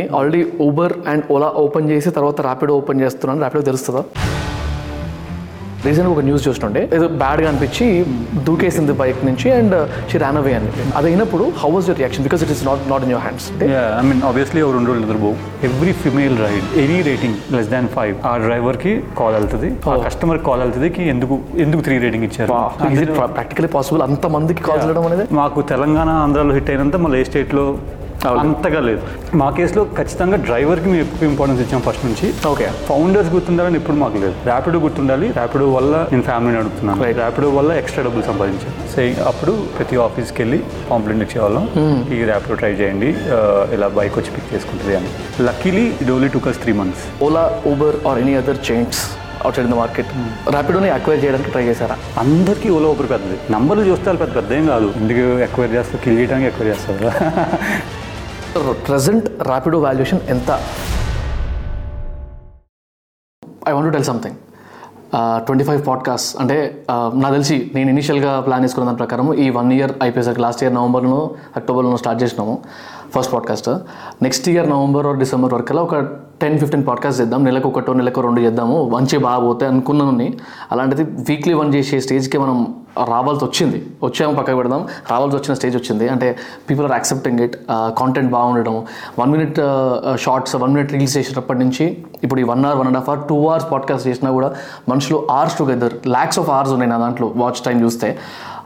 Already Uber and Ola open చేసి తర్వాత Rapido open చేస్తున్నాను ర్యాపిడో తెలుస్తుందా? రీసెంట్గా ఒక న్యూస్ చూస్తుండే ఏదో బ్యాడ్గా అనిపించి దూకేసింది బైక్ నుంచి అండ్ షీ రాన్ అవే అని. అది అయినప్పుడు how was your reaction because it is not not in your hands I mean obviously ఎవరు రెండు రోజులు నిద్రపోవు every female ride any rating less than five ఆ డ్రైవర్కి కాల్ వెళ్తుంది ఆ కస్టమర్ కాల్ వెళ్తుంది కి ఎందుకు ఎందుకు త్రీ రేటింగ్ ఇచ్చారు? ప్రాక్టికలీ పాసిబుల్ అంత మందికి కాల్ చేయడం అనేది? మాకు తెలంగాణ ఆంధ్రాలో హిట్ అయినంత మళ్ళీ ఏ స్టేట్లో అంతగా లేదు. మా కేసులో ఖచ్చితంగా డ్రైవర్కి మేము ఎక్కువ ఇంపార్టెన్స్ ఇచ్చాం ఫస్ట్ నుంచి. ఓకే. ఫౌండర్స్ గుర్తుండాలని ఎప్పుడు మాకు లేదు. ర్యాపిడో గుర్తుండాలి. ర్యాపిడో వల్ల నేను ఫ్యామిలీని అడుగుతున్నాను. ర్యాపిడో వల్ల ఎక్స్ట్రా డబ్బులు సంపాదించాను సో అప్పుడు ప్రతి ఆఫీస్కి వెళ్ళి కాంప్లైంట్ ఇచ్చేవాళ్ళం ఈ ర్యాపిడో ట్రై చేయండి. ఇలా బైక్ వచ్చి పిక్ చేసుకుంటుంది అని. లక్కీలీ ఇట్ ఓన్లీ టూ కస్ three months Ola Uber or any other chains outside the market ర్యాపిడోని acquire చేయడానికి ట్రై చేశారా? అందరికీ ఓలా ఊపిరి పెద్దది. నంబర్లు చూస్తే పెద్ద పెద్ద ఏం కాదు. ఎందుకు ఎక్వైర్ చేస్తారు కిల్ చేయడానికి ఎక్వైర్ చేస్తారు ప్రజెంట్ ర్యాపిడో వాల్యుయేషన్ ఎంత? I want tell something twenty five podcast అంటే నా నాకు తెలిసి నేను ఇనిషియల్గా ప్లాన్ చేసుకున్న దాని ప్రకారం ఈ వన్ ఇయర్ అయిపోయేసరికి లాస్ట్ ఇయర్ నవంబర్లో అక్టోబర్లో స్టార్ట్ చేసినాము. First podcast next year November or December వరకు ఒక టెన్ ఫిఫ్టీన్ పాడ్కాస్ట్ చేద్దాం. నెలకు ఒకటో నెలకు రెండు చేద్దాము. మంచి బాగా పోతే అనుకున్నాను అలాంటిది వీక్లీ వన్ చేసే స్టేజ్కి మనం రావాల్సి వచ్చింది. వచ్చాము పక్కకు పెడదాం. రావాల్సి వచ్చిన స్టేజ్ వచ్చింది. అంటే people are accepting it content బాగుండడం. One minute shorts one minute reels చేసినప్పటి నుంచి ఇప్పుడు ఈ one hour one and half hour two hours podcast చేసినా కూడా మనుషులు hours together lakhs of hours ఉన్నాయి నా దాంట్లో వాచ్ టైం చూస్తే.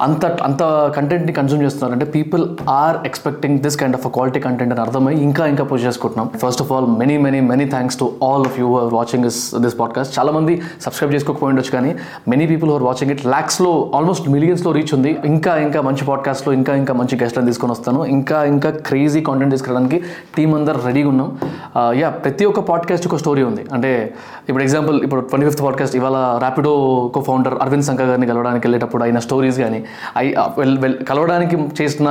అంత అంత కంటెంట్ని కన్సూమ్ చేస్తున్నారంటే people are expecting this kind of quality content అని అర్థమై ఇంకా ఇంకా పుష్ చేసుకుంటున్నాం. First of all many many many thanks to all of you are watching this this podcast చాలా మంది సబ్స్క్రైబ్ చేసుకోకపోయి ఉండొచ్చు కానీ many people are watching it ల్యాక్స్లో almost మిలియన్స్లో రీచ్ ఉంది. ఇంకా ఇంకా మంచి పాడ్కాస్ట్లో ఇంకా ఇంకా మంచి గెస్ట్లను తీసుకొని వస్తాను. ఇంకా ఇంకా క్రేజీ కాంటెంట్ తీసుకురావడానికి టీం అందరు రెడీగా ఉన్నాం. యా ప్రతి ఒక్క పాడ్కాస్ట్ ఒక స్టోరీ ఉంది. అంటే ఇప్పుడు ఎగ్జాంపుల్ ఇప్పుడు ట్వంటీ ఫిఫ్త్ పాడ్కాస్ట్ ఇవాళ ర్యాపిడో కో ఫౌండర్ అరవింద్ శంకర్ గారిని కలవడానికి వెళ్ళేటప్పుడు అయిన స్టోరీస్ కానీ ఐ వెల్ కలవడానికి చేసిన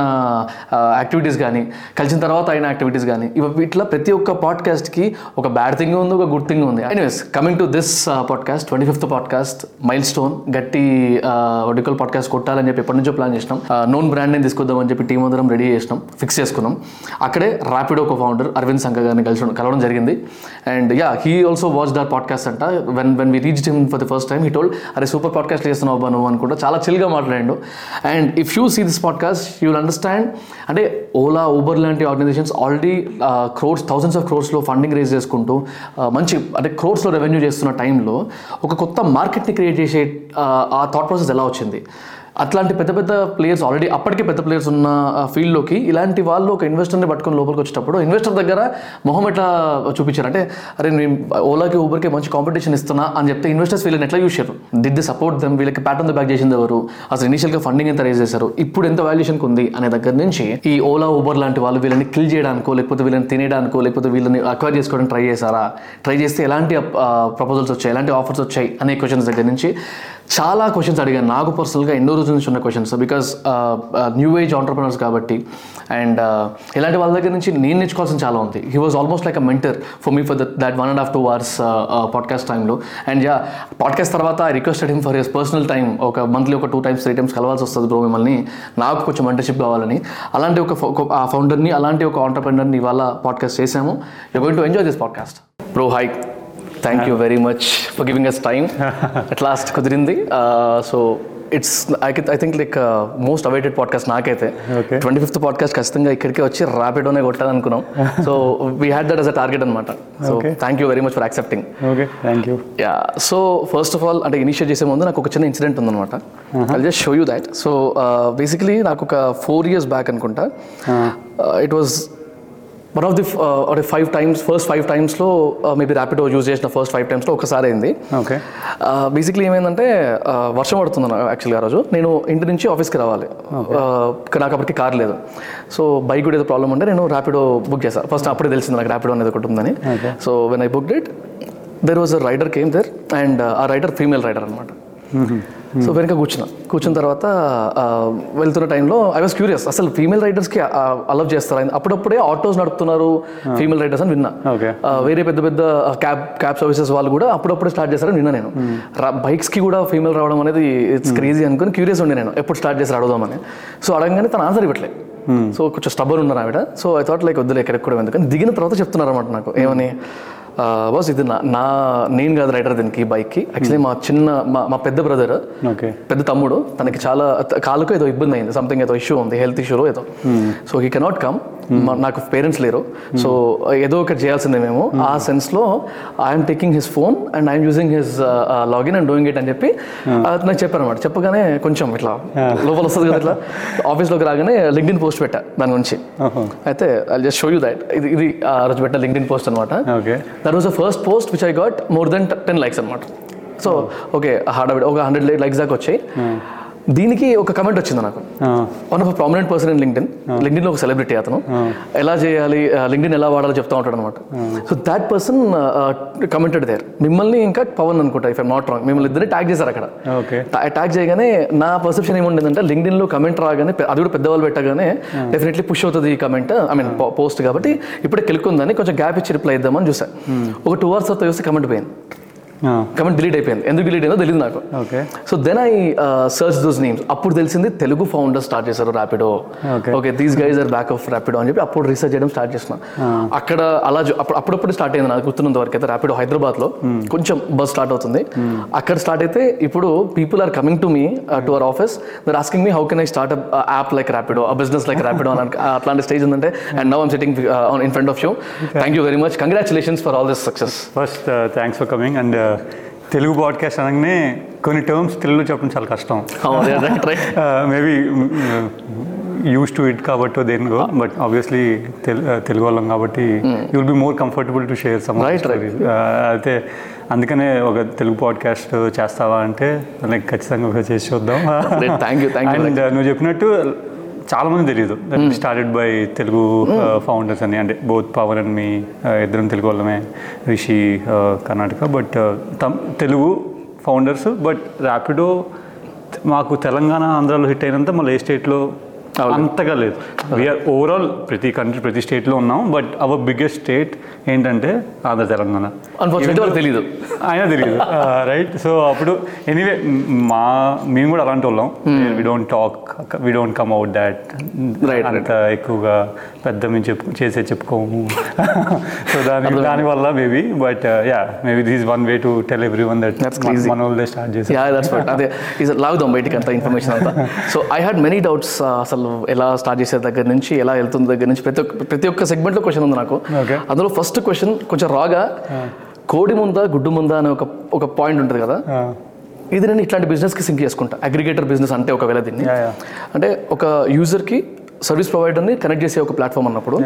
యాక్టివిటీస్ కానీ కలిసిన తర్వాత అయిన యాక్టివిటీస్ కానీ ఇవి ఇట్లా ప్రతి ఒక్క పాడ్కాస్ట్కి ఒక బ్యాడ్ థింగ్ ఉంది ఒక గుడ్ థింగ్ ఉంది. Anyways coming to this podcast twenty fifth podcast milestone గట్టి ఒడికల్ పాడ్కాస్ట్ కొట్టాలని చెప్పి ఎప్పటి నుంచో ప్లాన్ చేసినాం. నోన్ బ్రాండ్ నేను తీసుకొద్దామని చెప్పి టీం అందరం రెడీ చేసినాం ఫిక్స్ చేసుకున్నాం. అక్కడే ర్యాపిడో కో ఫౌండర్ అరవింద్ శంకర్ గారిని కలిసి కలవడం జరిగింది. And yeah he also watch their podcast అంట. When when we reach him for the first time he told అరే సూపర్ పాడ్కాస్ట్ చేస్తున్నావు అబ్బా నువ్వు అనుకుంటా చాలా చిల్గా మాట్లాడాడు. And if you see this podcast you will understand అంటే ఓలా ఊబర్ లాంటి organisations already crores thousands of క్రోర్స్లో ఫండింగ్ రేజ్ చేసుకుంటూ మంచి అంటే క్రోర్స్లో రెవెన్యూ చేస్తున్న టైంలో ఒక కొత్త మార్కెట్ని క్రియేట్ చేసే ఆ థాట్ ప్రాసెస్ ఎలా వచ్చింది? అట్లాంటి పెద్ద పెద్ద ప్లేయర్స్ ఆల్రెడీ అప్పటికే పెద్ద ప్లేయర్స్ ఉన్న ఫీల్డ్లోకి ఇలాంటి వాళ్ళు ఒక ఇన్వెస్టర్ని పట్టుకొని లోపలికి వచ్చేటప్పుడు ఇన్వెస్టర్ దగ్గర మొహం ఎట్లా చూపించారు? అంటే అరే నేను ఓలాకి ఊబర్కి మంచి కాంపిటీషన్ ఇస్తున్నా అని చెప్తే ఇన్వెస్టర్స్ వీళ్ళని ఎట్లా చూసారు దిడ్ ది సపోర్ట్ దెమ్ వీళ్ళకి ప్యాటర్న్ బ్యాక్ చేసింది ఎవరు? అసలు ఇనిషియల్గా ఫండింగ్ ఎంత రేజ్ చేశారు? ఇప్పుడు ఎంత వాల్యుయేషన్కి ఉంది? అనే దగ్గర నుంచి ఈ ఓలా ఊబర్ లాంటి వాళ్ళు వీళ్ళని కిల్ చేయడానికో లేకపోతే వీళ్ళని తినేయడానికో లేకపోతే వీళ్ళని అక్వైర్ చేసుకోవడానికి ట్రై చేశారా? ట్రై చేస్తే ఎలాంటి ప్రపోజల్స్ వచ్చాయి? ఎలాంటి ఆఫర్స్ వచ్చాయి? అనే క్వశ్చన్స్ దగ్గర నుంచి చాలా క్వశ్చన్స్ అడిగాను. నాకు పర్సనల్గా ఎన్నో రోజుల నుంచి ఉన్న questions because new age entrepreneurs కాబట్టి అండ్ uh, ఇలాంటి వాళ్ళ దగ్గర నుంచి నేను నేర్చుకోవాల్సిన చాలా ఉంది. He was almost like a mentor for me for that that one and half two hours podcast టైంలో అండ్ యా పాడ్కాస్ట్ తర్వాత I requested him for his personal time ఒక మంత్లీ ఒక టూ టైమ్స్ త్రీ టైమ్స్ కలవాల్సి వస్తుంది bro మిమ్మల్ని. నాకు కొంచెం mentorship కావాలని. అలాంటి ఒక ఆ ఫౌండర్ని అలాంటి ఒక ఆంటర్ప్రినర్ని ఇవాళ పాడ్కాస్ట్ చేశాము you going to enjoy this podcast bro hi thank you very much for giving us time at last కుదిరింది. So it's I I think like most awaited podcast నాకైతే. ట్వంటీ ఫిఫ్త్ పాడ్కాస్ట్ ఖచ్చితంగా ఇక్కడికే వచ్చి ర్యాపిడోనే కొట్టాలనుకున్నాం. So we had that as a target అనమాట so. Thank you very much for accepting okay thank you yeah so first of all అంటే ఇనిషియేట్ చేసే ముందు నాకు ఒక చిన్న ఇన్సిడెంట్ ఉందన్నమాట. I just show you that so basically నాకు ఒక ఫోర్ ఇయర్స్ బ్యాక్ అనుకుంటా. It was one of the అంటే ఫైవ్ టైమ్స్ ఫస్ట్ ఫైవ్ టైమ్స్లో మేబీ ర్యాపిడో యూజ్ చేసిన ఫస్ట్ ఫైవ్ టైమ్స్లో ఒకసారి అయింది. ఓకే బేసిక్లీ ఏమైందంటే ఆ, వర్షం పడుతుంది యాక్చువల్గా ఆ రోజు. నేను ఇంటి నుంచి ఆఫీస్కి రావాలి. ఆ, నాకు అప్పటికి కార్ లేదు. సో బైక్ కూడా ఏదో ప్రాబ్లం ఉంటే నేను ర్యాపిడో బుక్ చేశాను ఫస్ట్ అప్పుడే తెలిసింది నాకు ర్యాపిడో అనేది ఒకటి ఉందని. So when I book it there was a rider came there and ఆ రైడర్ ఫీమేల్ రైడర్ అనమాట సో వెనక కూర్చున్నా. కూర్చున్న తర్వాత వెళ్తున్న టైంలో ఐ వాస్ క్యూరియస్ అసలు ఫీమేల్ రైడర్స్కి అలవ్ చేస్తారు? అప్పుడప్పుడే ఆటోస్ నడుపుతున్నారు ఫీమేల్ రైడర్స్ అని విన్నా. వేరే పెద్ద పెద్ద క్యాబ్ క్యాబ్ సర్వీసెస్ వాళ్ళు కూడా అప్పుడప్పుడు స్టార్ట్ చేస్తారని విన్నా నేను. బైక్స్కి కూడా ఫీమేల్ రావడం అనేది ఇట్స్ క్రేజీ అనుకుని క్యూరియస్ ఉండే నేను. ఎప్పుడు స్టార్ట్ చేసి అడుగుదామని సో అడగగానే తను ఆన్సర్ ఇవ్వట్లేదు సో కొంచెం స్టబర్ ఉన్నారు ఆవిడ సో ఐ థాట్ లైక్ వద్దులే ఎక్కడికి కూడా ఎందుకని. దిగిన తర్వాత చెప్తున్నారు అనమాట నాకు. ఏమని? బాస్ ఇది నా నా నేను కాదు రైడర్ దీనికి బైక్కి యాక్చువల్లీ మా చిన్న మా మా పెద్ద బ్రదర్ పెద్ద తమ్ముడు తనకి చాలా కాలుకు ఏదో ఇబ్బంది అయింది. సంథింగ్ ఏదో ఇష్యూ ఉంది హెల్త్ ఇష్యూలో ఏదో. సో హీ కెనాట్ కమ్ నాకు పేరెంట్స్ లేరు. సో ఏదో ఒకటి చేయాల్సిందే మేము. ఆ సెన్స్లో I'm taking his phone and I'm using his login and doing it అని చెప్పి నాకు చెప్పారు అనమాట చెప్పగానే కొంచెం ఇట్లా లోపల వస్తుంది కదా ఇట్లా. ఆఫీస్లోకి రాగానే లింక్డ్ఇన్ పోస్ట్ పెట్టా దాని గురించి. అయితే I just show you that ఇది ఇది ఆ రోజు పెట్టిన లింక్డ్ఇన్ పోస్ట్ అనమాట okay that was the first post which I got more then ten likes అనమాట సో ఓకే హార్డ్ ఒక హండ్రెడ్ లైక్స్ దాకా వచ్చాయి దీనికి ఒక కమెంట్ వచ్చింది నాకు. One of prominent person in LinkedIn లింక్డ్ఇన్లో ఒక సెలబ్రిటీ అతను. ఎలా చేయాలి లింక్డ్ఇన్ ఎలా వాడాలో చెప్తా ఉంటాడు అనమాట so that person commented there మిమ్మల్ని ఇంకా పవన్ అనుకుంటా ఇఫ్ ఐమ్ నాట్ రాంగ్ మిమ్మల్ని ఇద్దరిని ట్యాగ్ చేశారు అక్కడ. ట్యాగ్ చేయగానే నా పర్సెప్షన్ ఏముండేదంటే లింక్డ్ఇన్లో కమెంట్ రాగానే అది కూడా పెద్దవాళ్ళు పెట్టగానే డెఫినెట్లీ పుష్ అవుతుంది ఈ కమెంట్ ఐ మీన్ పోస్ట్ కాబట్టి ఇప్పుడే కెలుక్కుందని కొంచెం గ్యాప్ ఇచ్చి రిప్లై ఇద్దామని చూసా. ఒక టూ అవర్స్ తర్వాత చూస్తే కమెంట్ పోయింది. కమెంట్ డిలీట్ అయిపోయింది. ఎందుకు డిలీట్ అయిందో తెలియదు నాకు. Okay. So then I search those names అప్పుడు తెలిసింది తెలుగు ఫౌండర్ స్టార్ట్ చేశారు Rapido. Okay. These guys are back of Rapido అని చెప్పి అప్పుడు రీసెర్చ్ చేయడం స్టార్ట్ చేసిన అక్కడ అలా అప్పుడప్పుడు స్టార్ట్ అయింది నాకు గుర్తున్నంత వరకు అయితే ర్యాపిడో హైదరాబాద్లో కొంచెం బస్ స్టార్ట్ అవుతుంది. అక్కడ స్టార్ట్ అయితే ఇప్పుడు people are coming to me to our office they're asking me how can I start app like Rapido uh business like Rapido అని అట్లాంటి స్టేజ్ ఉందంటే and now I'm sitting in front of you thank you very much congratulations for all this success first thanks for coming and Telugu podcast అనగానే కొన్ని terms తెలుగులో చెప్పడం చాలా కష్టం. Maybe use to it కాబట్టి దేనికో బట్ ఆబ్వియస్లీ తెలుగు వాళ్ళం కాబట్టి you will be more comfortable to share some. అయితే అందుకనే ఒక తెలుగు పాడ్కాస్ట్ చేస్తావా అంటే లైక్ ఖచ్చితంగా చేసి చూద్దాం. అండ్ నువ్వు చెప్పినట్టు చాలా మంది తెలియదు స్టార్టెడ్ బై తెలుగు ఫౌండర్స్ అని. అంటే బోత్ పవన్ అండ్ మీ ఇద్దరం తెలుగు వాళ్ళమే. Rishi Karnataka. But Telugu founders but Rapido మాకు తెలంగాణ ఆంధ్రాలో హిట్ అయినంత మళ్ళీ ఏ స్టేట్లో అంతగా లేదు. వీఆర్ ఓవరాల్ ప్రతి కంట్రీ ప్రతి స్టేట్లో ఉన్నాం. బట్ అవర్ బిగ్గెస్ట్ స్టేట్ ఏంటంటే ఆంధ్ర తెలంగాణ. అన్ఫార్చునేట్లీ వాళ్ళకి తెలియదు అయినా తెలియదు రైట్ సో అప్పుడు ఎనీవే మా మేము కూడా అలాంటి వాళ్ళం. We don't talk we don't come out that అంత ఎక్కువగా పెద్ద మేము చెప్పు చేసే చెప్పుకోము. సో దాని దానివల్ల maybe but yeah maybe this one way to tell everyone that. మన వాళ్ళే స్టార్ట్ చేసి అదే లాగుదాం బయటికి అంత ఇన్ఫర్మేషన్ అంతా? So I had many doubts అసలు ఎలా స్టార్ట్ చేసే దగ్గర నుంచి ఎలా వెళ్తుంది దగ్గర నుంచి ప్రతి ఒక్క ప్రతి ఒక్క సెగ్మెంట్లో క్వశ్చన్ ఉంది నాకు. అందులో ఫస్ట్ క్వశ్చన్ కొంచెం రాగా కోడి ముందా గుడ్డు ముందా అనే ఒక ఒక పాయింట్ ఉంటుంది కదా? ఇది నేను ఇట్లాంటి బిజినెస్కి సింక్ చేసుకుంటా. అగ్రిగేటర్ బిజినెస్ అంటే ఒకవేళ దీన్ని. అంటే ఒక యూజర్కి సర్వీస్ ప్రొవైడర్ని కనెక్ట్ చేసే ఒక ప్లాట్ఫామ్ అన్నప్పుడు.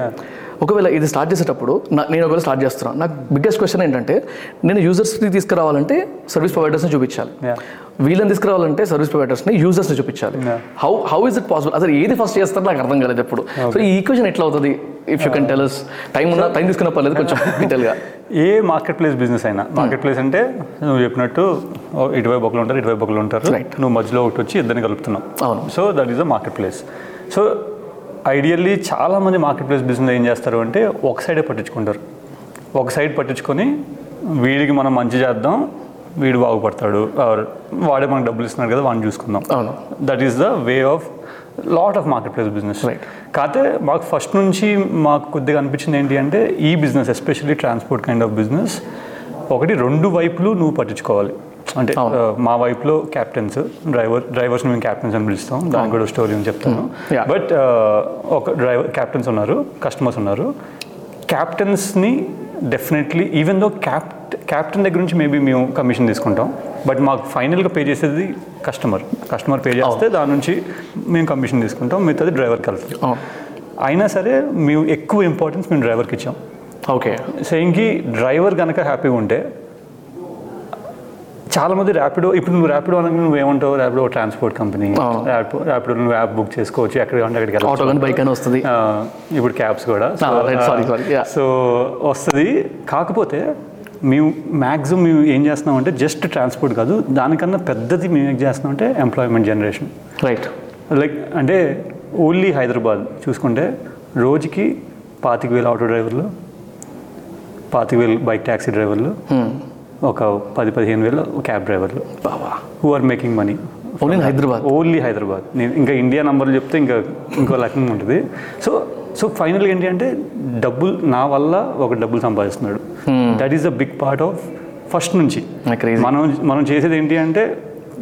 ఒకవేళ ఇది స్టార్ట్ చేసేటప్పుడు నేను ఒకవేళ స్టార్ట్ చేస్తున్నాను నాకు బిగ్గెస్ట్ క్వశ్చన్ ఏంటంటే నేను యూజర్స్ని తీసుకురావాలంటే సర్వీస్ ప్రొవైడర్స్ని చూపించాలి. వీళ్ళని తీసుకురావాలంటే సర్వీస్ ప్రొవైడర్స్ని యూజర్స్ని చూపించాలి. How how is it possible అసలు ఏది ఫస్ట్ చేస్తారో నాకు అర్థం కాలేదు ఎప్పుడు. సో ఈ ఈక్వేషన్ ఎట్లా అవుతుంది? If you can tell time ఉన్నా టైం తీసుకున్న పర్లేదు కొంచెం డీటెయిల్గా ఏ మార్కెట్ ప్లేస్ బిజినెస్ అయినా మార్కెట్ ప్లేస్ అంటే నువ్వు చెప్పినట్టు ఓ ఇటువైపు ఒకరు ఉంటారు ఇటువైపు ఒకరు ఉంటారు. నువ్వు మధ్యలో ఒకటి వచ్చి ఇద్దరిని కలుపుతున్నావు. అవును. So that is a market place so ideally చాలామంది మార్కెట్ ప్లేస్ బిజినెస్ ఏం చేస్తారు అంటే ఒక సైడే పట్టించుకుంటారు. ఒక సైడ్ పట్టించుకొని వీడికి మనం మంచి చేద్దాం వీడు బాగుపడతాడు వాడే మనకు డబ్బులు ఇస్తున్నాడు కదా వాడిని చూసుకుందాం. అవును. That is the way of lot of marketplace business Right. కాకపోతే మాకు ఫస్ట్ నుంచి మాకు కొద్దిగా అనిపించింది ఏంటి అంటే ఈ business especially transport kind of business ఒకటి రెండు వైపులు నువ్వు పట్టించుకోవాలి. అంటే మా వైపులో క్యాప్టెన్స్ డ్రైవర్ డ్రైవర్స్ మేము క్యాప్టెన్స్ అని పిలుస్తాం. దాని కూడా స్టోరీ అని చెప్తాను. బట్ ఒక డ్రైవర్ క్యాప్టెన్స్ ఉన్నారు కస్టమర్స్ ఉన్నారు. క్యాప్టెన్స్ని definitely even though cap captain దగ్గర నుంచి మేబీ మేము కమిషన్ తీసుకుంటాం బట్ మాకు ఫైనల్గా పే చేసేది కస్టమర్ కస్టమర్ పే చేస్తే దాని నుంచి మేము కమిషన్ తీసుకుంటాం మిగతాది డ్రైవర్కి వెళ్తాం. అయినా సరే మేము ఎక్కువ ఇంపార్టెన్స్ మేము డ్రైవర్కి ఇచ్చాం. ఓకే సేయింగ్కి డ్రైవర్ కనుక హ్యాపీగా ఉంటే చాలా మంది ర్యాపిడో ఇప్పుడు నువ్వు ర్యాపిడో అనగా నువ్వు ఏమంటావు? Rapido transport company. ర్యాపిడో నువ్వు యాప్ బుక్ చేసుకోవచ్చు. ఎక్కడికి అంటే అక్కడికి ఆటో కానీ బైక్ అని వస్తుంది. ఇప్పుడు క్యాబ్స్ కూడా. సో వస్తుంది. కాకపోతే మేము మ్యాక్సిమం మేము ఏం చేస్తున్నాం అంటే జస్ట్ ట్రాన్స్పోర్ట్ కాదు దానికన్నా పెద్దది మేము ఏం చేస్తున్నాం అంటే ఎంప్లాయ్మెంట్ జనరేషన్ రైట్ లైక్ అంటే ఓన్లీ హైదరాబాద్ చూసుకుంటే రోజుకి పాతిక వేలు ఆటో డ్రైవర్లు పాతిక వేలు బైక్ ట్యాక్సీ డ్రైవర్లు ఒక పది పదిహేను వేలు క్యాబ్ డ్రైవర్లు. బావా who are making money only Hyderabad only Hyderabad నేను ఇంకా ఇండియా నంబర్లు చెప్తే ఇంకా ఇంకో రకంగా ఉంటుంది. సో సో ఫైనల్గా ఏంటి అంటే డబ్బులు నా వల్ల ఒక డబ్బులు సంపాదిస్తున్నాడు. That is the big part of first నుంచి. Crazy. మనం మనం చేసేది ఏంటి అంటే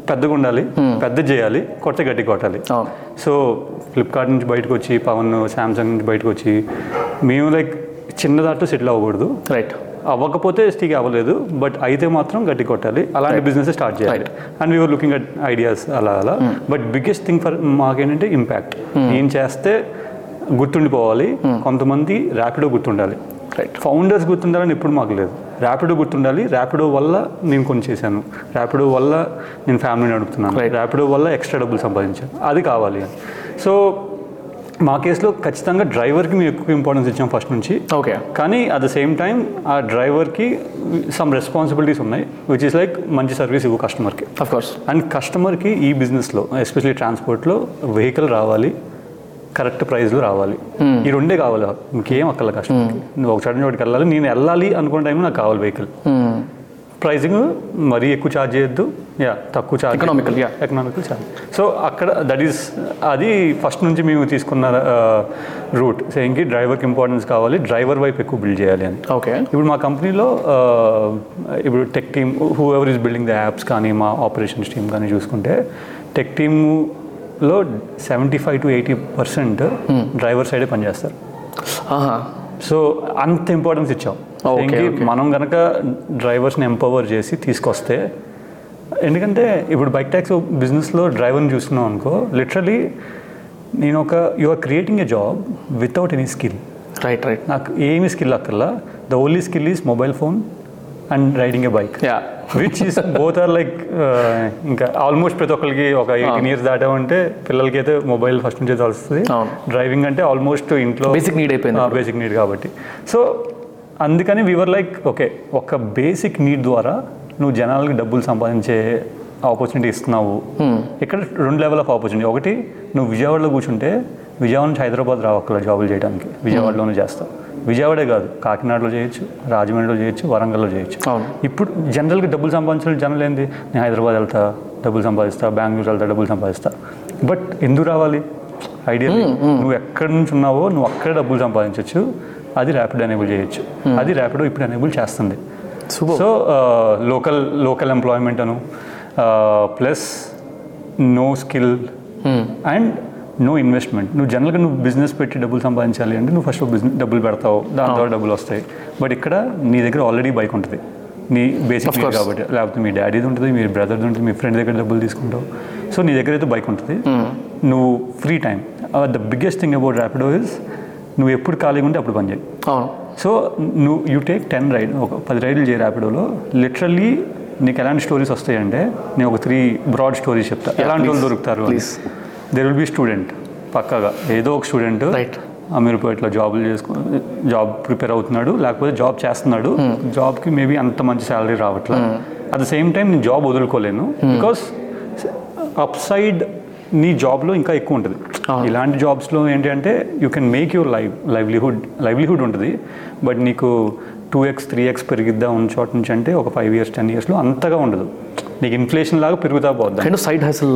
పెద్దగా ఉండాలి పెద్ద చేయాలి కొత్త గట్టి కొట్టాలి. అవును సో ఫ్లిప్కార్ట్ నుంచి బయటకు వచ్చి పవన్ శాంసంగ్ నుంచి బయటకు వచ్చి మేము లైక్ చిన్న దాంట్లో సెటిల్ అవ్వకూడదు. రైట్ అవ్వకపోతే స్టిక్ అవ్వలేదు బట్ అయితే మాత్రం గట్టి కొట్టాలి. అలాంటి బిజినెస్ స్టార్ట్ చేయాలి. And we're looking at ideas అలా అలా. బట్ బిగ్గెస్ట్ థింగ్ ఫర్ మాకేంటంటే ఇంపాక్ట్ నేను చేస్తే గుర్తుండిపోవాలి కొంతమంది ర్యాపిడో గుర్తుండాలి. రైట్ ఫౌండర్స్ గుర్తుండాలని ఎప్పుడు మాకు లేదు. ర్యాపిడో గుర్తుండాలి ర్యాపిడో వల్ల నేను కొన్ని చేశాను. ర్యాపిడో వల్ల నేను ఫ్యామిలీ నడుపుతున్నాను. ర్యాపిడో వల్ల ఎక్స్ట్రా డబ్బులు సంపాదించాను. అది కావాలి. అని సో మా కేసులో ఖచ్చితంగా డ్రైవర్కి మేము ఎక్కువ ఇంపార్టెన్స్ ఇచ్చాం ఫస్ట్ నుంచి. ఓకే కానీ అట్ ద సేమ్ టైం ఆ డ్రైవర్కి సమ్ రెస్పాన్సిబిలిటీస్ ఉన్నాయి విచ్ ఇస్ లైక్ మంచి సర్వీస్ ఇవ్వు కస్టమర్కి కోర్స్ అండ్ కస్టమర్కి ఈ బిజినెస్లో ఎస్పెషల్లీ ట్రాన్స్పోర్ట్లో వెహికల్ రావాలి కరెక్ట్ ప్రైస్లో రావాలి. ఈ రెండే కావాలి ఇంకేం అక్కల కస్టమర్కి నువ్వు ఒక చోట చోటికి వెళ్ళాలి నేను వెళ్ళాలి అనుకున్న టైంలో నాకు కావాలి వెహికల్ ప్రైసింగ్ మరీ ఎక్కువ ఛార్జ్ చేయొద్దు. యా తక్కువ charge Economical, yeah. Economical charge so అక్కడ దట్ ఈస్ అది ఫస్ట్ నుంచి మేము తీసుకున్న రూట్ సేయింగ్కి డ్రైవర్కి ఇంపార్టెన్స్ కావాలి డ్రైవర్ వైపు ఎక్కువ బిల్డ్ చేయాలి అని. ఓకే ఇప్పుడు మా కంపెనీలో ఆ, ఇప్పుడు tech team whoever is building the apps కానీ మా ఆపరేషన్స్ టీమ్ కానీ చూసుకుంటే టెక్ టీమ్లో seventy five to eighty percent driver సైడే పనిచేస్తారు. ఆహా. సో అంత ఇంపార్టెన్స్ ఇచ్చాం. మనం కనుక డ్రైవర్స్ని ఎంపవర్ చేసి తీసుకొస్తే ఎందుకంటే ఇప్పుడు బైక్ ట్యాక్సీ బిజినెస్లో డ్రైవర్ని చూస్తున్నాం అనుకో లిటరలీ నేను ఒక you are creating a job without any skill right right నాకు ఏమి స్కిల్ అక్కర్లా. The only skill is mobile phone and riding a bike yeah which is both are like ఇంకా ఆల్మోస్ట్ ప్రతి ఒక్కరికి ఒక ఎయిటీన్ ఇయర్స్ దాటామంటే పిల్లలకి అయితే మొబైల్ ఫస్ట్ నుంచి తెలుస్తుంది. డ్రైవింగ్ అంటే ఆల్మోస్ట్ ఇంట్లో Basic need అయిపోయింది. బేసిక్ నీడ్ కాబట్టి. సో అందుకని వీవర్ లైక్ ఓకే ఒక బేసిక్ నీడ్ ద్వారా నువ్వు జనాలకి డబ్బులు సంపాదించే ఆపర్చునిటీ ఇస్తున్నావు. ఇక్కడ రెండు లెవెల్ ఆఫ్ ఆపర్చునిటీ ఒకటి నువ్వు విజయవాడలో కూర్చుంటే విజయవాడ నుంచి హైదరాబాద్ రావక్కల జాబులు చేయడానికి. విజయవాడలోనే చేస్తావు. విజయవాడే కాదు కాకినాడలో చేయొచ్చు రాజమండ్రిలో చేయొచ్చు వరంగల్లో చేయొచ్చు. ఇప్పుడు జనరల్గా డబ్బులు సంపాదించిన జనరల్ ఏంది? నేను హైదరాబాద్ వెళ్తా డబ్బులు సంపాదిస్తా బెంగళూరు వెళ్తా డబ్బులు సంపాదిస్తా. బట్ ఎందుకు రావాలి? ఐడియా నువ్వు ఎక్కడి నుంచి ఉన్నావో నువ్వు అక్కడే డబ్బులు సంపాదించవచ్చు అది ర్యాపిడ్ ఎనేబుల్ చేయొచ్చు. అది ర్యాపిడో ఇప్పుడు ఎనేబుల్ చేస్తుంది. So local local employment Anu plus no skill and no investment నువ్వు జనరల్గా నువ్వు బిజినెస్ పెట్టి డబ్బులు సంపాదించాలి అంటే నువ్వు ఫస్ట్ బిజినెస్ డబ్బులు పెడతావు దాని ద్వారా డబ్బులు వస్తాయి. బట్ ఇక్కడ నీ దగ్గర ఆల్రెడీ బైక్ ఉంటుంది. నీ బేసిక్ కాబట్టి లేకపోతే మీ డాడీది ఉంటుంది మీ బ్రదర్ది ఉంటుంది మీ ఫ్రెండ్ దగ్గర డబ్బులు తీసుకుంటావు. సో నీ దగ్గర అయితే బైక్ ఉంటుంది. నువ్వు free time the biggest thing about Rapido is నువ్వు ఎప్పుడు ఖాళీగా ఉంటే అప్పుడు పని చేయి అవును. సో నువ్వు యూ టేక్ టెన్ రైడ్ ఒక పది రైడ్లు చేయ ర్యాపిడోలో లిటరల్లీ నీకు ఎలాంటి స్టోరీస్ వస్తాయంటే నేను ఒక త్రీ బ్రాడ్ స్టోరీస్ చెప్తా. ఎలాంటి వాళ్ళు దొరుకుతారు. దేర్ విల్ బి స్టూడెంట్ పక్కాగా. ఏదో ఒక స్టూడెంట్ Right. అమీర్పేటలో జాబులు చేసుకో జాబ్ ప్రిపేర్ అవుతున్నాడు లేకపోతే జాబ్ చేస్తున్నాడు. జాబ్కి మేబీ అంత మంచి శాలరీ రావట్లేదు అట్ ద సేమ్ టైం నేను జాబ్ వదులుకోలేను. బికాస్ అప్ సైడ్ నీ జాబ్లో ఇంకా ఎక్కువ ఉంటుంది. ఇలాంటి జాబ్స్లో ఏంటి అంటే you can make your live livelihood livelihood ఉంటుంది. బట్ నీకు టూ ఎక్స్ త్రీ ఎక్స్ పెరిగిద్దా ఉన్న చోట నుంచి అంటే ఒక ఫైవ్ ఇయర్స్ టెన్ ఇయర్స్లో అంతగా ఉండదు. నీకు ఇన్ఫ్లేషన్ లాగా పెరుగుతా పోద్ది. Side hustle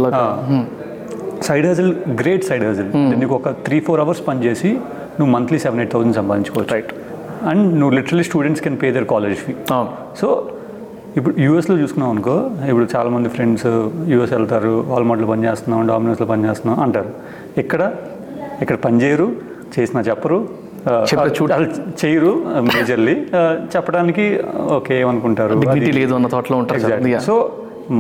side hustle great side hustle నీకు ఒక త్రీ ఫోర్ అవర్స్ పని చేసి నువ్వు మంత్లీ సెవెన్ ఎయిట్ థౌసండ్ సంపాదించుకోవచ్చు. రైట్ అండ్ నువ్వు literally students can pay their college fee so ఇప్పుడు యూఎస్లో చూసుకున్నాం అనుకో ఇప్పుడు చాలామంది ఫ్రెండ్స్ యూఎస్ వెళ్తారు వాల్మార్ట్లో పని చేస్తున్నాం డామినోస్లో పని చేస్తున్నాం అంటారు. ఇక్కడ ఇక్కడ పని చేయరు చేసినా చెప్పరు ఆ, చెప్పే చూడ- వాళ్ళు చేయరు మేజర్లీ చెప్పడానికి ఓకే ఏమనుకుంటారు? లేదు అన్న ఉంటారు. Yeah. సో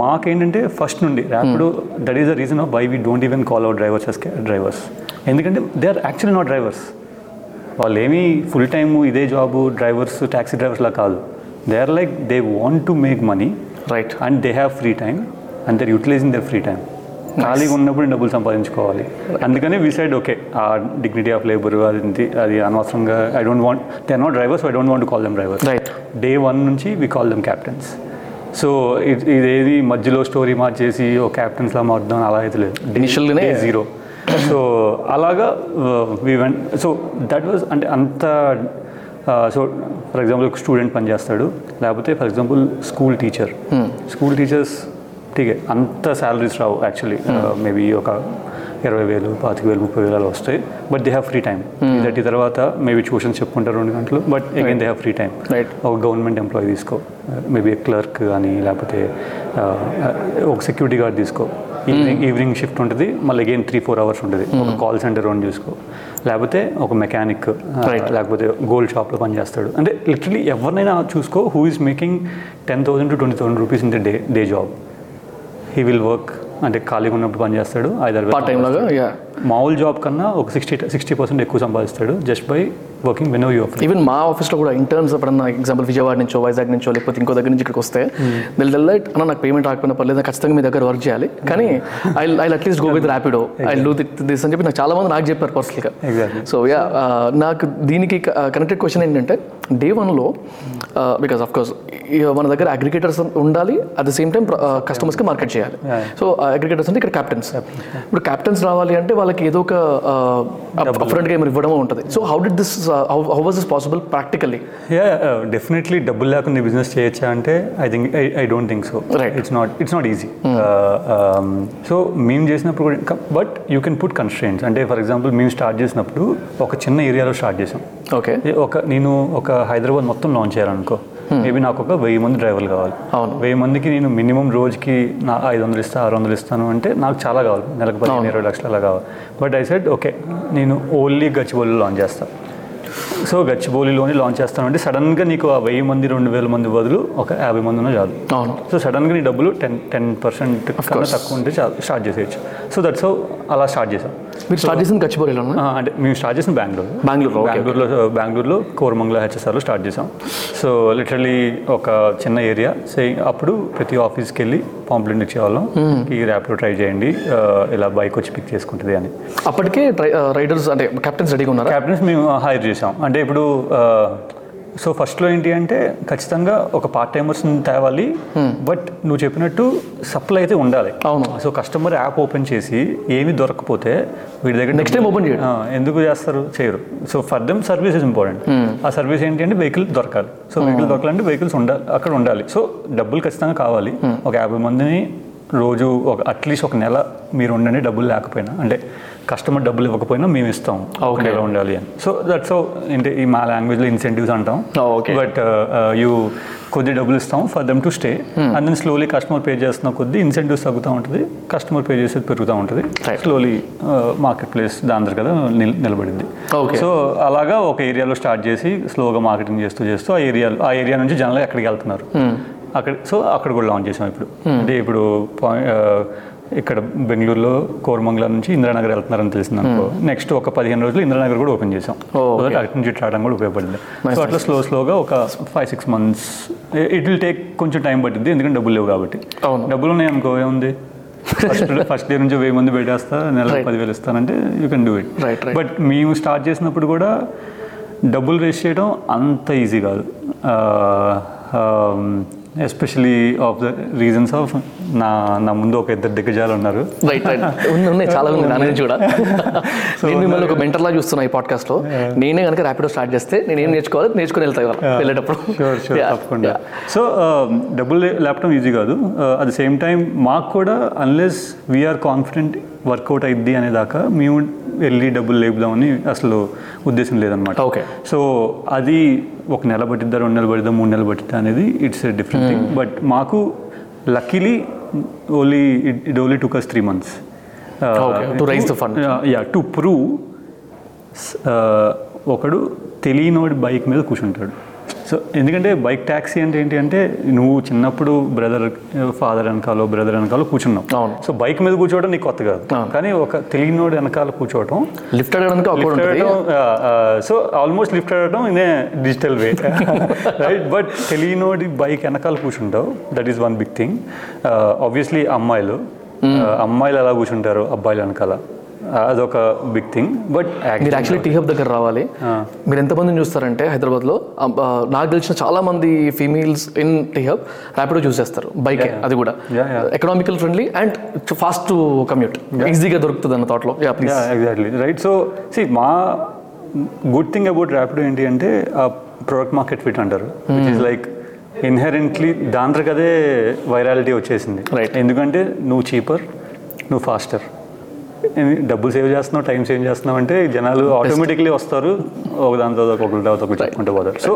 మాకేంటంటే ఫస్ట్ నుండి Rapido that is the reason of why we don't even call our drivers as drivers ఎందుకంటే they are actually not drivers వాళ్ళు ఏమీ ఫుల్ టైమ్ ఇదే జాబు డ్రైవర్స్ ట్యాక్సీ డ్రైవర్స్ లా కాదు. They are like they want to make money right and they have free time and they're utilizing their free time ఖాళీగా ఉన్నప్పుడు డబ్బులు సంపాదించుకోవాలి. అందుకనే we side okay uh dignity of labour అది అది అనవసరంగా I don't want they are not drivers I don't want call them drivers right day one నుంచి we call them captains so ఇదేది మధ్యలో స్టోరీ మార్చేసి ఓ క్యాప్టెన్స్లా మారుద్దాం అలా అయితే లేదు. Initial గానే- జీరో. సో అలాగా we went so that was అంటే అంత సో ఫర్ ఎగ్జాంపుల్ ఒక స్టూడెంట్ పనిచేస్తాడు. లేకపోతే for example school teacher school teachers ఠీకే అంత శాలరీస్ రావు యాక్చువల్లీ మేబీ ఒక ఇరవై వేలు పాతిక వేలు ముప్పై వేలు అలా వస్తాయి. But they have free time thirty తర్వాత మేబీ ట్యూషన్స్ చెప్పుకుంటారు రెండు గంటలు but again they have free time. ఒక గవర్నమెంట్ ఎంప్లాయీ తీసుకో. మేబీ క్లర్క్ కానీ లేకపోతే ఆ, ఒక సెక్యూరిటీ గార్డ్ తీసుకో. ఈవినింగ్ ఈవినింగ్ షిఫ్ట్ ఉంటుంది. మళ్ళీ అగైన్ త్రీ ఫోర్ అవర్స్ ఉంటుంది. ఒక కాల్ సెంటర్ రన్ చూసుకో. లేకపోతే ఒక మెకానిక్ Right. లేకపోతే గోల్డ్ షాప్లో పనిచేస్తాడు. అంటే లిటరలీ ఎవరినైనా చూసుకో who is making ten thousand to twenty thousand rupees in the day day job he will work అంటే ఖాళీగా ఉన్నప్పుడు పనిచేస్తాడు ఐదారు పార్ట్ టైం లాగా మామూలు జాబ్ కన్నా ఒక సిక్స్టీ సిక్స్టీ పర్సెంట్ ఎక్కువ సంపాదిస్తాడు. Just by working when you even మా ఆఫీస్లో కూడా ఇంటర్న్స్ ఎప్పుడన్నా ఎగ్జాంపుల్ విజయవాడ నుంచో వైజాగ్ నుంచో లేకపోతే ఇంకో దగ్గర నుంచి ఇక్కడికి వస్తే దిల్ దిల్ లైట్ అన్న నాకు పేమెంట్ రాకపోయినా పర్లేదు ఖచ్చితంగా మీ దగ్గర వర్క్ చేయాలి. కానీ I I at least go with Rapido I do this అని చెప్పి నాకు చాలా మంది నాకు చెప్పారు పర్సనల్గా. సో యా నాకు దీనికి కనెక్టెడ్ క్వశ్చన్ ఏంటంటే డే వన్లో బికాస్ ఆఫ్ కోర్స్ మన దగ్గర అగ్రిగేటర్స్ ఉండాలి అట్ ద సేమ్ టైం కస్టమర్స్కి మార్కెట్ చేయాలి. సో అగ్రిగేటర్స్ అంటే ఇక్కడ క్యాప్టెన్స్ ఇప్పుడు క్యాప్టెన్స్ రావాలి అంటే వాళ్ళకి ఏదో ఒక అప్రెంట్గా ఏమైనా ఇవ్వడం ఉంటుంది. So how did this how was this possible practically yeah definitely డబ్బులు లేకుండా బిజినెస్ చేయొచ్చా అంటే I think I don't think so Right. It's not it's not easy so మేము చేసినప్పుడు but you can put constraints అంటే ఫర్ ఎగ్జాంపుల్ మేము start చేసినప్పుడు ఒక చిన్న ఏరియాలో స్టార్ట్ చేసాం ఓకే ఒక నేను ఒక హైదరాబాద్ మొత్తం లాంచ్ చేయాలనుకో మేబీ నాకు ఒక వెయ్యి మంది డ్రైవర్లు కావాలి. అవును. వెయ్యి మందికి నేను మినిమం రోజుకి నా ఐదు వందలు ఇస్తా ఆరు వందలు ఇస్తాను అంటే నాకు చాలా కావాలి. నెలకు పదిహేను ఇరవై లక్షలు అలా కావాలి. బట్ ఐ సెడ్ ఓకే నేను ఓన్లీ గచ్చిబౌలిలో లాంచ్ చేస్తాను సో గచ్చిబౌలిలోని లాంచ్ చేస్తాను అంటే సడన్గా నీకు ఆ వెయ్యి మంది రెండు వేల మంది బదులు ఒక యాభై మంది ఉన్నా చాలు. అవును. సో సడన్గా నీ డబ్బులు టెన్ టెన్ పర్సెంట్ కన్నా తక్కువ ఉంటే చాలు స్టార్ట్ చేసేయచ్చు. సో దట్స్ సో అలా స్టార్ట్ చేసాం. మీరు స్టార్ట్ చేసింది గచ్చిబౌలిలో అంటే మేము స్టార్ట్ చేసిన బెంగళూరు. బెంగళూరు బెంగళూరులో బెంగళూరులో కోరమంగళ హెచ్ఎస్ఆర్లో స్టార్ట్ చేసాం. సో లిటరలీ ఒక చిన్న ఏరియా. సే అప్పుడు ప్రతి ఆఫీస్కి వెళ్ళి పాంప్లెంట్ ఇచ్చేవాళ్ళం. ఈ ర్యాప్లో ట్రై చేయండి. ఇలా బైక్ వచ్చి పిక్ చేసుకుంటుంది అని. అప్పటికే రైడర్స్ అంటే కెప్టెన్స్ రెడీగా ఉన్నారా? క్యాప్టెన్స్ మేము హైర్ చేసాం. అంటే ఇప్పుడు సో ఫస్ట్లో ఏంటి అంటే ఖచ్చితంగా ఒక పార్ట్ టైమర్స్ని తేవాలి బట్ నువ్వు చెప్పినట్టు సప్లై అయితే ఉండాలి. అవును. సో కస్టమర్ యాప్ ఓపెన్ చేసి ఏమి దొరకపోతే వీడి దగ్గర నెక్స్ట్ టైం ఓపెన్ చేయండి. ఎందుకు చేస్తారు? చేయరు. So for them service is important ఆ సర్వీస్ ఏంటి అంటే వెహికల్ దొరకాలి. సో వెహికల్ దొరకాలంటే వెహికల్స్ ఉండాలి అక్కడ ఉండాలి. సో డబ్బులు ఖచ్చితంగా కావాలి. ఒక యాభై మందిని రోజు ఒక అట్లీస్ట్ ఒక నెల మీరు ఉండండి డబ్బులు లేకపోయినా అంటే కస్టమర్ డబ్బులు ఇవ్వకపోయినా మేము ఇస్తాం Okay. నెల ఉండాలి అని. సో దట్స్ సో ఏంటి ఈ మా లాంగ్వేజ్లో ఇన్సెంటివ్స్ అంటాం. Okay. బట్ యూ కొద్ది డబ్బులు ఇస్తాం for them to stay and then slowly customer pay చేస్తున్న కొద్ది ఇన్సెంటివ్స్ తగ్గుతూ ఉంటుంది. కస్టమర్ పే చేసేది పెరుగుతూ ఉంటుంది. స్లోలీ మార్కెట్ ప్లేస్ దాని కదా నిల్- నిలబడింది. సో అలాగా ఒక ఏరియాలో స్టార్ట్ చేసి స్లోగా మార్కెటింగ్ చేస్తూ చేస్తూ ఆ ఏరియా ఆ ఏరియా నుంచి జనాలు ఎక్కడికి వెళ్తున్నారు. అక్కడ సో అక్కడ కూడా లాంచ్ చేసాం ఇప్పుడు. అంటే ఇప్పుడు ఆ, ఇక్కడ బెంగళూరులో కోరమంగళ నుంచి ఇంద్రానగర్ వెళ్తున్నారని తెలిసింది అనుకో. నెక్స్ట్ ఒక పదిహేను రోజులు ఇంద్రానగర్ కూడా ఓపెన్ చేసాం So that అటు నుంచి రావడం కూడా ఉపయోగపడింది. సో అట్లా స్లో స్లోగా ఒక five six months it will take కొంచెం టైం పట్టింది ఎందుకంటే డబ్బులు లేవు కాబట్టి. డబ్బులు ఉన్నాయి అనుకో ఏముంది? ఫస్ట్ ఫస్ట్ డే నుంచి వెయ్యి మంది పెట్టేస్తా నెల. పదివేలు ఇస్తానంటే you can do it. But మేము స్టార్ట్ చేసినప్పుడు కూడా డబ్బులు రేస్ చేయడం అంత ఈజీ కాదు. Especially of the reasons of నా నా ముందు ఒక ఇద్దరు దిగ్గజాలు ఉన్నారు. రైట్ రైట్ ఉన్నాయి చాలా ఉంది దాని నుంచి కూడా. నేను మిమ్మల్ని ఒక మెంటర్ లా చూస్తున్నా ఈ పాడ్కాస్ట్లో. నేనే కనుక ర్యాపిడో స్టార్ట్ చేస్తే నేను ఏం నేర్చుకోవాలి? నేర్చుకుని వెళ్తా ఇవాళ వెళ్ళేటప్పుడు. షూర్ షూర్ Yeah, తప్పకుండా. సో డబ్బులు లేపటం ఈజీ కాదు. అట్ ద సేమ్ టైం మాకు కూడా అన్లెస్ వీఆర్ కాన్ఫిడెంట్ వర్కౌట్ అయిద్ది అనేదాకా మేము వెళ్ళి డబ్బులు లేపుదామని అసలు ఉద్దేశం లేదనమాట Okay. సో అది ఒక నెల పట్టిద్దా రెండు నెలలు పట్టిద్దా మూడు నెలలు పట్టిద్దా అనేది ఇట్స్ డిఫరెంట్ థింగ్ బట్ మాకు luckily only it only took us three months. Yeah to prove ఒకడు తెలియనోడి బైక్ మీద కూర్చుంటాడు. సో ఎందుకంటే బైక్ ట్యాక్సీ అంటే ఏంటి అంటే నువ్వు చిన్నప్పుడు బ్రదర్ ఫాదర్ వెనకాలో బ్రదర్ వెనకాల కూర్చున్నావు. అవును. సో బైక్ మీద కూర్చోవడం నీకు కొత్త కాదు. కానీ ఒక తెలియనోడు వెనకాల కూర్చోవటం లిఫ్ట్ అడగడం సో ఆల్మోస్ట్ లిఫ్ట్ అడగడం ఇదే డిజిటల్ వే రైట్ బట్ తెలియనోడి బైక్ వెనకాల కూర్చుంటావు. That is one big thing obviously అమ్మాయిలు Uh, అమ్మాయిలు ఎలా కూర్చుంటారు అబ్బాయిలు వెనకాల? అదొక బిగ్ థింగ్ బట్ మీరు యాక్చువల్లీ టీ హబ్ దగ్గర రావాలి. మీరు ఎంతమందిని చూస్తారంటే హైదరాబాద్లో? నాకు తెలిసిన చాలా మంది females in T Hub Rapido choose చేస్తారు బైక్ అది కూడా. Economical friendly and fast commute ఈజీగా దొరుకుతుంది అన్న థాట్లో please exactly right so see మా గుడ్ థింగ్ అబౌట్ ర్యాపిడో ఏంటి అంటే ఆ ప్రొడక్ట్ మార్కెట్ ఫిట్ అంటారు. విచ్ ఇస్ లైక్ ఇన్హెరెంట్లీ దాంట్లోకి అదే వైరాలిటీ వచ్చేసింది. ఎందుకంటే నువ్వు చీపర్ నువ్వు ఫాస్టర్ డబ్బులు సేవ్ చేస్తున్నావు టైం సేవ్ చేస్తున్నావు అంటే జనాలు ఆటోమేటిక్లీ వస్తారు ఒక దాని తర్వాత ఒకటి తర్వాత ఒకటి చెప్పుకుంటూ పోతారు. సో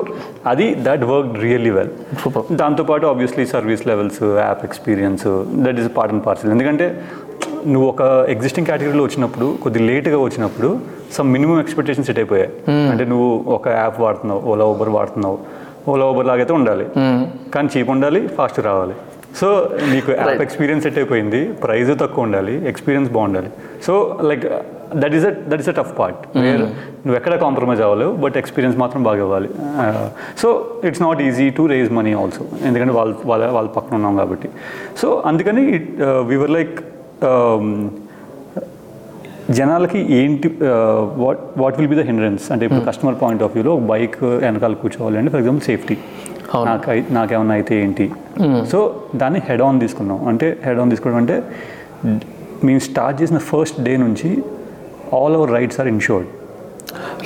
అది దట్ వర్క్ రియల్లీ వెల్. దాంతోపాటు obviously service levels app experience that is part and parcel ఎందుకంటే నువ్వు ఒక ఎగ్జిస్టింగ్ కేటగిరీలో వచ్చినప్పుడు కొద్ది లేట్గా వచ్చినప్పుడు సమ్ మినిమం ఎక్స్పెక్టేషన్ సెట్ అయిపోయాయి. అంటే నువ్వు ఒక యాప్ వాడుతున్నావు ఓలా ఊబర్ వాడుతున్నావు. ఓలా ఊబర్ లాగైతే ఉండాలి. కానీ చీప్ ఉండాలి ఫాస్ట్ రావాలి. సో నీకు యాప్ ఎక్స్పీరియన్స్ సెట్ అయిపోయింది ప్రైస్ తక్కువ ఉండాలి ఎక్స్పీరియన్స్ బాగుండాలి. So like that is a that is a tough part where నువ్వు ఎక్కడ కాంప్రమైజ్ అవ్వలేవు బట్ ఎక్స్పీరియన్స్ మాత్రం బాగా ఇవ్వాలి. So it's not easy to raise money also ఎందుకంటే వాళ్ళ వాళ్ళ వాళ్ళ పక్కన ఉన్నాం కాబట్టి. సో అందుకని వీవర్ లైక్ జనాలకి ఏంటి what what will be the hindrance అంటే ఇప్పుడు కస్టమర్ పాయింట్ ఆఫ్ వ్యూలో బైక్ వెనకాల కూర్చోవాలి అంటే ఫర్ ఎగ్జాంపుల్ సేఫ్టీ. నాకు నాకేమన్నా అయితే ఏంటి? సో దాన్ని హెడ్ ఆన్ తీసుకున్నాం. అంటే హెడ్ ఆన్ తీసుకోవడం అంటే మేము స్టార్ట్ చేసిన ఫస్ట్ డే నుంచి all our rides are insured.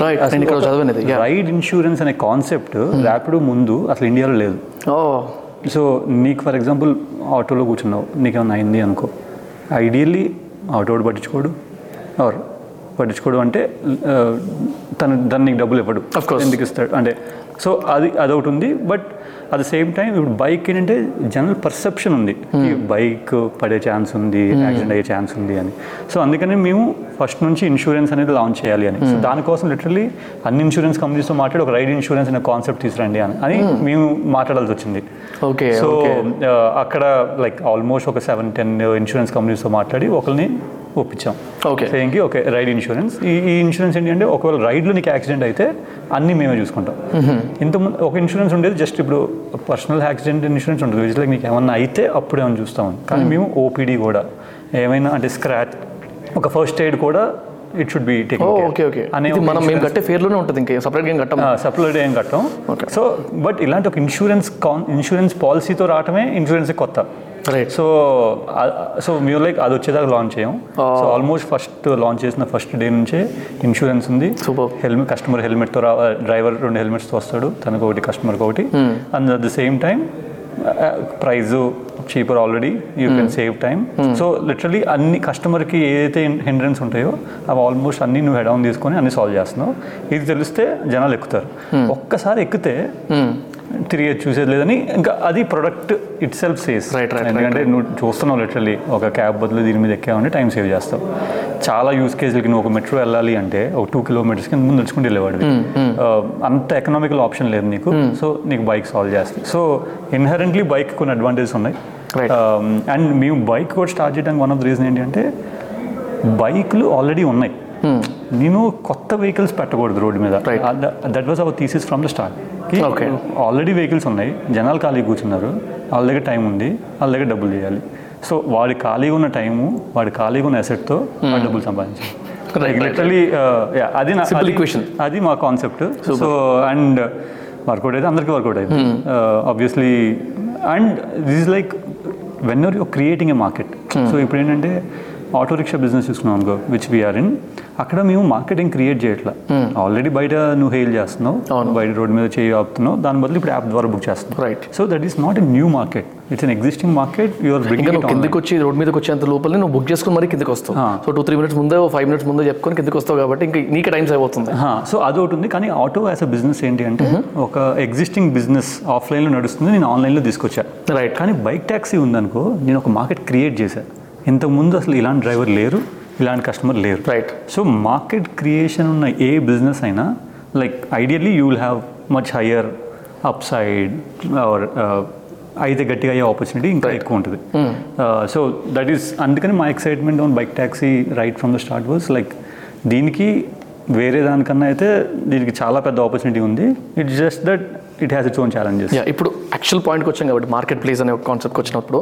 Right చదివినది. Ride insurance అనే కాన్సెప్ట్ ర్యాపిడో ముందు అసలు ఇండియాలో లేదు. సో నీకు ఫర్ ఎగ్జాంపుల్ ఆటోలో కూర్చున్నావు నీకేమన్నా అయింది అనుకో. ఐడియల్లీ ఆటోడు పట్టించుకోడు. ఆర్ పట్టించుకోడు అంటే తను దాన్ని నీకు డబ్బులు ఇవ్వడు. ఎందుకు ఇస్తాడు? అంటే సో అది అదొకటి ఉంది. But at the same time ఇప్పుడు బైక్ ఏంటంటే జనరల్ పర్సెప్షన్ ఉంది. ఈ బైక్ పడే ఛాన్స్ ఉంది యాక్సిడెంట్ అయ్యే ఛాన్స్ ఉంది అని. సో అందుకని మేము ఫస్ట్ నుంచి ఇన్సూరెన్స్ అనేది లాంచ్ చేయాలి అని. సో దానికోసం లిటరల్లీ అన్ని ఇన్సూరెన్స్ కంపెనీస్తో మాట్లాడి ఒక రైడ్ ఇన్సూరెన్స్ అనే కాన్సెప్ట్ తీసుకురండి అని అని మేము మాట్లాడాల్సి వచ్చింది. ఓకే సో ఓకే అక్కడ లైక్ ఆల్మోస్ట్ ఒక సెవెన్ టెన్ ఇన్సూరెన్స్ కంపెనీస్తో మాట్లాడి ఒకరిని ఒప్పించాం. ఓకే సేయింగ్కి ఓకే రైడ్ ఇన్సూరెన్స్ ఈ ఈ ఇన్సూరెన్స్ ఏంటి అంటే ఒకవేళ రైడ్లో నీకు యాక్సిడెంట్ అయితే అన్నీ మేమే చూసుకుంటాం. ఇంతకుముందు ఒక ఇన్సూరెన్స్ ఉండేది జస్ట్ ఇప్పుడు పర్సనల్ యాక్సిడెంట్ ఇన్సూరెన్స్ ఉంటుంది. విచ్ లైక్ నీకు ఏమన్నా అయితే అప్పుడే ఏమైనా చూస్తామని కానీ మేము. ఓపీడీ కూడా ఏమైనా అంటే స్క్రాచ్ ఒక ఫస్ట్ ఎయిడ్ కూడా it should be take okay okay ఇది మనం మేము కట్టే ఫేర్లోనే ఉంటుంది ఇంకా సపరేట్గా ఏం కట్టం సప్లైడ్ ఏం కట్టం. సో బట్ ఇలాంటి ఒక ఇన్సూరెన్స్ కాన్ ఇన్సూరెన్స్ పాలసీతో రావటమే ఇన్సూరెన్స్ కొత్త. సో సో మీరు లైక్ అది వచ్చేదాకా లాంచ్ చేయం. సో ఆల్మోస్ట్ ఫస్ట్ లాంచ్ చేసిన ఫస్ట్ డే నుంచే ఇన్సూరెన్స్ ఉంది. హెల్మెట్ కస్టమర్ హెల్మెట్తో రా డ్రైవర్ రెండు హెల్మెట్స్తో వస్తాడు. తనకు ఒకటి కస్టమర్కి ఒకటి and at the same time price cheaper already you can save time so literally అన్ని కస్టమర్కి ఏదైతే హిండ్రెన్స్ ఉంటాయో అవి ఆల్మోస్ట్ అన్ని నువ్వు హెడ్ ఆన్ తీసుకొని అన్ని సాల్వ్ చేస్తున్నావు. ఇది తెలిస్తే జనాలు ఎక్కుతారు. ఒక్కసారి ఎక్కితే తిరిగి చూసేది లేదని ఇంకా అది product itself says Right, right, ఎందుకంటే నువ్వు చూస్తున్నావు లిటరల్లీ ఒక క్యాబ్ బదులు దీని మీద ఎక్కావంటే టైం సేవ్ చేస్తావు. చాలా యూస్ కేసులకి నువ్వు ఒక మెట్రో వెళ్ళాలి అంటే ఒక టూ కిలోమీటర్స్ కింద ముందు నడుచుకుంటూ వెళ్ళేవాడివి ఆ, అంత ఎకనామికల్ ఆప్షన్ లేదు నీకు. సో నీకు బైక్ సాల్వ్ చేస్తాయి. సో ఇన్హరెంట్లీ బైక్ కొన్ని అడ్వాంటేజెస్ ఉన్నాయి. అండ్ మేము బైక్ కూడా స్టార్ట్ చేయడానికి వన్ ఆఫ్ ద రీజన్ ఏంటంటే బైక్లు ఆల్రెడీ ఉన్నాయి. నేను కొత్త వెహికల్స్ పెట్టకూడదు రోడ్డు మీద. That was our thesis from the start Okay. Already vehicles ఉన్నాయి. జనాలు ఖాళీ కూర్చున్నారు. వాళ్ళ దగ్గర టైం ఉంది. వాళ్ళ దగ్గర డబ్బులు చేయాలి సో వాడి ఖాళీగా ఉన్న టైము వాడి ఖాళీగా ఉన్న అసెట్తో వాడు డబ్బులు సంపాదించాలి. లిటరలీ అది నా- అది- మా కాన్సెప్ట్ సో అండ్ వర్కౌట్ అయితే అందరికీ వర్కౌట్ అయింది obviously and this is like when are you creating a market so ఇప్పుడు ఏంటంటే ఆటో రిక్షా బిజినెస్ చూసుకున్నాం అనుకో విచ్ వీఆర్ ఇన్ అక్కడ మేము మార్కెటింగ్ క్రియేట్ చేయట్లా. ఆల్రెడీ బయట నువ్వు హెయిల్ చేస్తున్నావు. బయట రోడ్ మీద చేయి ఆపుతున్నావు దాని బదులు ఇప్పుడు యాప్ ద్వారా బుక్ చేస్తున్నావు. Right so that is not a new market it's an existing market you're bringing నువ్వు కిందకి వచ్చి రోడ్ మీదకి వచ్చేంత లోపల నువ్వు బుక్ చేసుకుని మరీ కిందకి వస్తావు. సో టూ త్రీ మినిట్స్ ముందే ఫైవ్ మినిట్స్ ముందే చెప్పుకొని కిందకి వస్తావు కాబట్టి ఇంకా నీకే టైం సేవ్ అవుతుంది. సో అదొకటి ఉంది. కానీ ఆటో యాజ్ అ బిజినెస్ ఏంటి అంటే ఒక ఎగ్జిస్టింగ్ బిజినెస్ ఆఫ్లైన్లో నడుస్తుంది. నేను ఆన్లైన్లో తీసుకొచ్చా. రైట్ కానీ బైక్ ట్యాక్సీ ఉందనుకో నేను ఒక మార్కెట్ క్రియేట్ చేశా. ఇంతకుముందు అసలు ఇలాంటి డ్రైవర్ లేరు ఇలాంటి కస్టమర్ లేరు. రైట్ సో మార్కెట్ క్రియేషన్ ఉన్న ఏ బిజినెస్ అయినా like ideally you will have much higher upside or అయితే గట్టిగా అయ్యే ఆపర్చునిటీ ఇంకా ఎక్కువ ఉంటుంది. సో దట్ ఈస్ అందుకని మా excitement on bike taxi right from the start was like దీనికి వేరే దానికన్నా అయితే దీనికి చాలా పెద్ద ఆపర్చునిటీ ఉంది. It's just that it has its own challenges ఇప్పుడు యాక్చువల్ పాయింట్కి వచ్చాం కాబట్టి మార్కెట్ ప్లేస్ అనే ఒక కాన్సెప్ట్కి వచ్చినప్పుడు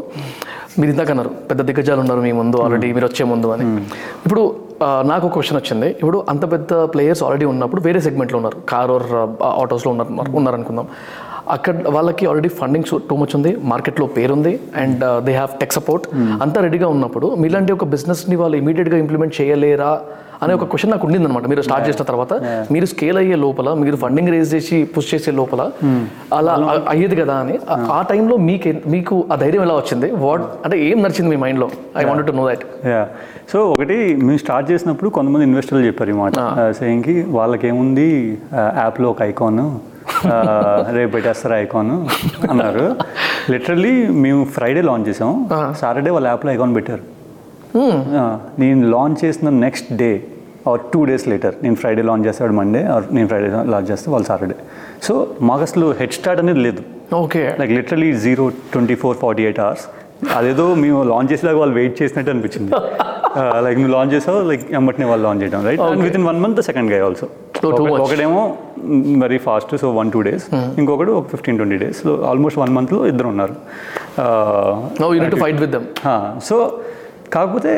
మీరు ఇందాక అన్నారు పెద్ద దిగ్గజాలు ఉన్నారు మీ ముందు ఆల్రెడీ మీరు వచ్చే ముందు అని. ఇప్పుడు ఆ, నాకు ఒక క్వశ్చన్ వచ్చింది. ఇప్పుడు అంత పెద్ద ప్లేయర్స్ ఆల్రెడీ ఉన్నప్పుడు వేరే సెగ్మెంట్లో ఉన్నారు. కార్ ఆర్ ఆటోస్లో ఉన్నారు ఉన్నారు అనుకుందాం. అక్కడ వాళ్ళకి ఆల్రెడీ ఫండింగ్ టూ మచ్ ఉంది. మార్కెట్లో పేరుంది. And they have tech support అంతా రెడీగా ఉన్నప్పుడు మీలాంటి ఒక బిజినెస్ని వాళ్ళు ఇమీడియట్గా ఇంప్లిమెంట్ చేయలేరా అనే ఒక క్వశ్చన్ నాకు ఉండింది అనమాట మీరు స్టార్ట్ చేసిన తర్వాత మీరు స్కేల్ అయ్యే లోపల మీరు ఫండింగ్ రేజ్ చేసి పుష్ చేసే లోపల అలా అ- అయ్యేది కదా అని ఆ- టైంలో మీకు మీకు ఆ ధైర్యం ఎలా వచ్చింది? వాట్ అంటే ఏం నడిచింది మీ మైండ్లో I want to know that so ఒకటి మేము స్టార్ట్ చేసినప్పుడు కొంతమంది ఇన్వెస్టర్లు చెప్పారు ఈ మాట. సేయింగ్కి వాళ్ళకి ఏముంది యాప్లో ఒక ఐకాన్ రేపు పెట్టేస్తారు ఐకాన్ అన్నారు. లిటరల్లీ మేము ఫ్రైడే లాంచ్ చేసాం సాటర్డే వాళ్ళ యాప్లో ఐకాన్ పెట్టారు. ఆ, నేను లాంచ్ చేసిన next day or two days later నేను ఫ్రైడే లాంచ్ చేస్తాడు మండే ఆర్ నేను ఫ్రైడే లాంచ్ చేస్తే వాళ్ళు సాటర్డే సో మాకు అసలు హెడ్ స్టార్ట్ అనేది లేదు. Okay like literally zero twenty four forty eight hours అదేదో మేము లాంచ్ చేసేదాకా వాళ్ళు వెయిట్ చేసినట్టు అనిపించింది. లైక్ నువ్వు లాంచ్ చేసావు లైక్ ఎంబటిని వాళ్ళు లాంచ్ చేయడం right within one month second guy also. ఒకడేమో very fast so one two days ఇంకొకడు ఒక fifteen twenty days so almost one మంత్లో ఇద్దరు ఉన్నారు no you to fight with so కాకపోతే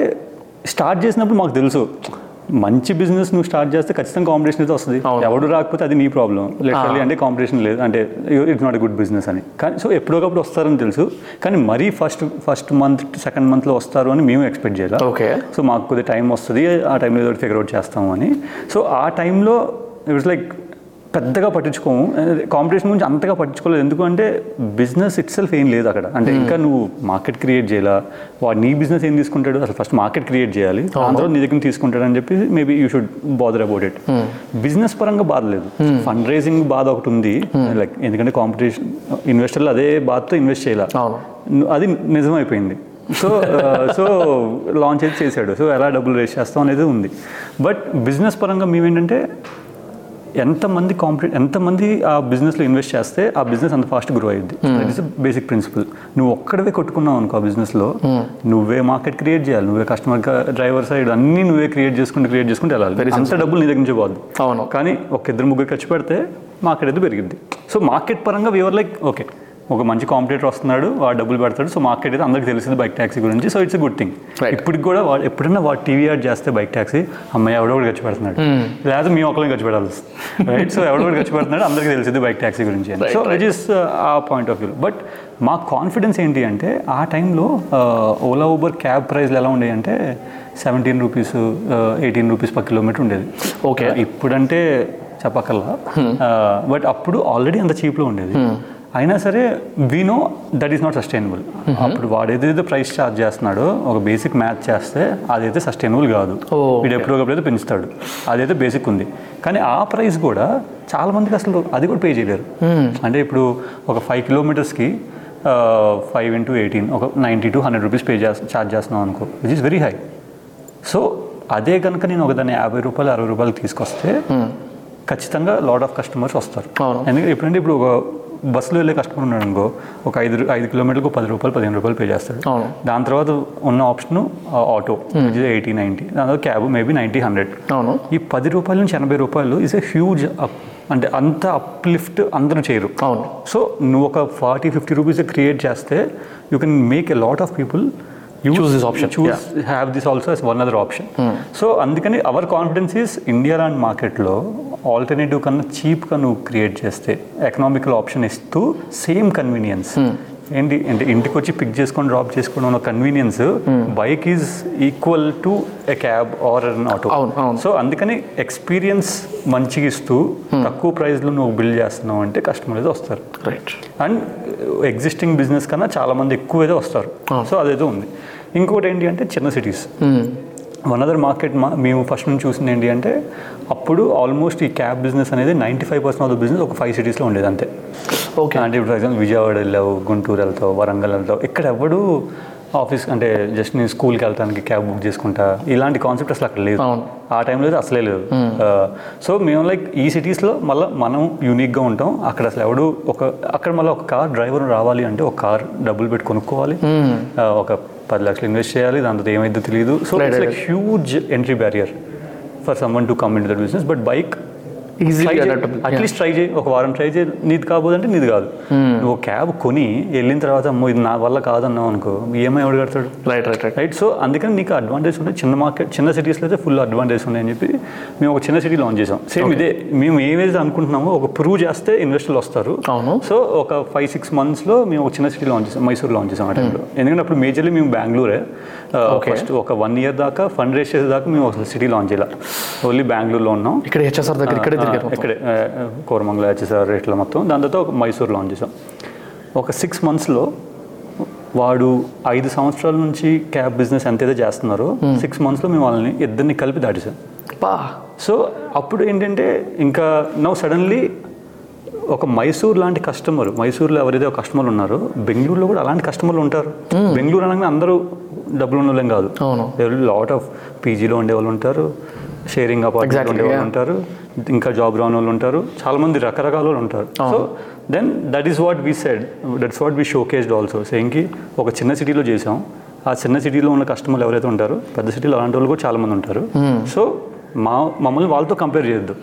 స్టార్ట్ చేసినప్పుడు మాకు తెలుసు. మంచి బిజినెస్ నువ్వు స్టార్ట్ చేస్తే ఖచ్చితంగా కాంపిటీషన్ అయితే వస్తుంది. ఎవడు రాకపోతే అది నీ ప్రాబ్లం లిటరలీ అంటే కాంపిటీషన్ లేదు. అంటే ఇట్స్ నాట్ గుడ్ బిజినెస్ అని. కానీ సో ఎప్పుడోకప్పుడు వస్తారని తెలుసు. కానీ మరీ ఫస్ట్ ఫస్ట్ మంత్ సెకండ్ మంత్లో వస్తారు అని మేము ఎక్స్పెక్ట్ చేయాలి? ఓకే సో మాకు కొద్దిగా టైం వస్తుంది. ఆ టైంలో ఏదో ఫిగర్ అవుట్ చేస్తాము అని. సో ఆ టైంలో ఇట్స్ లైక్ పెద్దగా పట్టించుకోము. కాంపిటీషన్ గురించి అంతగా పట్టించుకోలేదు. ఎందుకంటే బిజినెస్ ఇట్ సెల్ఫ్ ఏం లేదు అక్కడ. అంటే ఇంకా నువ్వు మార్కెట్ క్రియేట్ చేయాలా? వాడు నీ బిజినెస్ ఏం తీసుకుంటాడు? అసలు ఫస్ట్ మార్కెట్ క్రియేట్ చేయాలి. తర్వాత నీ దగ్గర తీసుకుంటాడు అని చెప్పి maybe you should bother about it business పరంగా బాధ లేదు. ఫండ్ రైజింగ్ బాధ ఒకటి ఉంది. లైక్ ఎందుకంటే కాంపిటీషన్ ఇన్వెస్టర్లు అదే బాధతో ఇన్వెస్ట్ చేయాలి? అది నిజమైపోయింది. సో సో లాంచ్ అయితే చేశాడు. సో ఎలా డబ్బులు రేస్ చేస్తాం అనేది ఉంది. బట్ బిజినెస్ పరంగా మేమేంటంటే ఎంతమంది కాంపిటీ ఎంతమంది ఆ బిజినెస్లో ఇన్వెస్ట్ చేస్తే ఆ బిజినెస్ అంత ఫాస్ట్ గ్రో అయ్యింది దట్ ఇస్ బేసిక్ ప్రిన్సిపల్ నువ్వు ఒక్కడవే కొట్టుకున్నావు అనుకో ఆ బిజినెస్లో నువ్వే మార్కెట్ క్రియేట్ చేయాలి. నువ్వే కస్టమర్ డ్రైవర్ సైడ్ అన్నీ నువ్వే క్రియేట్ చేసుకుంటూ క్రియేట్ చేసుకుంటూ వెళ్ళాలి. అంత డబ్బులు నీ దగ్గర నుంచి పోదు. అవును. కానీ ఒక ఇద్దరు ముగ్గురు ఖర్చు పెడితే మార్కెట్ అయితే పెరిగింది సో మార్కెట్ పరంగా వీఆర్ లైక్ ఓకే ఒక మంచి కాంపిటేటర్ వస్తున్నాడు వాడు డబ్బులు పెడతాడు సో మార్కెట్ అయితే అందరికి తెలిసింది బైక్ ట్యాక్సీ గురించి. So it's good thing. ఇప్పటికి కూడా వాడు ఎప్పుడైనా వాడు టీవీ యాడ్ చేస్తే బైక్ ట్యాక్సీ అమ్మాయి ఎవడో ఒకటి ఖర్చు పెడుతున్నాడు లేదా మేము ఒకరిని ఖర్చు పెడాలి రైట్ సో ఎవడో ఒకటి ఖర్చు పెడుతున్నాడు అందరికీ తెలిసింది బైక్ ట్యాక్సీ గురించి so it is a point of view but మా కాన్ఫిడెన్స్ ఏంటి అంటే ఆ టైంలో ఓలా ఊబర్ క్యాబ్ ప్రైస్లు ఎలా ఉండేవి అంటే seventeen rupees eighteen rupees per kilometer ఉండేది. Okay. ఇప్పుడంటే చెప్పకల్లా బట్ అప్పుడు ఆల్రెడీ అంత చీప్లో ఉండేది. అయినా సరే we know that is not sustainable అప్పుడు వాడు ఏదైతే ప్రైస్ చార్జ్ చేస్తున్నాడో ఒక బేసిక్ మ్యాథ్ చేస్తే అదైతే సస్టైనబుల్ కాదు. వీడు ఎప్పుడోకప్పుడైతే పెంచుతాడు. అదైతే బేసిక్ ఉంది. కానీ ఆ ప్రైస్ కూడా చాలా మందికి అసలు అది కూడా పే చేయలేరు. అంటే ఇప్పుడు ఒక ఫైవ్ కిలోమీటర్స్కి ఫైవ్ ఇంటూ ఎయిటీన్ ఒక ninety two hundred rupees pay చేస్తా ఛార్జ్ చేస్తున్నాం అనుకో which is very high so అదే కనుక నేను ఒక దాన్ని యాభై రూపాయలు అరవై రూపాయలు తీసుకొస్తే ఖచ్చితంగా లాట్ ఆఫ్ కస్టమర్స్ వస్తారు. ఎందుకంటే ఎప్పుడంటే ఇప్పుడు ఒక బస్సులో వెళ్ళే కస్టమర్ ఉన్నాడు అనుకో ఒక ఐదు ఐదు కిలోమీటర్లకు పది రూపాయలు పదిహేను రూపాయలు పే చేస్తాడు. దాని తర్వాత ఉన్న ఆప్షన్ ఆటో ఎయిటీ నైంటీ దాని తర్వాత క్యాబ్ మేబీ నైంటీ హండ్రెడ్ అవును. ఈ పది రూపాయల నుంచి ఎనభై రూపాయలు ఇస్ ఎ హ్యూజ్ అప్ అంటే అంత అప్లిఫ్ట్ అందరూ చేయరు. అవును. సో నువ్వు ఒక ఫార్టీ ఫిఫ్టీ రూపీస్ క్రియేట్ చేస్తే you can make a lot of people Choose this option. Choose have this also as one other option so అందుకని అవర్ కాన్ఫిడెన్స్ ఈస్ ఇండియా లాంటి మార్కెట్లో ఆల్టర్నేటివ్ కన్నా చీప్గా నువ్వు క్రియేట్ చేస్తే ఎకనామికల్ ఆప్షన్ ఇస్తూ same convenience ఏంటి? అంటే ఇంటికి వచ్చి పిక్ చేసుకొని డ్రాప్ చేసుకోవడం ఉన్న convenience bike is equal to a cab or an auto. So అందుకని ఎక్స్పీరియన్స్ మంచిగా ఇస్తూ తక్కువ ప్రైస్లో నువ్వు బిల్డ్ చేస్తున్నావు అంటే కస్టమర్ అయితే వస్తారు. రైట్ అండ్ ఎగ్జిస్టింగ్ బిజినెస్ కన్నా చాలా మంది ఎక్కువ అయితే వస్తారు సో అదైతే ఉంది. ఇంకోటి ఏంటి అంటే చిన్న సిటీస్ వన్ అదర్ మార్కెట్ మా మేము ఫస్ట్ నుంచి చూసింది ఏంటి అంటే అప్పుడు ఆల్మోస్ట్ ఈ క్యాబ్ బిజినెస్ అనేది ninety five percent of the business ఒక ఫైవ్ సిటీస్లో ఉండేది అంతే. ఓకే అంటే ఇప్పుడు ఫర్ ఎగ్జాంపుల్ విజయవాడ వెళ్ళావు గుంటూరు వెళ్తావు వరంగల్ వెళ్తావు ఇక్కడ ఎవడు ఆఫీస్ అంటే జస్ట్ నేను స్కూల్కి వెళ్తానికి క్యాబ్ బుక్ చేసుకుంటా ఇలాంటి కాన్సెప్ట్ అసలు అక్కడ లేదు. ఆ టైంలో అయితే అసలే లేదు. సో మేము లైక్ ఈ సిటీస్లో మళ్ళీ మనం యూనిక్గా ఉంటాం. అక్కడ అసలు ఎవడు ఒక అక్కడ మళ్ళీ ఒక కార్ డ్రైవర్ రావాలి అంటే ఒక కార్ డబ్బులు పెట్టి కొనుక్కోవాలి. ఆ, ఒక పది లక్షలు ఇన్వెస్ట్ చేయాలి దాంతో ఏమైందో తెలియదు so Right, it's right, like huge entry barrier for someone to come in that business but bike Yeah. At least try చేయి. ఒక వారం ట్రై చేయి. నీది కాబోదంటే నీది కాదు. నువ్వు క్యాబ్ కొని వెళ్ళిన తర్వాత అమ్మో ఇది నా వల్ల కాదన్నావు అనుకో ఈఎంఐ ఎవడు కడతాడు? Right right right right so అందుకని నీకు అడ్వాంటేజ్ ఉన్నాయి. చిన్న మార్కెట్ చిన్న సిటీస్లో అయితే ఫుల్ అడ్వాంటేజ్ ఉన్నాయని చెప్పి మేము ఒక చిన్న సిటీ లాంచ్ చేసాం సేమ్ ఇదే. మేము ఏవైతే అనుకుంటున్నామో ఒక ప్రూవ్ చేస్తే ఇన్వెస్టర్లు వస్తారు. అవును. సో ఒక ఫైవ్ సిక్స్ మంత్స్లో మేము ఒక చిన్న సిటీ లాంచ్ చేసాం మైసూర్ లాంచ్ చేసాం ఆ టైంలో ఎందుకంటే అప్పుడు మేజర్లీ మేము బెంగళూరే ఫస్ట్ ఒక వన్ ఇయర్ దాకా ఫండ్ రేస్ చేసే దాకా మేము ఒక సిటీ లాంచ్ చేయాలి. ఓన్లీ బెంగళూరులో ఉన్నాం. ఇక్కడ హెచ్ఎస్ఆర్ దగ్గర ఇక్కడే. ఇక్కడే కోరమంగళ హెచ్ఎస్ఆర్ ఇట్లా మొత్తం. దాని తర్వాత ఒక మైసూర్ లాంచ్ చేసాం ఒక సిక్స్ మంత్స్లో వాడు ఐదు సంవత్సరాల నుంచి క్యాబ్ బిజినెస్ ఎంతైతే చేస్తున్నారో సిక్స్ మంత్స్లో మేము వాళ్ళని ఇద్దరిని కలిపి దాటేసాం పా సో అప్పుడు ఏంటంటే ఇంకా నవ్వు సడన్లీ ఒక మైసూర్ లాంటి కస్టమర్ మైసూర్లో ఎవరైతే ఒక కస్టమర్ ఉన్నారో బెంగళూరులో కూడా అలాంటి కస్టమర్లు ఉంటారు. బెంగళూరు అనగానే అందరూ డబ్బులు ఉన్న వాళ్ళేం కాదు లాట్ ఆఫ్ పీజీలో ఉండే వాళ్ళు ఉంటారు షేరింగ్ అపార్ట్మెంట్ Exactly, ఉండే వాళ్ళు yeah. ఉంటారు. ఇంకా జాబ్ రాని వాళ్ళు ఉంటారు. చాలా మంది రకరకాల వాళ్ళు ఉంటారు. So then that is what we said that's what we showcased also సేయింగ్కి ఒక చిన్న సిటీలో చేసాం ఆ చిన్న సిటీలో ఉన్న కస్టమర్లు ఎవరైతే ఉంటారో పెద్ద సిటీలో అలాంటి వాళ్ళు కూడా చాలా మంది ఉంటారు సో మా మమ్మల్ని వాళ్ళతో కంపేర్ చేయొద్దు.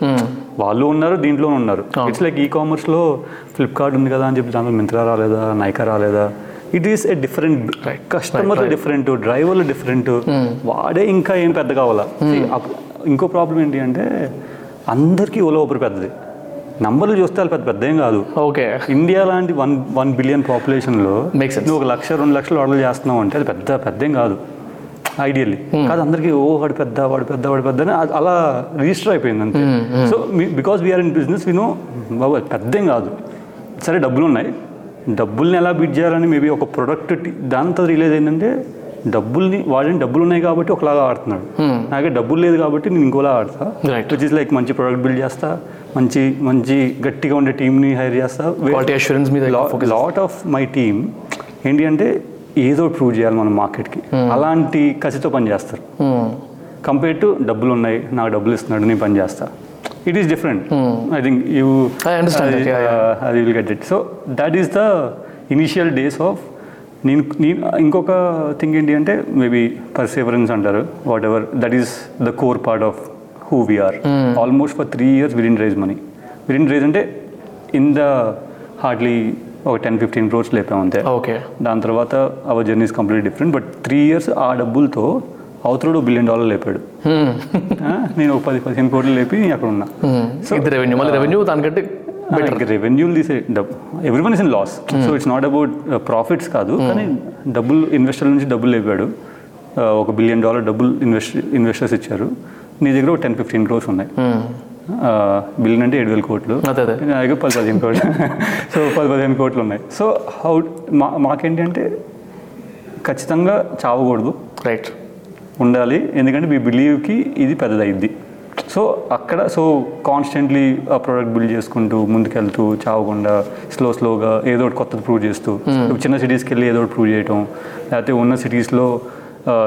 వాళ్ళు ఉన్నారు దీంట్లో ఉన్నారు. ఇట్స్ లైక్ ఈ కామర్స్లో ఫ్లిప్కార్ట్ ఉంది కదా అని చెప్పి దాంట్లో మింత్రా రాలేదా నైకా రాలేదా? It is a different customer different డ్రైవర్లు డిఫరెంట్ వాడే ఇంకా ఏం పెద్ద కావాలా? అప్- ఇంకో ప్రాబ్లం ఏంటి అంటే అందరికీ ఓలో ఊపిరి పెద్దది. నంబర్లు చూస్తే పెద్ద పెద్ద ఏం కాదు. ఓకే. ఇండియా లాంటి వన్ వన్ బిలియన్ పాపులేషన్లో. నువ్వు ఒక లక్ష రెండు లక్షలు ఆర్డర్ చేస్తున్నావు అంటే అది పెద్ద పెద్ద ఏం కాదు. ఐడియల్లీ కాదు అందరికీ ఓ వాడు పెద్ద వాడు పెద్ద వాడు పెద్ద అని అలా రిజిస్టర్ అయిపోయింది అంతే. So because we're in business వినో బాబు పెద్ద ఏం కాదు. సరే డబ్బులు ఉన్నాయి. డబ్బుల్ని ఎలా బీట్ చేయాలని మేబీ ఒక ప్రొడక్ట్ దాంతో రిలీజ్ ఏంటంటే డబ్బుల్ని వాడిని డబ్బులు ఉన్నాయి కాబట్టి ఒకలాగా ఆడుతున్నాడు. నాకే డబ్బులు లేదు కాబట్టి నేను ఇంకోలా ఆడతా. విచ్ ఇస్ లైక్ మంచి ప్రొడక్ట్ బిల్డ్ చేస్తా మంచి మంచి గట్టిగా ఉండే టీంని హైర్ చేస్తా. అష్యూరెన్స్ మీద లాట్ ఆఫ్ మై టీమ్ ఏంటి అంటే ఏదో ప్రూవ్ చేయాలి మన మార్కెట్కి అలాంటి కసితో పని చేస్తారు. కంపేర్ టు డబ్బులు ఉన్నాయి నాకు డబ్బులు ఇస్తున్నాడు నేను పని చేస్తా. It is different I think you that, yeah, అది will get it so that is the initial days of నేను నేను ఇంకొక థింగ్ ఏంటి అంటే మేబీ పర్సేవరెన్స్ అంటారు. Whatever that is the core part of who we're almost for three years within raise money within raise అంటే in the hardly ఒక ten fifteen crores లేపాం అంతే. ఓకే దాని తర్వాత our journeys complete different but three years ఆ డబ్బులతో అవతరుడు billion dollar లేపాడు. ఆ, నేను ఒక పది పదిహేను కోట్లు లేపి అక్కడ ఉన్నా. ఇది రెవెన్యూ మళ్ళీ రెవెన్యూ దానికంటే రెవెన్యూలు తీసే everyone is in loss so it's not about profits కాదు కానీ డబ్బులు ఇన్వెస్టర్ల నుంచి డబ్బులు లేపాడు ఆ, ఒక బిలియన్ డాలర్ డబ్బులు ఇన్వెస్ట్ ఇన్వెస్టర్స్ ఇచ్చారు. నీ దగ్గర ఒక టెన్ ఫిఫ్టీన్ క్రోర్స్ ఉన్నాయి. బిలియన్ అంటే ఏడు వేల కోట్లు. నా దగ్గర పది పదిహేను కోట్లు. సో పది పదిహేను కోట్లు ఉన్నాయి. సో హౌ మా మాకేంటి అంటే ఖచ్చితంగా చావకూడదు. రైట్ ఉండాలి. ఎందుకంటే మీ బిలీవ్కి ఇది పెద్దదైద్ది. సో అక్కడ సో కాన్స్టెంట్లీ ఆ ప్రోడక్ట్ బిల్డ్ చేసుకుంటూ ముందుకెళ్తూ చావకుండా స్లో స్లోగా ఏదో ఒకటి కొత్తది ప్రూవ్ చేస్తూ ఇప్పుడు చిన్న సిటీస్కి వెళ్ళి ఏదో ఒకటి ప్రూవ్ చేయటం లేకపోతే ఉన్న సిటీస్లో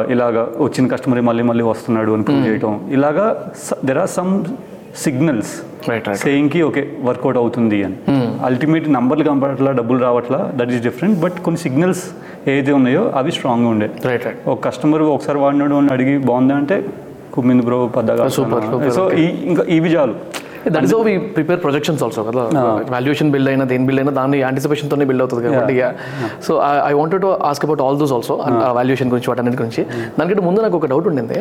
ఇలాగా వచ్చిన కస్టమర్ మళ్ళీ మళ్ళీ వస్తున్నాడు అని ప్రూవ్ చేయటం. ఇలాగా దెర్ ఆర్ సమ్ సిగ్నల్స్ సేయింగ్కి ఓకే వర్కౌట్ అవుతుంది అని. అల్టిమేట్ నంబర్లు కనపడట్లా డబ్బులు రావట్లా దట్ ఈస్ డిఫరెంట్ బట్ కొన్ని సిగ్నల్స్ ఏదైతే ఉన్నాయో అవి స్ట్రాంగ్గా ఉండే. ఒక కస్టమర్ ఒకసారి వాడినాడు అని అడిగి బాగుందా? అంటే కుమ్మింది బ్రో పెద్దగా super, సో ఈ ఇంకా ఇవి చాలు that is we prepare projections also కదా? వాల్యుయేషన్ బిల్డ్ అయినా దేని బిల్డ్ అయినా దాన్ని తోనే బిల్డ్ అవుతుంది కాబట్టి so I wanted to ask about all those also valuation గురించి వాటన్నిటి గురించి. దానికంటే ముందు నాకు ఒక డౌట్ ఉండింది.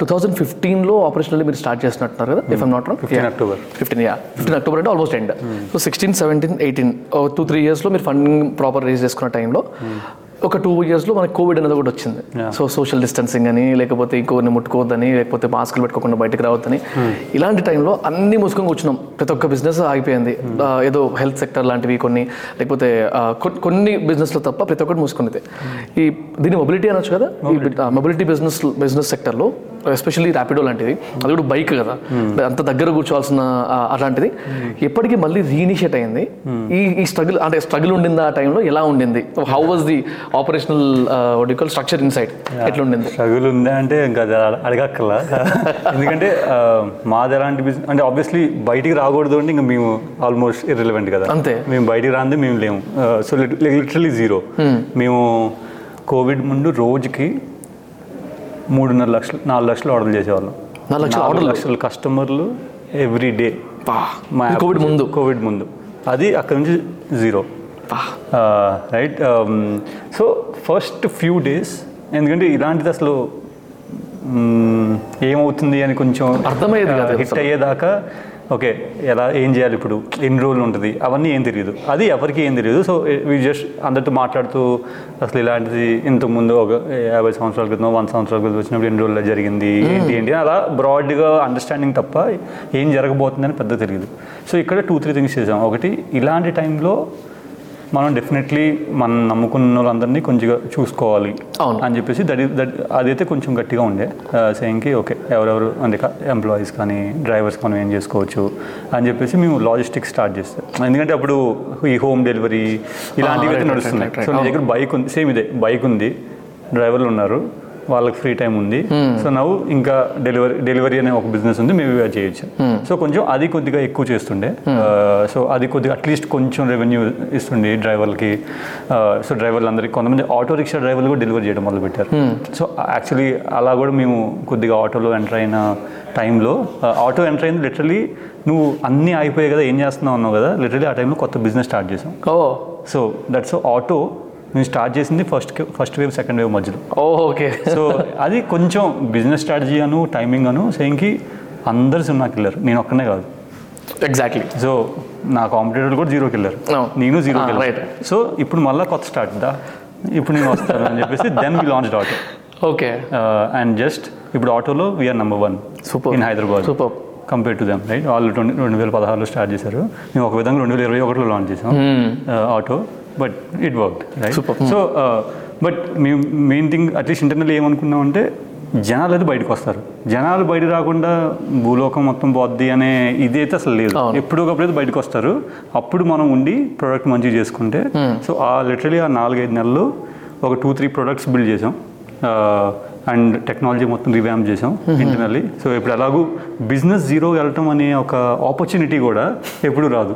టూ థౌసండ్ ఫిఫ్టీన్లో ఆపరేషనల్ మీరు స్టార్ట్ చేస్తున్నట్టున్నారు కదా if I'm not wrong fifteen October fifteen yeah fifteen October అంటే almost end so sixteen seventeen eighteen two three ఇయర్స్లో మీరు ఫండింగ్ ప్రాపర్ రేజ్ చేసుకున్న టైంలో ఒక టూ ఇయర్స్లో మనకి కోవిడ్ అనేది కూడా వచ్చింది. సో సోషల్ డిస్టెన్సింగ్ అని లేకపోతే ఇంకోరిని ముట్టుకోవద్దని లేకపోతే మాస్కులు పెట్టుకోకుండా బయటకు రావద్దని. ఇలాంటి టైంలో అన్ని మూసుకొని కూర్చున్నాం. ప్రతి ఒక్క బిజినెస్ ఆగిపోయింది. ఆ, ఏదో హెల్త్ సెక్టర్ లాంటివి కొన్ని లేకపోతే కొన్ని బిజినెస్లో తప్ప ప్రతి ఒక్కటి మూసుకునేది ఈ దీన్ని మొబిలిటీ అనొచ్చు కదా? ఈ మొబిలిటీ బిజినెస్ బిజినెస్ సెక్టర్లో ఎస్పెషల్లీ ర్యాపిడో లాంటిది. అది కూడా బైక్ కదా? అంత దగ్గర కూర్చోవాల్సిన అలాంటిది. ఎప్పటికీ మళ్ళీ రీఇనిషియేట్ అయింది. ఈ ఈ స్ట్రగుల్ అంటే స్ట్రగుల్ ఉండింది ఆ టైంలో ఎలా ఉండింది? How was the operational vertical structure inside ఎట్లా ఉండింది స్ట్రగుల్ ఉందా అంటే ఇంకా అడగక్కర్లా. ఎందుకంటే మాది ఎలాంటి బిజినెస్ అంటే ఆబ్వియస్లీ బయటికి రాకూడదు అంటే ఇంకా మేము ఆల్మోస్ట్ ఇర్రిలవెంట్ కదా. అంతే. మేము బయటికి రాందే మేము లేము. సో లిటరలీ జీరో మేము కోవిడ్ ముందు రోజుకి మూడున్నర లక్షలు నాలుగు లక్షలు ఆర్డర్ చేసేవాళ్ళం. నాలుగు లక్షల కస్టమర్లు ఎవ్రీ డే కోవిడ్ ముందు? కోవిడ్ ముందు. అది అక్కడ నుంచి zero. Right so first few days ఎందుకంటే ఇలాంటిది అసలు ఏమవుతుంది అని కొంచెం అర్థమయ్యేది కాదు. హిట్ అయ్యేదాకా ఓకే ఎలా ఏం చేయాలి ఇప్పుడు? ఎన్ని రోజులు ఉంటుంది? అవన్నీ ఏం తెలియదు అది ఎవరికి ఏం తెలియదు సో వీ జస్ట్ అందరితో మాట్లాడుతూ అసలు ఇలాంటిది ఇంతకుముందు ఒక యాభై సంవత్సరాల క్రితం వంద సంవత్సరాల క్రితం వచ్చినప్పుడు ఎన్ని రోజుల్లో జరిగింది ఏంటి ఏంటి అలా బ్రాడ్గా అండర్స్టాండింగ్ తప్ప ఏం జరగబోతుందని పెద్ద తెలియదు సో ఇక్కడ టూ త్రీ థింగ్స్ చేసాం. ఒకటి ఇలాంటి టైంలో మనం డెఫినెట్లీ మనం నమ్ముకున్న వాళ్ళందరినీ కొంచెం చూసుకోవాలి అవును. అని చెప్పేసి దట్ దట్ అదైతే కొంచెం గట్టిగా ఉండే సేయింగ్కి ఓకే ఎవరెవరు అంటే ఎంప్లాయీస్ కానీ డ్రైవర్స్ మనం ఏం చేసుకోవచ్చు? అని చెప్పేసి మేము లాజిస్టిక్స్ స్టార్ట్ చేస్తాం. ఎందుకంటే అప్పుడు ఈ హోమ్ డెలివరీ ఇలాంటివి అయితే నడుస్తున్నాయి. సో నీ దగ్గర బైక్ ఉంది సేమ్ ఇదే బైక్ ఉంది డ్రైవర్లు ఉన్నారు. వాళ్ళకి ఫ్రీ టైం ఉంది. సో నవ్వు ఇంకా డెలివరీ డెలివరీ అనే ఒక బిజినెస్ ఉంది మేము అది చేయొచ్చు. సో కొంచెం అది కొద్దిగా ఎక్కువ చేస్తుండే. సో అది కొద్దిగా అట్లీస్ట్ కొంచెం రెవెన్యూ ఇస్తుండే డ్రైవర్లకి. సో డ్రైవర్లు అందరికి కొంతమంది ఆటో రిక్షా డ్రైవర్లు కూడా డెలివరీ చేయడం మొదలు పెట్టారు సో యాక్చువల్లీ అలా కూడా మేము కొద్దిగా ఆటోలో ఎంటర్ అయిన టైంలో ఆటో ఎంటర్ అయింది లిటరలీ నువ్వు అన్నీ అయిపోయాయి కదా ఏం చేస్తున్నావు అన్నావు కదా లిటరలీ ఆ టైంలో కొత్త బిజినెస్ స్టార్ట్ చేసాం. ఓ. సో దట్స్ ఆటో మేము స్టార్ట్ చేసింది first first wave second wave మధ్యలో. ఓకే. సో అది కొంచెం బిజినెస్ స్ట్రాటజీ అను టైమింగ్ అను సేయింగ్కి అందరు సినిమాకి వెళ్ళారు నేను ఒక్కనే కాదు. ఎగ్జాక్ట్లీ సో నా కాంపిటేటర్లు కూడా జీరోకి వెళ్ళారు Oh. నేను జీరోకి Ah, right. సో ఇప్పుడు మళ్ళీ కొత్త స్టార్ట్ దా? ఇప్పుడు నేను వస్తాను అని చెప్పేసి then we launch auto okay and just ఇప్పుడు ఆటోలో we're number one Superb. In Hyderabad Superb. Compare to them right వాళ్ళు ట్వంటీ రెండు వేల పదహారులో స్టార్ట్ చేశారు. మేము ఒక విధంగా రెండు వేల ఇరవై ఒకటిలో లాంచ్ చేసాం auto but it work right. So but మేము main thing at least internal ఏమనుకున్నామంటే జనాలు అయితే బయటకు వస్తారు. జనాలు బయట రాకుండా భూలోకం మొత్తం పోద్ది అనే ఇది అయితే అసలు లేదు. అవును. ఎప్పుడోకప్పుడైతే బయటకు వస్తారు. అప్పుడు మనం ఉండి ప్రోడక్ట్ మంచిగా చేసుకుంటే సో ఆ లిటరలీ ఆ నాలుగైదు నెలలు ఒక టూ త్రీ ప్రొడక్ట్స్ బిల్డ్ చేసాం. అండ్ టెక్నాలజీ మొత్తం రివ్యామ్ చేసాం ఇంటర్నల్లీ సో ఇప్పుడు ఎలాగూ బిజినెస్ జీరో వెళ్ళటం అనే ఒక ఆపర్చునిటీ కూడా ఎప్పుడు రాదు.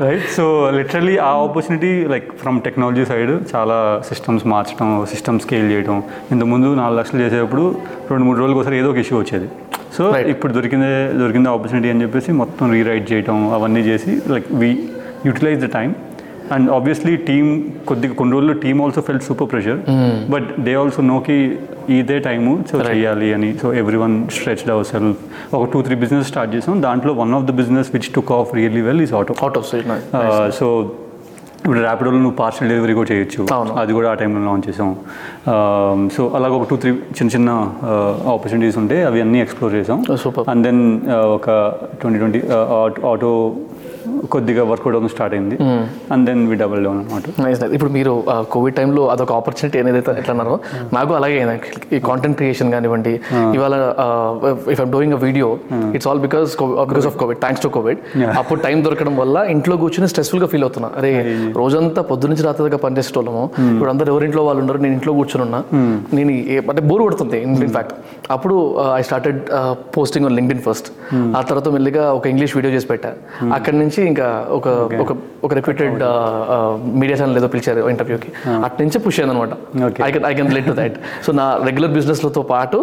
రైట్ సో లిటరలీ ఆ opportunity like from technology side చాలా సిస్టమ్స్ మార్చడం సిస్టమ్ స్కేల్ చేయడం ఇంతకుముందు నాలుగు లక్షలు చేసేటప్పుడు రెండు మూడు రోజులకు ఒకసారి ఏదో ఒక ఇష్యూ వచ్చేది. సో. ఇప్పుడు దొరికిందే దొరికింది ఆపర్చునిటీ అని చెప్పేసి మొత్తం రీరైట్ చేయటం అవన్నీ చేసి like we utilize the time and obviously team కొద్దిగా కొన్ని రోజులు team also fell super pressure but they also నోకి ఇదే టైము సో చేయాలి అని. So every one stretched our self ఒక టూ త్రీ బిజినెస్ స్టార్ట్ చేసాం. దాంట్లో one of the business which took off really well is auto street so ఇప్పుడు ర్యాపిడోలో నువ్వు parcel delivery కూడా చేయొచ్చు. అది కూడా ఆ టైంలో లాంచ్ చేసాం. సో అలాగ ఒక టూ త్రీ చిన్న చిన్న ఆపర్చునిటీస్ ఉంటే అవి అన్నీ ఎక్స్ప్లోర్ చేసాం. Oh. అండ్ దెన్ ఒక ట్వంటీ ట్వంటీ ఆటో కొద్దిగా వర్కౌట్ అవ్వడం స్టార్ట్ అయింది. And then we double down అనమాట ఇప్పుడు మీరు కోవిడ్ టైంలో అదొక ఆపర్చునిటీ అనేది ఎట్లా అన్నారో నాకు అలాగే. ఈ కాంటెంట్ క్రియేషన్ కానివ్వండి ఇవాళ if I'm doing a video it's all because because of covid thanks to covid. అప్పుడు టైం దొరకడం వల్ల ఇంట్లో కూర్చొని స్ట్రెస్ఫుల్గా ఫీల్ అవుతున్నా. అరే రోజంతా పొద్దు నుంచి రాత్రి దాకా పనిచేసేటోళ్ళము. ఇప్పుడు అందరు ఎవరింట్లో వాళ్ళు ఉన్నారు నేను ఇంట్లో కూర్చొని ఉన్నా. నేను అంటే బోర్ కొడుతుంది ఇన్ ఫ్యాక్ట్ అప్పుడు I started posting on LinkedIn first ఆ తర్వాత మెల్లిగా ఒక ఇంగ్లీష్ వీడియో చేసి పెట్టా. అక్కడి నుంచి ఇంకా ఒక ఒక ఒక రిక్రూటెడ్ మీడియా ఛానల్ ఏదో పిలిచారు ఇంటర్వ్యూకి అటు నుంచి పుష్ అయ్యింది అనమాట. I can I can relate to that so నా రెగ్యులర్ బిజినెస్లతో పాటు.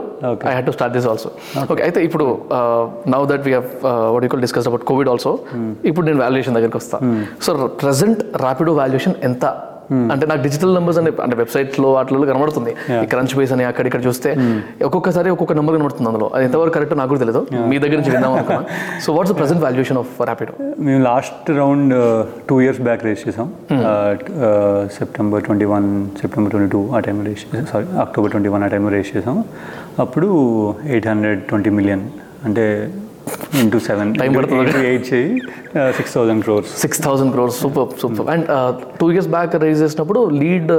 I had to start this also okay. అయితే ఇప్పుడు now that we have you discuss about covid also ఇప్పుడు నేను వాల్యుయేషన్ దగ్గరికి వస్తా. సో ప్రెసెంట్ ర్యాపిడో వాల్యుయేషన్ ఎంత? అంటే నాకు డిజిటల్ నెంబర్స్ అనే అంటే వెబ్సైట్లో వాటిలో కనబడుతుంది ఈ క్రంచ్ బేస్ అని అక్కడ ఇక్కడ చూస్తే ఒక్కొక్కసారి ఒక్కొక్క నెంబర్ కనబడుతుంది అందులో. అది ఎంతవరకు కరెక్ట్ నాకు కూడా తెలియదు మీ దగ్గర నుంచి విందాం అనుకున్నా. So what's the present valuation of Rapido మేము last round two years back raise చేసాం. September twenty one September twenty two ఆ టైంలో రేస్ చేసాం. సారీ అక్టోబర్ ట్వంటీ వన్ ఆ టైంలో రేస్ చేసాం. అప్పుడు ఎయిట్ హండ్రెడ్ ట్వంటీ మిలియన్ అంటే ఇంటూ సెవెన్ Time పడుతుంది. ఎయిట్ చేయి. Six thousand crores six thousand crores super super and two years back raise చేసినప్పుడు లీడ్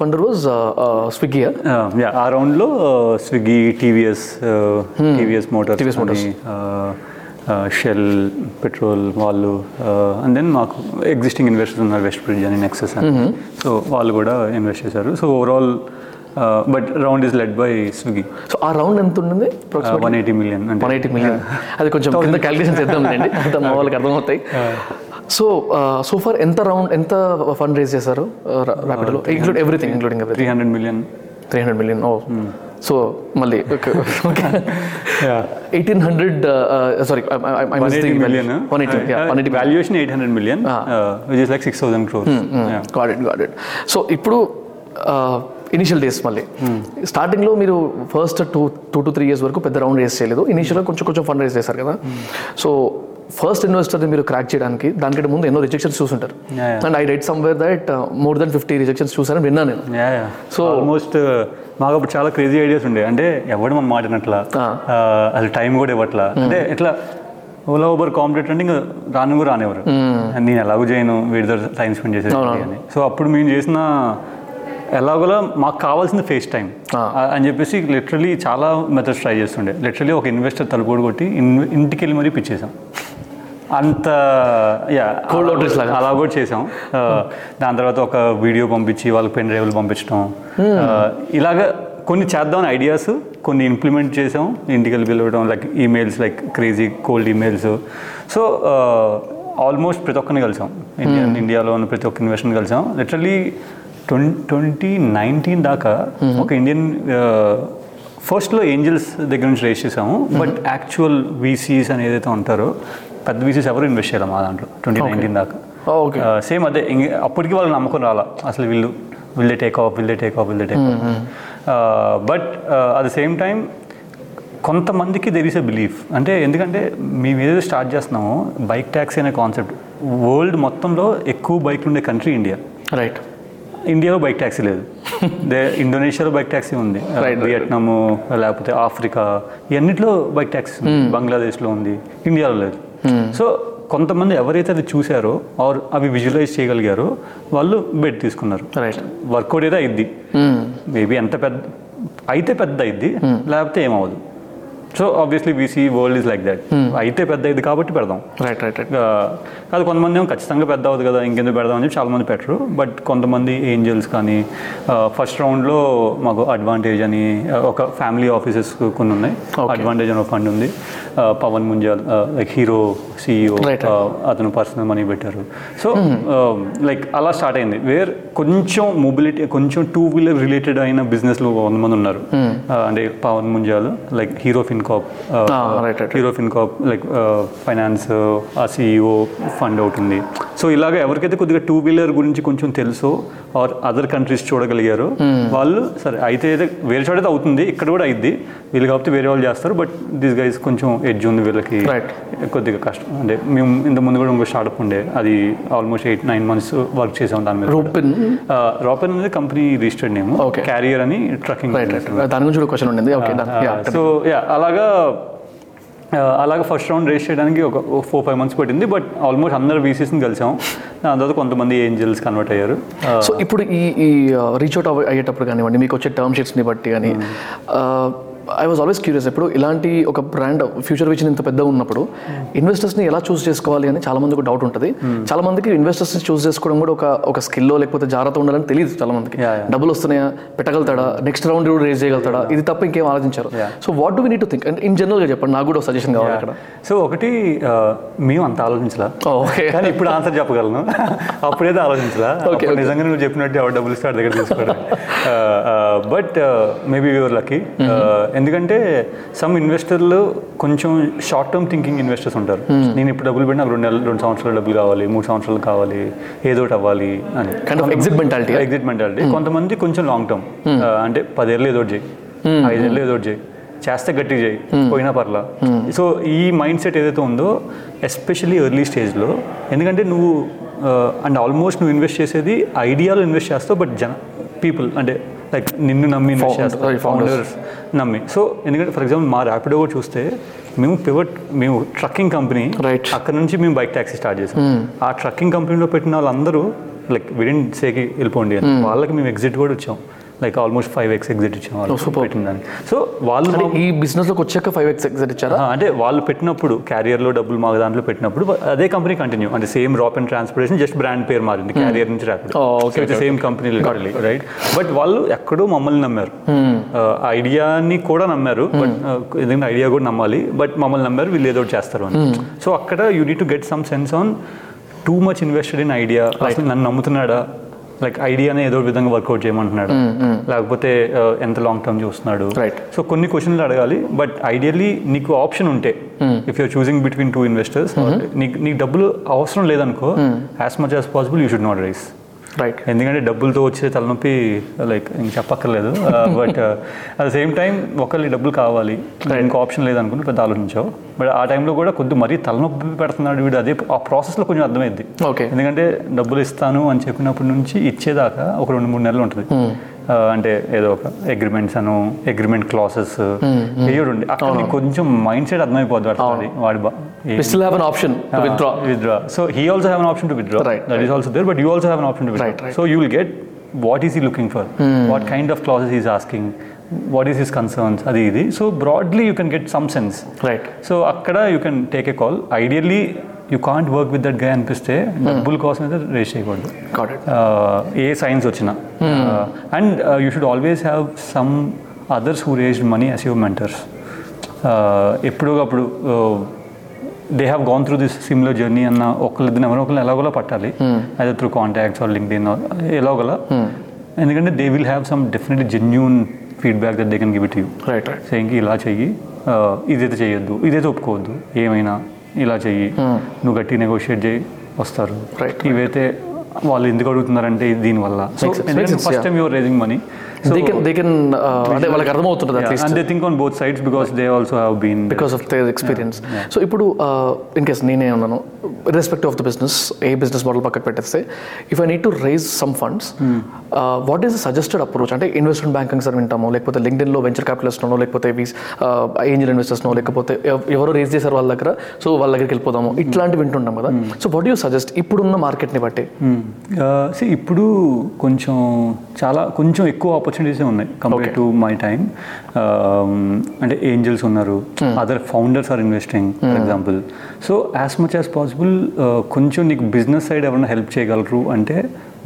ఫండర్ వాజ్ స్విగ్గీ ఆ రౌండ్లో Swiggy TVS TVS Motors TVS Motors. Shell petrol వాళ్ళు and then మాకు existing investors ఉన్నారు west bridge అని Nexus అని. So వాళ్ళు కూడా ఇన్వెస్ట్ చేశారు. So overall but round is led by Swiggy so ఆ రౌండ్ ఎంత ఉండింది one eighty million one eighty million అది కొంచెం కింద క్యాలిక్యులేషన్ చేద్దాం అండి అంత మా వాళ్ళకి అర్థమవుతాయి. సో సో ఫార్ ఎంత రౌండ్ ఎంత ఫండ్ రేజ్ చేశారు ర్యాపిడ్లో include everything including three hundred million three hundred million oh so మళ్ళీ eighteen hundred sorry valuation eight hundred million which is like six thousand crores got it got it so ఇప్పుడు initial days మళ్ళీ. స్టార్టింగ్లో మీరు first two two to three years వరకు పెద్ద round race చేయలేదు. ఇనిషియల్గా కొంచెం కొంచెం ఫండ్ రేస్ చేశారు కదా. సో ఫస్ట్ ఇన్వెస్టర్ని మీరు క్రాక్ చేయడానికి దానికంటే ముందు ఎన్నో రిజెక్షన్స్ చూసుంటారు. And I write somewhere that more than fifty rejections చూసారని విన్నాను నేను. సో ఆల్మోస్ట్ మాకు అప్పుడు చాలా క్రేజీ ఐడియాస్ ఉండే. అంటే ఎవడు మన మాట వినట్లా. ఆ, అసలు టైం కూడా ఇవ్వట్లా? అంటే ఇట్లా ఓలా ఊబర్ కాంపిటేటర్ అంటే ఇంకా రాను కూడా రానివ్వరు. నేను ఎలాగో చేయను వీడితో టైం స్పెండ్ చేసేది అని. సో అప్పుడు మేము చేసిన ఎలాగోలా మాకు కావాల్సింది ఫేస్ టైం. అని చెప్పేసి లిటరలీ చాలా మెథడ్స్ ట్రై చేస్తుండే. లిటరలీ ఒక ఇన్వెస్టర్ తలుపుడు కొట్టి ఇంటికి వెళ్ళి మరీ పిచ్చేసాం. అంత యా Cold outreach లాగా. అలా కూడా చేసాం. దాని తర్వాత ఒక వీడియో పంపించి వాళ్ళకి పెన్ డ్రైవ్లు పంపించడం. ఆ, ఇలాగ కొన్ని చేద్దాం ఐడియాస్ కొన్ని ఇంప్లిమెంట్ చేసాం. ఇంటికి వెళ్ళి పిలవడం like emails like crazy cold emails so almost ప్రతి ఒక్కరిని కలిసాం. ఇండియా ఇండియాలో ఉన్న ప్రతి ఒక్క ఇన్వెస్టర్ని కలిసాం. లిటరలీ ట్వంటీ నైన్టీన్ దాకా ఒక ఇండియన్ ఫస్ట్లో ఏంజల్స్ దగ్గర నుంచి రేస్ చేసాము బట్ యాక్చువల్ వీసీస్ అని ఏదైతే ఉంటారో పెద్ద వీసీస్ ఎవరు ఇన్వెస్ట్ చేయాలి మా దాంట్లో ట్వంటీ నైన్టీన్ దాకా. ఓకే. సేమ్ అదే అప్పటికి వాళ్ళు నమ్మకం రాలా. అసలు వీళ్ళు will take off will take off will take off but at the same time కొంతమందికి దెర్ ఈస్ ఎ బిలీఫ్ అంటే ఎందుకంటే మేము ఏదైతే స్టార్ట్ చేస్తున్నామో బైక్ ట్యాక్సీ అనే కాన్సెప్ట్ వరల్డ్ మొత్తంలో ఎక్కువ బైక్లు ఉండే కంట్రీ ఇండియా రైట్ ఇండియాలో బైక్ ట్యాక్సీ లేదు. దే ఇండోనేషియాలో బైక్ ట్యాక్సీ ఉంది. వియట్నాము లేకపోతే ఆఫ్రికా ఇవన్నిట్లో బైక్ ట్యాక్సీ ఉంది. బంగ్లాదేశ్లో ఉంది. ఇండియాలో లేదు. సో కొంతమంది ఎవరైతే అది చూశారో ఆర్ అవి విజువలైజ్ చేయగలిగారో వాళ్ళు బెడ్ తీసుకున్నారు. రైట్ వర్కౌట్ అయితే అయిద్ది. మేబీ ఎంత పెద్ద అయితే పెద్ద అయిద్ది. లేకపోతే ఏమవ్వదు. So obviously VC world is like that అయితే పెద్ద అయింది కాబట్టి పెడదాం. రైట్ రైట్ రైట్ కాదు కొంతమంది ఏమో ఖచ్చితంగా పెద్ద అవుతుంది కదా ఇంకెందుకు పెడదాం అని చెప్పి చాలామంది పెట్టరు. బట్ కొంతమంది ఏంజల్స్ కానీ ఫస్ట్ రౌండ్లో మాకు అడ్వాంటేజ్ అని ఒక ఫ్యామిలీ ఆఫీసెస్ కొన్ని ఉన్నాయి. అడ్వాంటేజ్ అని ఒక ఫండ్ ఉంది. పవన్ ముంజాల్ లైక్ హీరో సిఇఓ అతను పర్సనల్ మనీ పెట్టారు. సో లైక్ అలా స్టార్ట్ అయింది. వేర్ కొంచెం మొబిలిటీ కొంచెం టూ వీలర్ రిలేటెడ్ అయిన బిజినెస్లు వంద మంది ఉన్నారు. ఆ, అంటే Pavan Munjal like Hero FinCorp. Hero FinCorp like finance ఆ సిఇఓ ఫండ్ ఉంది. సో ఇలాగ ఎవరికైతే కొద్దిగా టూ వీలర్ గురించి కొంచెం తెలుసో ఆర్ అదర్ కంట్రీస్ చూడగలిగారో వాళ్ళు సరే అయితే అయితే వేరే చోట అయితే అవుతుంది ఇక్కడ కూడా అయింది వీళ్ళు కాబట్టి వేరే వాళ్ళు చేస్తారు బట్ దిస్ గైస్ కొంచెం ఎడ్జ్ ఉంది వీళ్ళకి. కొద్దిగా కష్టం. అంటే మేము ఇంత ముందు కూడా ఇంకో స్టార్ట్అప్ ఉండే అది almost eight nine months work చేసాం దాని మీద రూపిన్ రాపెన్ అనేది కంపెనీ రిజిస్టర్డ్ నేమ్. క్యారియర్ అని ట్రకింగ్ రైట్ దాని గురించి క్వశ్చన్ ఉండింది. సో యా అలాగా అలాగా ఫస్ట్ రౌండ్ రేస్ చేయడానికి ఒక ఫోర్ ఫైవ్ మంత్స్ పట్టింది. బట్ ఆల్మోస్ట్ అందరు వీసీస్ని కలిసాం. దాని తర్వాత కొంతమంది ఏంజల్స్ కన్వర్ట్ అయ్యారు. సో ఇప్పుడు ఈ ఈ రీచ్ అవుట్ అయ్యేటప్పుడు కానివ్వండి మీకు వచ్చే టర్మ్ షీట్స్ని బట్టి కానీ ఐ వాజ్ ఆల్వేస్ క్యూరియస్ ఎప్పుడు ఇలాంటి ఒక బ్రాండ్ ఫ్యూచర్ విజన్ ఇంత పెద్ద ఉన్నప్పుడు ఇన్వెస్టర్స్ని ఎలా చూస్ చేసుకోవాలి అని చాలా మందికి డౌట్ ఉంటుంది. చాలా మందికి ఇన్వెస్టర్స్ని చూస్ చేసుకోవడం కూడా ఒక ఒక స్కిల్లో లేకపోతే జాగ్రత్త ఉండాలని తెలియదు చాలా మందికి. డబ్బులు వస్తున్నాయా? పెట్టగలుగుతాడా? నెక్స్ట్ రౌండ్ కూడా రేజ్ చేయగలుగుతాడా? ఇది తప్ప ఇంకేం ఆలోచించారు. So what do we need to think and in జనరల్గా చెప్పండి నాకు కూడా సజెషన్ కావాలి అక్కడ. సో ఒకటి ఆ, మేము అంత ఆలోచించలా. ఓకే కానీ ఇప్పుడు ఆన్సర్ చెప్పగలను. అప్పుడైతే ఆలోచించలా. నిజంగా నువ్వు చెప్పినట్టు ఎవరు డబ్బులు ఇస్తే వాడి దగ్గర తీసుకోవడం బట్ మేబీ యువర్ లక్కీ ఎందుకంటే సమ్ ఇన్వెస్టర్లు కొంచెం షార్ట్ టర్మ్ థింకింగ్ ఇన్వెస్టర్స్ ఉంటారు. నేను ఇప్పుడు డబ్బులు పెట్టి నాకు రెండు నెలలు రెండు సంవత్సరాలు డబ్బులు కావాలి మూడు సంవత్సరాలు కావాలి ఏదో ఒకటి అవ్వాలి అని. ఎగ్జిట్ మెంటాలిటీ ఎగ్జిట్ మెంటాలిటీ కొంతమంది కొంచెం లాంగ్ టర్మ్ అంటే పదేళ్ళు ఏదో ఒకటి చేయి. ఐదేళ్ళు ఏదో ఒకటి చేయి. చేస్తే గట్టి చేయి. పోయినా పర్లా. సో ఈ మైండ్ సెట్ ఏదైతే ఉందో ఎస్పెషల్లీ ఎర్లీ స్టేజ్లో ఎందుకంటే నువ్వు అండ్ ఆల్మోస్ట్ నువ్వు ఇన్వెస్ట్ చేసేది ఐడియాలో ఇన్వెస్ట్ చేస్తావు బట్ జన పీపుల్ అంటే లైక్ నిన్ను నమ్మి. ఫౌండర్స్ నమ్మి. సో ఎందుకంటే ఫర్ ఎగ్జాంపుల్ మా ర్యాపిడో చూస్తే మేము పివట్ మేము ట్రక్కింగ్ కంపెనీ Right. అక్కడ నుంచి మేము బైక్ ట్యాక్సీ స్టార్ట్ చేసాం. ఆ ట్రక్కింగ్ కంపెనీలో పెట్టిన వాళ్ళందరూ లైక్ విడిన్ సేకి వెళ్ళిపోండి అని. వాళ్ళకి మేము ఎగ్జిట్ కూడా వచ్చాం like almost five X exit ఇచ్చాం వాళ్ళు. పెట్టిన దానికి సో వాళ్ళు ఈ బిజినెస్లోకి వచ్చాక ఫైవ్ ఎక్స్ ఎగ్జిట్ ఇచ్చారా? అంటే వాళ్ళు పెట్టినప్పుడు క్యారియర్లో డబ్బులు మా దాంట్లో పెట్టినప్పుడు అదే కంపెనీ కంటిన్యూ అంటే same Roppen Transportation just brand పేరు మారింది క్యారియర్ నుంచి Oh, okay, okay, same company right but వాళ్ళు ఎక్కడో మమ్మల్ని నమ్మారు. ఐడియాని కూడా నమ్మారు బట్ ఎందుకంటే ఐడియా కూడా నమ్మాలి బట్ మమ్మల్ని నమ్మారు వీళ్ళు ఏదో చేస్తారు అని. సో అక్కడ you need to get some sense on too much invested in idea అసలు నన్ను నమ్ముతున్నాడా? లైక్ ఐడియానే ఏదో విధంగా వర్కౌట్ చేయమంటున్నాడు. లేకపోతే uh, ఎంత లాంగ్ టర్మ్ చూస్తున్నాడు. Right. సో కొన్ని క్వశ్చన్లు అడగాలి బట్ ఐడియల్లీ నీకు ఆప్షన్ ఉంటే if you're choosing between two investors నీకు నీకు డబ్బులు అవసరం లేదనుకో as much as possible you should not raise right ఎందుకంటే డబ్బులతో వచ్చే తలనొప్పి లైక్ ఇంక చెప్పక్కర్లేదు. But at the same time ఒకళ్ళు డబ్బులు కావాలి. ఇంకో ఆప్షన్ లేదనుకుని పెద్ద ఆలోచించావు. బట్ ఆ టైంలో కూడా కొద్ది మరీ తలనొప్పి పెడుతున్నాడు వీడు అదే ఆ ప్రాసెస్లో కొంచెం అర్థమైంది ఓకే ఎందుకంటే డబ్బులు ఇస్తాను అని చెప్పినప్పటి నుంచి ఇచ్చేదాకా ఒక రెండు మూడు నెలలు ఉంటుంది. ఆ, అంటే ఏదో ఒక అగ్రిమెంట్స్ అను అగ్రిమెంట్ క్లాసెస్ ఉండి అక్కడ నీకు కొంచెం మైండ్ సెట్ అర్థమైపోద్ది వాడి వాడి still have an option to withdraw. withdraw. So he also have an option to withdraw. Right, That is also there, but you also have an option to withdraw. Right, right. So you will get what is he looking for, what kind of clauses he is asking, what is his concerns, అది ఇది. So broadly you can get some sense. Right so అక్కడ you can take a call ideally you can't work with దట్గా అనిపిస్తే డబ్బుల కోసం అయితే raise చేయకూడదు. Uh, ఏ signs వచ్చినా. And you should always have some others who raised money as your mentors ఎప్పుడో అప్పుడు they have gone through this similar journey అన్న ఒకళ్ళిద్దరు ఎవరో ఒకళ్ళు ఎలాగోలా పట్టాలి. అదే through contacts or LinkedIn ఎలాగోలా. ఎందుకంటే they will have some definitely genuine feedback that they can give it you right right ఇలా చెయ్యి. ఆ, ఇదైతే చేయొద్దు ఇదైతే ఒప్పుకోవద్దు. ఏమైనా ఇలా చెయ్యి. నువ్వు గట్టి నెగోషియేట్ చేయి వస్తారు. ఇవైతే వాళ్ళు ఎందుకు అడుగుతున్నారంటే దీనివల్ల. So first. Time your raising money they can they can అంటే వాళ్ళకి అర్థమవుతుంటుంది at least and they think on both sides because they also have been because of their experience so ఇప్పుడు ఇన్ కేస్ నేనే ఉన్నాను respect of the business a business model పక్కకు పెట్టేస్తే if I need to raise some funds what is suggested approach అంటే investment banking sir వింటాము లేకపోతే లింక్డ్ఇన్లో venture క్యాపిటలిస్ట్నో లేకపోతే Angel ఇన్వెస్టర్స్నో లేకపోతే ఎవ- ఎవరో రేజ్ చేశారు వాళ్ళ దగ్గర సో వాళ్ళ దగ్గరికి వెళ్ళిపోదాము. ఇట్లాంటివి వింటుంటాం కదా. సో వాట్ యూ సజెస్ట్ ఇప్పుడున్న మార్కెట్ని బట్టి. సి ఇప్పుడు కొంచెం చాలా కొంచెం ఎక్కువ ఆపర్చునిటీసే ఉన్నాయి కంపేర్ టు మై టైం అంటే ఏంజల్స్ ఉన్నారు. Other founders are investing for example so as much as possible కొంచెం నీకు బిజినెస్ సైడ్ ఎవరైనా హెల్ప్ చేయగలరు అంటే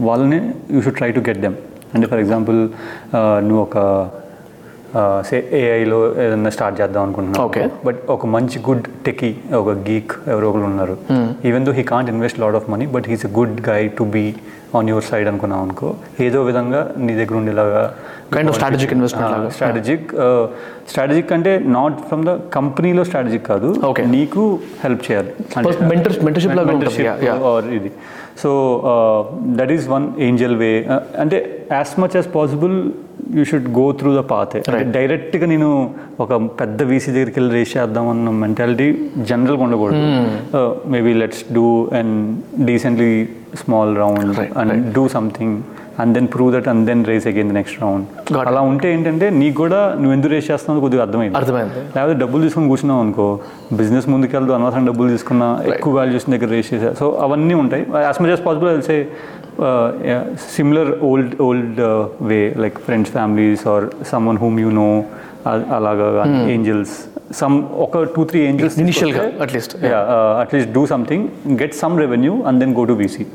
వాళ్ళని you should try to get them అంటే ఫర్ ఎగ్జాంపుల్ నువ్వు ఒక సే ఏఐలో ఏదైనా స్టార్ట్ చేద్దాం అనుకుంటున్నావు Okay. బట్ ఒక మంచి గుడ్ టెకీ ఒక గీక్ ఎవరో ఒకరు ఉన్నారు even though he can't invest lot of money but he's a good guy to be on your side అనుకున్నావు అనుకో ఏదో విధంగా నీ దగ్గర ఉండేలాగా strategic investment లాగా. స్ట్రాటజిక్ స్ట్రాటజిక్ అంటే నాట్ ఫ్రమ్ ద కంపెనీలో స్ట్రాటజిక్ కాదు. నీకు హెల్ప్ చేయాలి yeah. or ఇది so that is one angel way అంటే as much as possible you should go through the path డైరెక్ట్గా నేను ఒక పెద్ద వీసీ దగ్గరికి వెళ్ళి రేస్ చేద్దాం అన్న మెంటాలిటీ జనరల్గా ఉండకూడదు maybe let's do and decently small round and do something and then prove that and then raise again the next round. అలా ఉంటే ఏంటంటే నీకు కూడా నువ్వు ఎందుకు రేస్ చేస్తున్నావు కొద్దిగా అర్థమైంది. అర్థమైంది. లేకపోతే డబ్బులు తీసుకొని కూర్చున్నావు అనుకో బిజినెస్ ముందుకెళ్తూ అనవసరం డబ్బులు తీసుకున్నా ఎక్కువ వాల్యూస్ దగ్గర రేస్ చేసా సో అవన్నీ ఉంటాయి. As much as possible say similar old old way like friends families or someone whom you know అలాగా ఏంజల్స్ సమ్ ఒక టూ త్రీ ఏంజల్స్ Initial గా, at least, at least do something get some revenue and then go to VC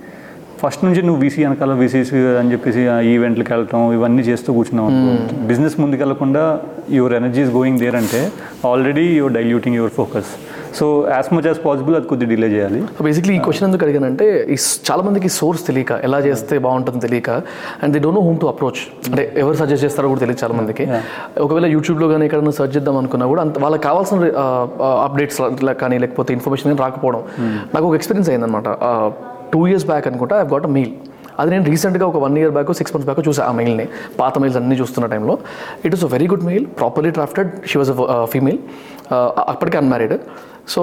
first నుంచి నువ్వు VC వెనకాల VCC అని చెప్పేసి ఈవెంట్లకు వెళ్ళటం ఇవన్నీ చేస్తూ కూర్చున్నావు business ముందుకెళ్ళకుండా your energy is going there అంటే already your diluting your focus so as much as possible అది కొద్దిగా డిలే చేయాలి. సో బేసిక్లీ ఈ క్వశ్చన్ ఎందుకు అడిగానంటే ఈ చాలా మందికి సోర్స్ తెలియక ఎలా చేస్తే బాగుంటుందో తెలియక and they don't know whom to approach అంటే ఎవరు సజెస్ట్ చేస్తారో కూడా తెలియదు చాలా మందికి ఒకవేళ యూట్యూబ్లో కానీ ఎక్కడైనా సెర్చ్ చేద్దాం అనుకున్నా కూడా అంత వాళ్ళకి కావాల్సిన అప్డేట్స్ కానీ లేకపోతే ఇన్ఫర్మేషన్ కానీ రాకపోవడం. నాకు ఒక ఎక్స్పీరియన్స్ అయిందనమాట టూ ఇయర్స్ బ్యాక్ అనుకుంటా ఐ గాట్ అ మెయిల్ అది నేను రీసెంట్గా ఒక one year back six months back చూసా ఆ మెయిల్ని పాత మెయిల్స్ అన్ని చూస్తున్న టైంలో it is a very good mail properly drafted she was a female అప్పటికే అన్మ్యారీడ్ సో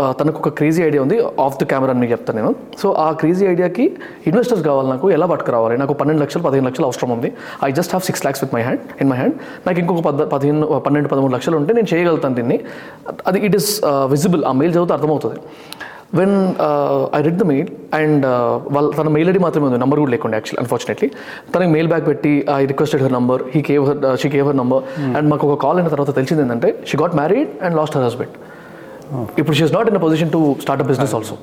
uh, తనకు ఒక క్రేజీ ఐడియా ఉంది. ఆఫ్ ది కెమెరా అని మీకు చెప్తాను నేను. సో ఆ క్రేజీ ఐడియాకి ఇన్వెస్టర్స్ కావాలి నాకు. ఎలా పట్టుకురావాలి? నాకు పన్నెండు లక్షలు పదిహేను లక్షలు అవసరం ఉంది. I just have six lakhs with my hand in my hand నాకు ఇంకొక పద పదిహేను uh, పన్నెండు పదమూడు లక్షలు ఉంటే నేను చేయగలుగుతాను దీన్ని. అది ఇట్ ఇస్ విజిబుల్ ఆ మెయిల్ చదివితే అర్థమవుతుంది. When I read the mail and వాళ్ళ తన మెయిల్ ఐడి మాత్రమే ఉంది. నంబర్ కూడా లేకుండా యాక్చువల్లీ అన్ఫార్చునేట్లీ తనకి మెయిల్ బ్యాక్ పెట్టి I requested her number he gave her she gave her number and మాకు ఒక కాల్ అయిన తర్వాత తెలిసింది ఏంటంటే she got married and lost her husband ఇప్పుడు she's not in a position to start a business also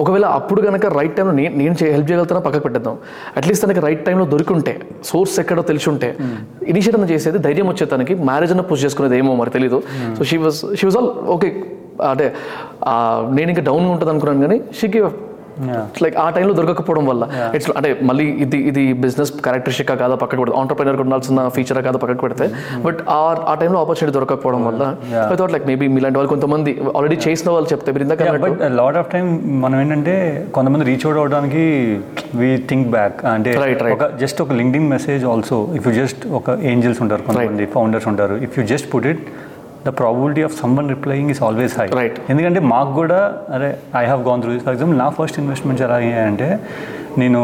ఒకవేళ అప్పుడు కనుక రైట్ టైంలో నేను నేను హెల్ప్ చేయగలుగుతానా? పక్కకు పెట్టేద్దాం. అట్లీస్ట్ తనకి రైట్ టైంలో దొరికింటే సోర్స్ ఎక్కడో తెలిసి ఉంటే ఇనిషియేట్ అన్న చేసేది ధైర్యం వచ్చే తనకి మ్యారేజ్ అన్న పుష్ చేసుకునేది ఏమో మరి తెలీదు. So she was she was all okay అంటే నేను ఇంకా డౌన్గా ఉంటుంది అనుకున్నాను కానీ షీ గివ్ Yeah. లైక్ ఆ టైంలో దొరకకపోవడం వల్ల. ఇట్స్ అంటే మళ్ళీ ఇది ఇది బిజినెస్ క్యారెక్టరిస్టిక్ కాదా పక్కకు పెడితే ఆంటర్ప్రైనర్ ఉండాల్సిన ఫీచర్ కాదా పక్కకు పెడితే బట్ ఆ ఆ టైంలో ఆపర్చునిటీ దొరకకపోవడం వల్ల. ఐ థాట్ లైక్ మేబీ మీలాంటి వాళ్ళు కొంతమంది ఆల్రెడీ చేసిన వాళ్ళు చెప్తే మీరు ఇందాక బట్ లాట్ ఆఫ్ టైం మనం ఏంటంటే కొంతమంది రీచ్ అవుట్ అవడానికి వి థింక్ బ్యాక్ అంటే. ఒక జస్ట్ ఒక LinkedIn message also if you just ఒక ఏంజల్స్ ఉంటారు కొంతమంది ఫౌండర్స్ ఉంటారు. If you just put it the probability of someone replying is always high Right. ఎందుకంటే మాకు కూడా అరే I have gone through for example నా ఫస్ట్ ఇన్వెస్ట్మెంట్స్ ఎలా అయ్యాయంటే నేను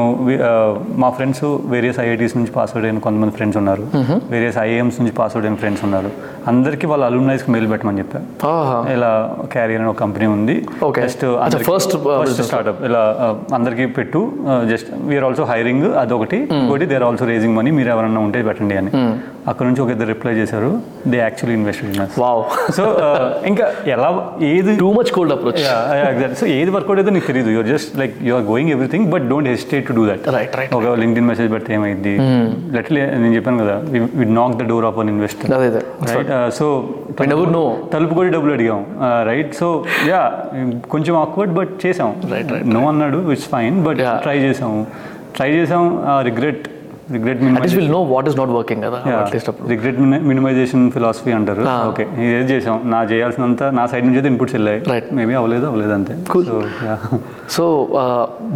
మా ఫ్రెండ్స్ వేరియస్ ఐఐటీస్ నుంచి పాస్ అవుట్ అయిన కొంతమంది ఫ్రెండ్స్ ఉన్నారు. వేరియస్ ఐఏఎమ్స్ నుంచి పాస్ అవుట్ అయిన ఫ్రెండ్స్ ఉన్నారు. అందరికీ వాళ్ళ అలూమ్నైస్కి మెయిల్ పెట్టమని చెప్పారు. ఇలా క్యారియర్ అని ఒక కంపెనీ ఉంది. Just first business. స్టార్ట్అప్ ఇలా అందరికీ పెట్టు జస్ట్ వీఆర్ ఆల్సో హైరింగ్ అదొకటి. ఇంకోటి they are also raising money మీరు ఎవరన్నా ఉంటే పెట్టండి అని. అక్కడ నుంచి ఒక ఇద్దరు రిప్లై చేశారు. They actually invest in wow so ఇంకా ఎలా ఏది too much cold approach so ఏది వర్కౌట్ అయితే నీకు తెలియదు you're just like you're going everything but don't hesitate to do that right right ఒక లింక్డ్ ఇన్ మెసేజ్ పెడితే ఏమైంది? లెట్లీ నేను చెప్పాను కదా we knock the door of an investor అదే రైట్ సో know. తలుపు కూడా డబ్బులు అడిగాం. రైట్ సో యా కొంచెం ఆక్వర్డ్ బట్ చేసాం Right, నో అన్నాడు ఇట్స్ ఫైన్ బట్. ట్రై చేసాం ట్రై చేసాం regret regret at least will know what is not working కదా at least regret minimization philosophy అంటారు. ఓకే ఏది చేసాం నా చేయాల్సినంత నా సైడ్ నుంచి అయితే ఇన్పుట్స్ వెళ్ళాయి. Right. మేబీ అవ్వలేదు అవ్వలేదు అంతే. So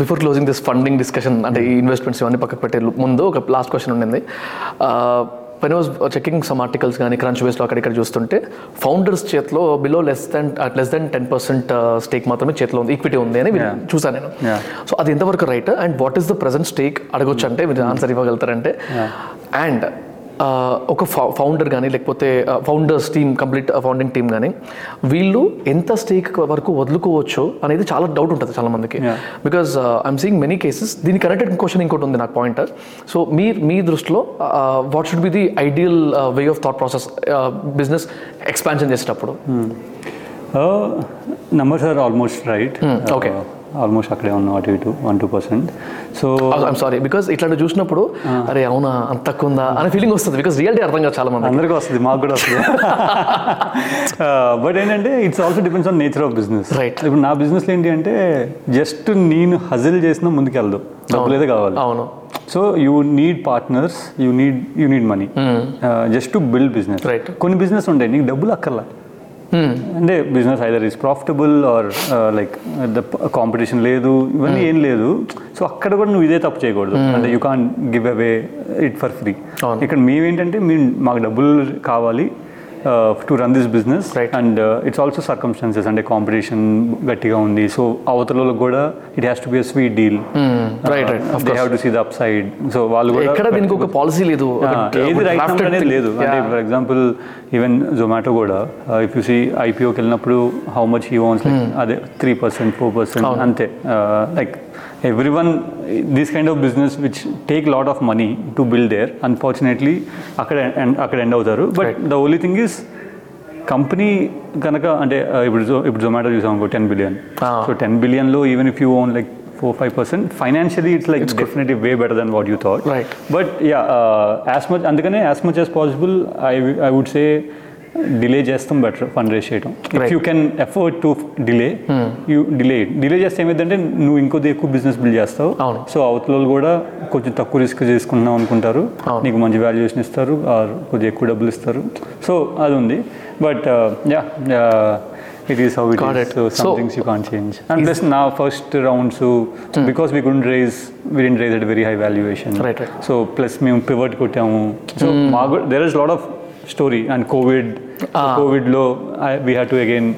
before closing this funding discussion అంటే ఈ ఇన్వెస్ట్మెంట్స్ ఇవన్నీ పక్కకు పెట్టే ముందు ఒక లాస్ట్ క్వశ్చన్ ఉండింది. Pen was checking some articles కానీ క్రంచ్ బేస్లో అక్కడ ఇక్కడ చూస్తుంటే ఫౌండర్స్ చేతిలో below less than less than ten percent stake మాత్రమే చేతిలో ఉంది ఈక్విటీ ఉంది అని. చూసాను నేను. సో అది ఎంతవరకు right and what is the present stake అడగొచ్చు అంటే మీరు ఆన్సర్ ఇవ్వగలుగుతారంటే. అండ్ ఒక ఫౌండర్ కానీ లేకపోతే founders team complete founding team కానీ వీళ్ళు ఎంత స్టేక్ వరకు వదులుకోవచ్చు అనేది చాలా డౌట్ ఉంటుంది చాలా మందికి. Because I'm seeing many cases దీని కనెక్టెడ్ క్వశ్చన్ ఇంకోటి ఉంది నాకు పాయింట్ సో మీ మీ దృష్టిలో what should be the ideal way of thought process business expansion చేసేటప్పుడు? Numbers are almost right okay. Almost అక్కడే ఉన్నాం అటు ఇటు one two percent. So I'm sorry because ఇట్లాంటి చూసినప్పుడు అరే అవునా అంత తక్కువ ఉందా అనే ఫీలింగ్ వస్తుంది. బికాస్ రియాలిటీ అర్థం కాదు చాలా మంది అందరికీ వస్తుంది మాకు కూడా వస్తుంది. బట్ ఏంటంటే it's also depends on nature of business Right. ఇప్పుడు నా బిజినెస్ ఏంటి అంటే జస్ట్ నేను హజిల్ చేసినా ముందుకెళ్దు. డబ్బులు కావాలి. అవును. So you need partners you need you need money just to build business Right. కొన్ని బిజినెస్ ఉంటాయి నీకు డబ్బులు అక్కర్లా. అంటే business either is profitable or like the competition లేదు ఇవన్నీ ఏం లేదు. సో అక్కడ కూడా నువ్వు ఇదే తప్పు చేయకూడదు. అంటే you can give away it for free. ఇక్కడ మేమేంటంటే మేము మాకు డబ్బులు కావాలి. To run this business Right. And it's also circumstances అంటే కాంపిటీషన్ గట్టిగా ఉంది. సో అవతలలో కూడా it has to be a sweet deal right they have to see the upside so వాళ్ళు కూడా ఎక్కడ దీనికి ఒక పాలసీ లేదు. ఏది రైట్ అనేది. లేదు. అంటే. ఫర్ ఎగ్జాంపుల్ ఈవెన్ జొమాటో కూడా ఇఫ్ యూ సీ ఐపీఓకి వెళ్ళినప్పుడు హౌ మచ్ హీ ఓన్స్ అదే త్రీ పర్సెంట్ ఫోర్ పర్సెంట్ అంతే. Like everyone this kind of business which take lot of money to build their unfortunately అక్కడ అక్కడ ఎండ్ అవుతారు. But the only thing is company కనుక అంటే ఇప్పుడు ఇప్పుడు జొమాటో చూసాం అనుకో ten billion. So ten బిలియన్లో even if you own like four five percent financially it's like definitely way better than what you thought Right. But yeah as much అందుకనే as much as possible I I would say delay చేస్తాం better fund raise చేయడం if. You can effort to delay you delay delay చేస్తే ఏమైందంటే నువ్వు ఇంకొద్ది ఎక్కువ business build చేస్తావు. So అవతల కూడా కొంచెం తక్కువ రిస్క్ చేసుకుంటున్నాం అనుకుంటారు. నీకు మంచి వాల్యుయేషన్ ఇస్తారు ఆర్ కొద్దిగా ఎక్కువ డబ్బులు ఇస్తారు. సో అది ఉంది. But yeah it is how it it. So some things you can change and plus నా first rounds because we could raise we didn't raise at very high valuation Right, right. So plus మేము pivot కొట్టాము. సో మాకు there is lot of story and COVID కోవిడ్లో we had to again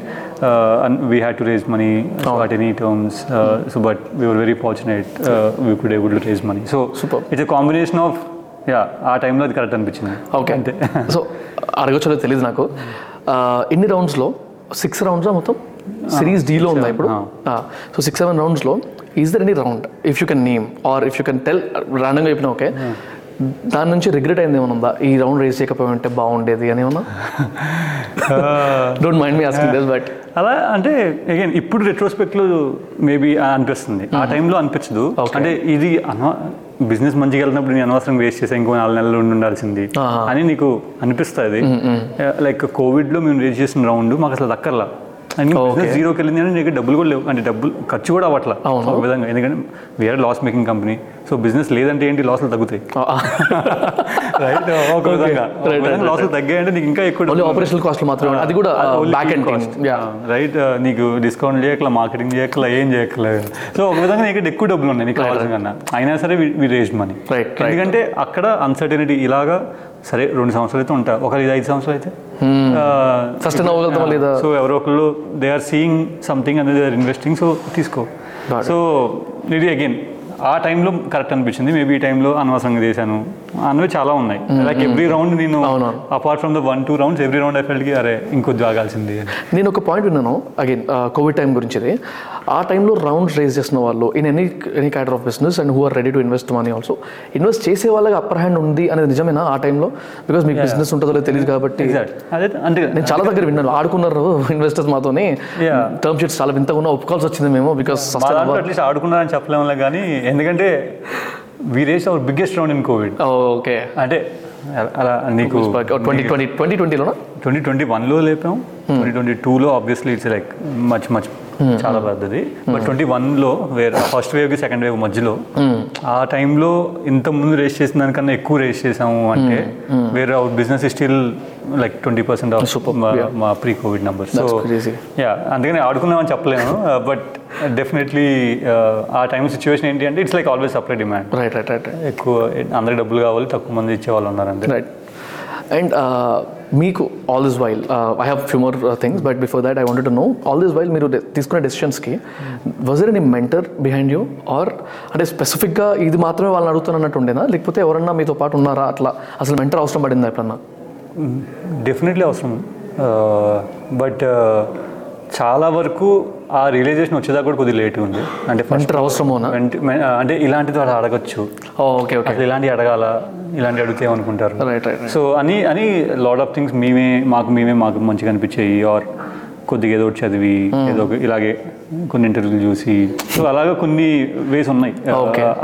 we had to raise money at any terms so but we were fortunate we could able to raise money so Super. It's a combination of yeah ఆ టైంలో అది correct అనిపించింది. Okay అంతే. So అడగచ్చో తెలియదు నాకు. ఎన్ని రౌండ్స్లో six rounds మొత్తం? సిరీస్ డీలో ఉందా ఇప్పుడు? So six seven రౌండ్స్లో is there any round if you can name or if you can tell ర్యాండమ్గా చెప్పినా ఓకే దాని నుంచి రిగ్రెట్ అయింది ఏమైనా ఉందా ఈ రౌండ్ రేస్ చేయకపోయి ఉంటే బాగుండేది అని ఏమన్నా? Don't mind me asking this but అలా అంటే అగైన్ ఇప్పుడు రెట్రోస్పెక్ట్లో మేబీ అనిపిస్తుంది. ఆ టైంలో అనిపించదు. Okay. అంటే ఇది బిజినెస్ మంచిగా వెళ్తున్నప్పుడు నేను అనవసరం వేస్ట్ చేసా ఇంకో నాలుగు నెలలు ఉండి ఉండాల్సింది. అని నీకు అనిపిస్తుంది. లైక్ కోవిడ్లో మేము రేజ్ చేసిన రౌండ్ మాకు అసలు దక్కర్లా. జీరోకి వెళ్ళింది అంటే నీకు డబ్బులు కూడా లేవు. అంటే డబ్బులు ఖర్చు కూడా అవ్వట్లా. ఒక విధంగా. ఎందుకంటే వేరే loss making company so business లేదంటే ఏంటి? లాస్లు తగ్గుతాయి. రైట్ ఒక విధంగా. లాస్లు తగ్గాయంటే నీకు ఇంకా ఎక్కువ ఆపరేషనల్ కాస్ట్ మాత్రమే అది కూడా బ్యాక్ ఎండ్ యా రైట్ నీకు డిస్కౌంట్ చేయకల మార్కెటింగ్ చేయకల ఏం చేయకలేదు సో ఒక విధంగా నీకు ఎక్కువ డబ్బులు ఉన్నాయి. నీకు కావాల్సిన కన్నా. అయినా సరే వి రేజ్ మనీ. ఎందుకంటే అక్కడ అన్సర్టనిటీ ఇలాగా సరే రెండు సంవత్సరాలు అయితే ఉంటాయి ఒక ఇది ఐదు సంవత్సరాలు అయితే. Sustain అవ్వగలుగుతామా లేదా? సో ఎవరో ఒకళ్ళు దే ఆర్ సీయింగ్ సంథింగ్ అనేది దే ఆర్ ఇన్వెస్టింగ్ సో తీసుకో. సో ఇది అగైన్ ఆ టైంలో కరెక్ట్ అనిపించింది. మేబీ ఈ టైంలో అనవసరంగా చేశాను. అన్నవి చాలా ఉన్నాయి. లైక్ ఎవ్రీ రౌండ్ నేను. Apart from the one two rounds every round I ఫెల్ట్కి అరే ఇంకొద్ది ఆగాల్సింది నేను ఒక పాయింట్ విన్నాను. అగైన్ కోవిడ్ టైం గురించి ఇది. ఆ టైంలో రౌండ్స్ రేస్ చేసిన వాళ్ళు in any any kind of business and who are ready to invest money also invest చేసే వాళ్ళకి అప్పర్ హ్యాండ్ ఉంది అనేది నిజమేనా ఆ టైంలో బికాస్ మీకు బిజినెస్ ఉంటుందో తెలియదు కాబట్టి. అంటే నేను చాలా దగ్గర విన్నాను. ఆడుకున్నారు ఇన్వెస్టర్స్ మాతోని. టర్మ్ షీట్స్ చాలా వింతగా ఉన్నా ఒప్పుకోవాల్సి వచ్చింది మేము బికాస్ ఆడుకున్నారని చెప్పలేము కానీ ఎందుకంటే we raise our biggest round in COVID okay అంటే అలా- నీకు ట్వంటీ ట్వంటీ ట్వంటీ ట్వంటీలోనా ట్వంటీ ట్వంటీ వన్లో లేపాం. ట్వంటీ ట్వంటీ టూలో obviously it's like much much చాలా పెద్దది. బట్ ట్వంటీ వన్లో వేరే ఫస్ట్ వేవ్కి సెకండ్ వేవ్ మధ్యలో ఆ టైంలో ఇంత ముందు రేస్ చేసిన దానికన్నా ఎక్కువ రేస్ చేసాము అంటే వేరే out business still like twenty percent of మా pre COVID number so. Yeah అందుకని ఆడుకున్నామని చెప్పలేను బట్ డెఫినెట్లీ ఆ టైం సిచ్యువేషన్ ఏంటి అంటే it's like always supply demand right right right ఎక్కువ అందరికి డబ్బులు కావాలి తక్కువ మంది ఇచ్చే వాళ్ళు ఉన్నారంటే రైట్ అండ్ uh, మీకు all this while I have few more things but before that I wanted to know all this while మీరు తీసుకునే డెసిషన్స్కి was er any mentor behind you are అంటే స్పెసిఫిక్గా ఇది మాత్రమే వాళ్ళని అడుగుతానన్నట్టు ఉండేనా? లేకపోతే ఎవరన్నా మీతో పాటు ఉన్నారా అట్లా? అసలు మెంటర్ అవసరం పడిందా ఎప్పుడన్నా? Mm, డెఫినెట్లీ అవసరం. Uh, బట్ uh, చాలా వరకు ఆ రియలైజేషన్ వచ్చేదాకా కూడా కొద్దిగా లేట్ ఉంది. అంటే ఫస్ట్ అవసరమోనా? అంటే ఇలాంటిది వాళ్ళు అడగచ్చు. ఓకే ఓకే అసలు ఇలాంటి అడగాల? ఇలాంటి అడిగితే రైట్ సో అని అని లాట్ ఆఫ్ థింగ్స్ మేమే మాకు మేమే మాకు మంచిగా అనిపించాయి. ఆర్ కొద్దిగా ఏదో ఒకటి చదివి ఏదో ఒక ఇలాగే కొన్ని ఇంటర్వ్యూలు చూసి. సో అలాగా కొన్ని వేస్ ఉన్నాయి.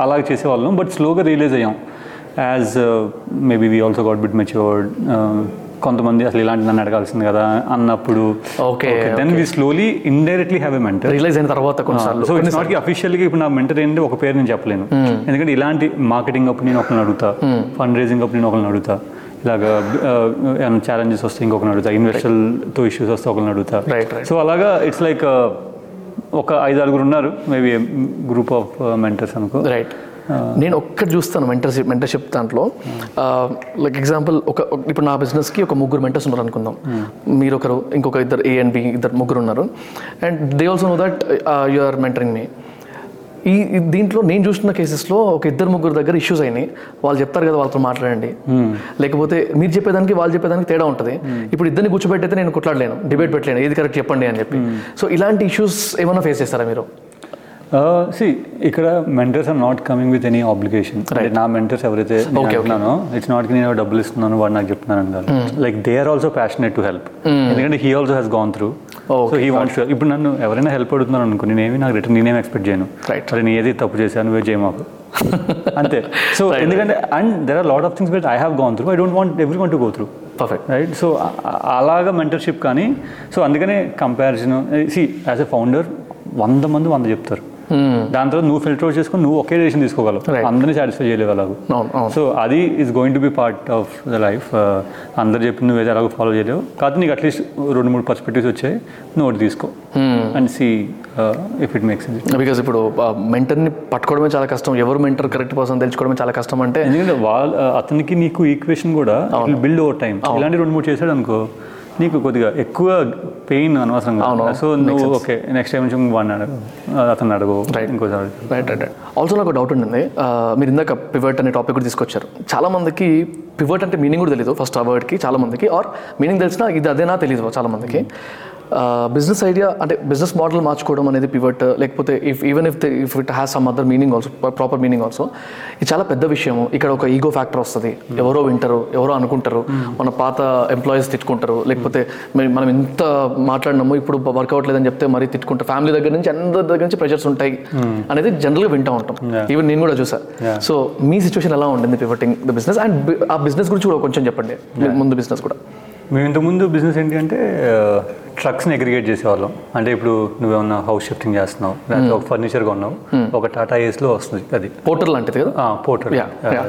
అలాగే చేసేవాళ్ళం. బట్ స్లోగా రియలైజ్ అయ్యాం. As maybe we also got bit matured కొంతమంది అసలు ఇలాంటి నన్ను అడగాల్సింది కదా అన్నప్పుడు. Okay, then we slowly indirectly have a mentor realize అయిన తర్వాత కొన్నిసార్లు సో ఇట్స్ నాట్ అఫీషియల్గా ఇప్పుడు నా మెంటర్ ఏంటి ఒక పేరు నేను చెప్పలేను. ఎందుకంటే ఇలాంటి మార్కెటింగ్ అప్పుడు నేను ఒకరిని అడుగుతా. ఫండ్ రేజింగ్ అప్పుడు నేను ఒకరిని అడుగుతా. ఇలాగా ఏమైనా ఛాలెంజెస్ వస్తే ఇంకొకరిని అడుగుతా. ఇన్వెస్టర్తో ఇష్యూస్ వస్తే ఒకరిని అడుగుతా. సో అలాగా ఇట్స్ లైక్ ఒక ఐదు ఆరుగురు ఉన్నారు మేబీ గ్రూప్ ఆఫ్ మెంటర్స్ అనుకో. రైట్ నేను ఒక్కటి చూస్తాను మెంటర్షిప్ మెంటర్షిప్ దాంట్లో. లైక్ ఎగ్జాంపుల్ ఒక ఇప్పుడు నా బిజినెస్కి ఒక ముగ్గురు మెంటర్స్ ఉన్నారు అనుకుందాం మీరు ఒకరు ఇంకొక ఇద్దరు ఏ అండ్ బి ఇద్దరు ముగ్గురు ఉన్నారు. And they also know that you are mentoring me ఈ దీంట్లో నేను చూసిన కేసెస్లో ఒక ఇద్దరు ముగ్గురు దగ్గర ఇష్యూస్ అయినాయి. వాళ్ళు చెప్తారు కదా వాళ్ళతో మాట్లాడండి. లేకపోతే మీరు చెప్పేదానికి వాళ్ళు చెప్పేదానికి తేడా ఉంటుంది. ఇప్పుడు ఇద్దరిని కూర్చోబెట్టయితే నేను కొట్లాడలేను. డిబేట్ పెట్టలేను. ఏది కరెక్ట్ చెప్పండి అని చెప్పి. సో ఇలాంటి ఇష్యూస్ ఏమైనా ఫేస్ చేస్తారా మీరు? సి ఇక్కడ mentors are not coming with any obligation నా మెంటర్స్ ఎవరైతే నేను. అంటున్నానో ఇట్స్ నాట్ నేను డబ్బులు ఇస్తున్నాను వాడు నాకు చెప్తున్నాను కాదు like they are also passionate to help ఎందుకంటే he also he's gone through so he wants ఇప్పుడు నన్ను ఎవరైనా హెల్ప్ అడుగుతున్నాను అనుకో నేనేమి నాకు రిటర్న్ నేనేం ఎక్స్పెక్ట్ చేయను. Right. అరే నీ ఏది తప్పు చేశాను నువ్వే చేయమాకు. అంతే. సో ఎందుకంటే and there are lot of things but I have gone through I don't want everyone to go through perfect right so అలాగా మెంటర్షిప్ కానీ సో అందుకనే comparison see as a founder వంద మంది వంద చెప్తారు. దాని తర్వాత నువ్వు ఫిల్టర్ చేసుకొని నువ్వు ఒకే డెసిషన్ తీసుకోగలవు. అందరినీ సాటిస్ఫై చేయలేవు అలాగూ. సో అది is going to be part of the life అందరు చెప్పి నువ్వు ఏదో అలాగో ఫాలో చేయలేవు. కాదు నీకు అట్లీస్ట్ రెండు మూడు పర్స్పెక్టివ్స్ వచ్చాయి. నువ్వు ఒకటి తీసుకో. And see if it makes because ఇప్పుడు మెంటర్ని పట్టుకోవడమే చాలా కష్టం. ఎవరు మెంటర్ కరెక్ట్ పర్సన్ తెలుసుకోవడమే చాలా కష్టం అంటే ఎందుకంటే వాళ్ళ అతనికి నీకు ఈక్వేషన్ కూడా బిల్డ్ ఓవర్ టైం ఇలాంటి రెండు మూడు చేశాడు అనుకో నీకు కొద్దిగా ఎక్కువ పెయిన్ అనవసరంగా అవును. సో నువ్వు ఓకే నెక్స్ట్ టైం నుంచి వాడిని అడగు. అతను అడగు. ఇంకోసారి. రైట్ రైట్ ఆల్సో నాకు డౌట్ ఉండింది. మీరు ఇందాక పివర్ట్ అనే టాపిక్ కూడా తీసుకొచ్చారు. చాలా పివర్ట్ అంటే మీనింగ్ కూడా తెలియదు ఫస్ట్ ఆ వర్డ్కి చాలా మందికి ఆర్ మీనింగ్ తెలిసినా ఇది అదేనా తెలియదు చాలా మందికి. బిజినెస్ ఐడియా అంటే బిజినెస్ మోడల్ మార్చుకోవడం అనేది పివట్ లేకపోతే if even if if it has some other meaning also proper meaning also ఇది చాలా పెద్ద విషయము. ఇక్కడ ఒక ఈగో ఫ్యాక్టర్ వస్తుంది. ఎవరో వింటారు ఎవరో అనుకుంటారు మన పాత ఎంప్లాయీస్ తిట్టుకుంటారు లేకపోతే మరి మనం ఎంత మాట్లాడినామో ఇప్పుడు వర్కౌట్ లేదని చెప్తే మరీ తిట్టుకుంటారు. ఫ్యామిలీ దగ్గర నుంచి అందరి దగ్గర నుంచి ప్రెషర్స్ ఉంటాయి అనేది జనరల్గా వింటూ ఉంటాం. ఈవెన్ నేను కూడా చూసా. సో మీ సిచ్యువేషన్ ఎలా ఉండింది పివటింగ్ ద బిజినెస్ అండ్ ఆ బిజినెస్ గురించి కూడా కొంచెం చెప్పండి. ముందు బిజినెస్ కూడా. మేము ఇంతకుముందు బిజినెస్ ఏంటి అంటే ట్రక్స్ని అగ్రిగేట్ చేసేవాళ్ళం. అంటే ఇప్పుడు నువ్వేమన్నా హౌస్ షిఫ్టింగ్ చేస్తున్నావు లేకపోతే ఒక ఫర్నిచర్ కొన్నావు ఒక టాటా ఏస్లో వస్తుంది అది. పోర్టర్ లాంటిది కదా? పోర్టర్.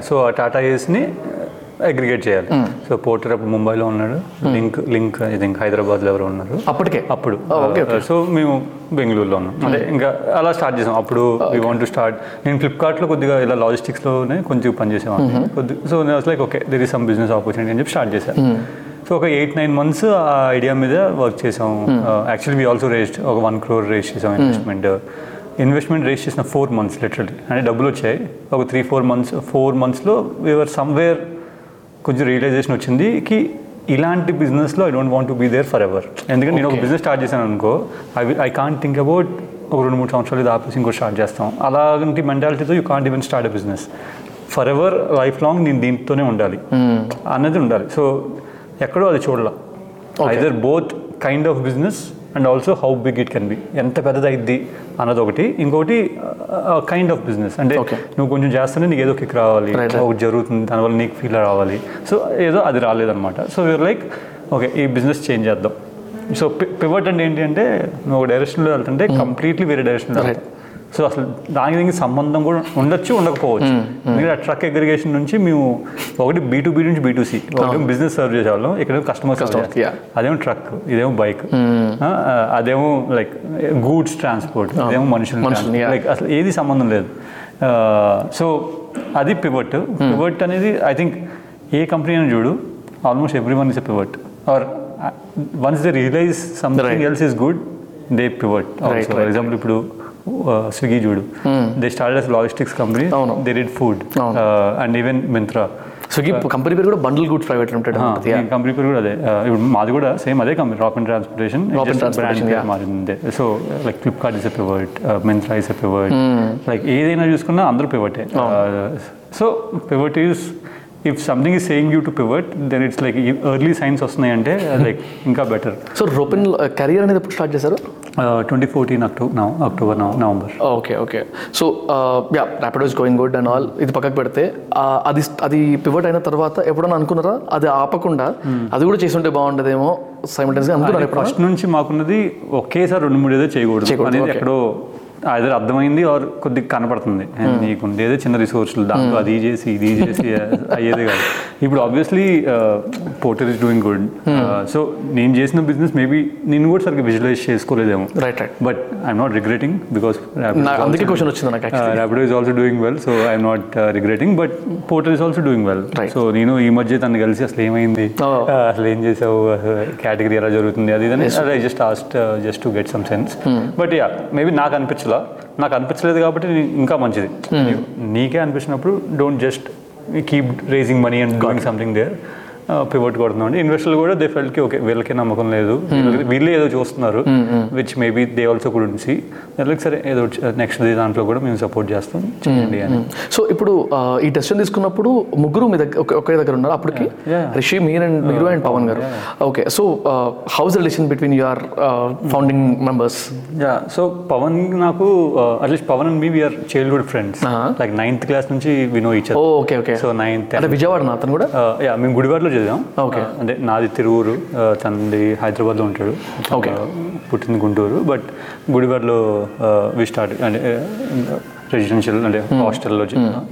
సో ఆ టాటా ఏస్ని అగ్రిగేట్ చేయాలి. సో పోర్టర్ అప్పుడు ముంబైలో ఉన్నాడు. లింక్ లింక్ ఐ థింక్ హైదరాబాద్లో ఎవరు ఉన్నారు. అప్పటికే? అప్పుడు. సో మేము బెంగళూరులో ఉన్నాం. అంటే ఇంకా అలా స్టార్ట్ చేసాం. అప్పుడు వీ వాంట్ టు స్టార్ట్ నేను ఫ్లిప్కార్ట్లో కొద్దిగా ఇలా లాజిస్టిక్స్లోనే కొంచెం పనిచేసేవాడిని. కొద్ది సో నేను like okay there is some business opportunity అని చెప్పి స్టార్ట్ చేశాను సో ఒక ఎయిట్ నైన్ మంత్స్ ఆ ఐడియా మీద వర్క్ చేసాం యాక్చువల్లీ వీ ఆల్సో రేస్ట్ ఒక వన్ క్రోర్ రేస్ చేసాం ఇన్వెస్ట్మెంట్ ఇన్వెస్ట్మెంట్ రేస్ చేసిన ఫోర్ మంత్స్ లిటరలీ అంటే డబ్బులు వచ్చాయి. ఒక త్రీ ఫోర్ మంత్స్ ఫోర్ మంత్స్లో వీఆర్ సమ్వేర్ కొంచెం రియలైజేషన్ వచ్చింది కి ఇలాంటి బిజినెస్లో I don't want to be there forever ఎందుకంటే నేను ఒక బిజినెస్ స్టార్ట్ చేశాను అనుకో I I can't think about ఒక రెండు మూడు సంవత్సరాలు ఇది ఆపేసి ఇంకో స్టార్ట్ చేస్తాం. అలాంటి మెంటాలిటీతో you can't even start a business for ever life long నేను దీంతోనే ఉండాలి. అన్నది ఉండాలి. సో ఎక్కడో అది చూడాల. Either both kind of business and also how big it can be ఎంత పెద్దదైద్ది అన్నది ఒకటి ఇంకొకటి కైండ్ ఆఫ్ బిజినెస్ అంటే. నువ్వు కొంచెం చేస్తేనే నీకు ఏదో కిక్ రావాలి ఒకటి జరుగుతుంది దానివల్ల నీకు ఫీల్ రావాలి. సో ఏదో అది రాలేదన్నమాట. సో యూర్ లైక్ ఓకే ఈ బిజినెస్ చేంజ్ చేద్దాం. సో పివట్ అంటే ఏంటి అంటే నువ్వు ఒక డైరెక్షన్లో వెళ్తుంటే కంప్లీట్లీ వేరే డైరెక్షన్లో Right. సో అసలు దానికి దీనికి సంబంధం కూడా ఉండొచ్చు ఉండకపోవచ్చు. ఎందుకంటే ఆ ట్రక్ అగ్రిగేషన్ నుంచి మేము ఒకటి బీ టు బీ నుంచి బీ టు సి ఒకటి బిజినెస్ సర్వ్ చేసేవాళ్ళం ఇక్కడ కస్టమర్ సర్వ్. అదేమో ట్రక్ ఇదేమో బైక్ అదేమో లైక్ గూడ్స్ ట్రాన్స్పోర్ట్ ఇదేమో మనుషులు. లైక్ అసలు ఏది సంబంధం లేదు. సో అది పివట్ పివట్ అనేది ఐ థింక్ ఏ కంపెనీ అని చూడు almost every one is a pivot or once they realize something. Else is good they pivot example ఇప్పుడు స్విగ్గీ చూడు. They start as logistics company. They did food. And even Myntra Swiggy company పేరు కూడా bundle goods private limited. Company పేరు కూడా అదే. ఆ, ఇప్పుడు మాది కూడా సేమ్ అదే company rock and transportation yeah. మారింది. So like Flipkart is a pivot Myntra is a pivot like ఏదైనా చూసుకున్నా అందరూ పివటే so pivot is if something is saying you to pivot then it's like early signs వస్తున్నాయి అంటే like ఇంకా better so రోపెన్ career అనేది ఎప్పుడు start చేశారు? Twenty fourteen October October November okay okay so yeah Rapido is going good and all ఇది పక్కకు పెడితే అది అది పివట్ అయిన తర్వాత ఎప్పుడైనా అనుకున్నారా? అది ఆపకుండా అది కూడా చేసి ఉంటే బాగుండేదేమో సైమిల్టైన్స్గా అనుకున్నారు ఫస్ట్ నుంచి మాకున్నది ఒకేసారి రెండు మూడు ఏదో చేయకూడదు. అనేది. ఎక్కడో అదే అర్థమైంది ఆర్ కొద్దిగా కనపడుతుంది. నీకు ఉండేదే చిన్న రిసోర్స్లు దాంతో అది చేసి ఇది చేసి అయ్యేది కాదు. ఇప్పుడు obviously Porter is doing good so నేను చేసిన బిజినెస్ మేబీ నేను కూడా సరిగ్గా visualize చేసుకోలేదేమో. Right right but I'm not regretting because అందుకే క్వశ్చన్ వచ్చింది నాకు. Rapido is also doing well so I'm not regretting but Porter is also doing well. So నేను ఈ మధ్య తను కలిసి అసలు ఏమైంది? Oh. ఆ, అసలు ఏం చేసావు? కేటగిరీ ఎలా జరుగుతుంది? అది ఇదని I just asked just to get some sense but yeah maybe నాకు అనిపించలా నాకు అనిపించలేదు కాబట్టి ఇంకా మంచిది. నీకే అనిపించినప్పుడు don't just keep raising money and doing something there pivot కొడుతున్నాం ఇన్వెస్టర్లు కూడా దే ఫెల్ట్కి ఓకే వీళ్ళకి నమ్మకం లేదు. వీళ్ళకి- వీళ్ళే ఏదో చూస్తున్నారు. Which maybe they also could see వీళ్ళకి సరే ఏదో నెక్స్ట్ దాంట్లో కూడా మేము సపోర్ట్ చేస్తాం. చేయండి అని. సో ఇప్పుడు ఆ, ఈ డెసిషన్ తీసుకున్నప్పుడు ముగ్గురు మీ దగ్గర ఒకే- దగ్గర ఉన్నారు. అప్పటికి. రిషి మీరు అండ్ మీరు అండ్ పవన్ గారు. Okay so how's relation between your founding members yeah so Pavan నాకు at least Pavan and me we're childhood friends. Like ninth class నుంచి వి నో ఈచ్ ఓ ఓకే ఓకే సో నైన్త్ అంటే విజయవాడ అతను కూడా? Yeah మేము గుడివాడలో Okay. Uh, అంటే నాది తిరువురు తనది హైదరాబాద్లో ఉంటాడు. Uh, పుట్టింది గుంటూరు బట్ గుడివాడలో వి స్టార్ట్ అంటే రెసిడెన్షియల్ అంటే హాస్టల్లో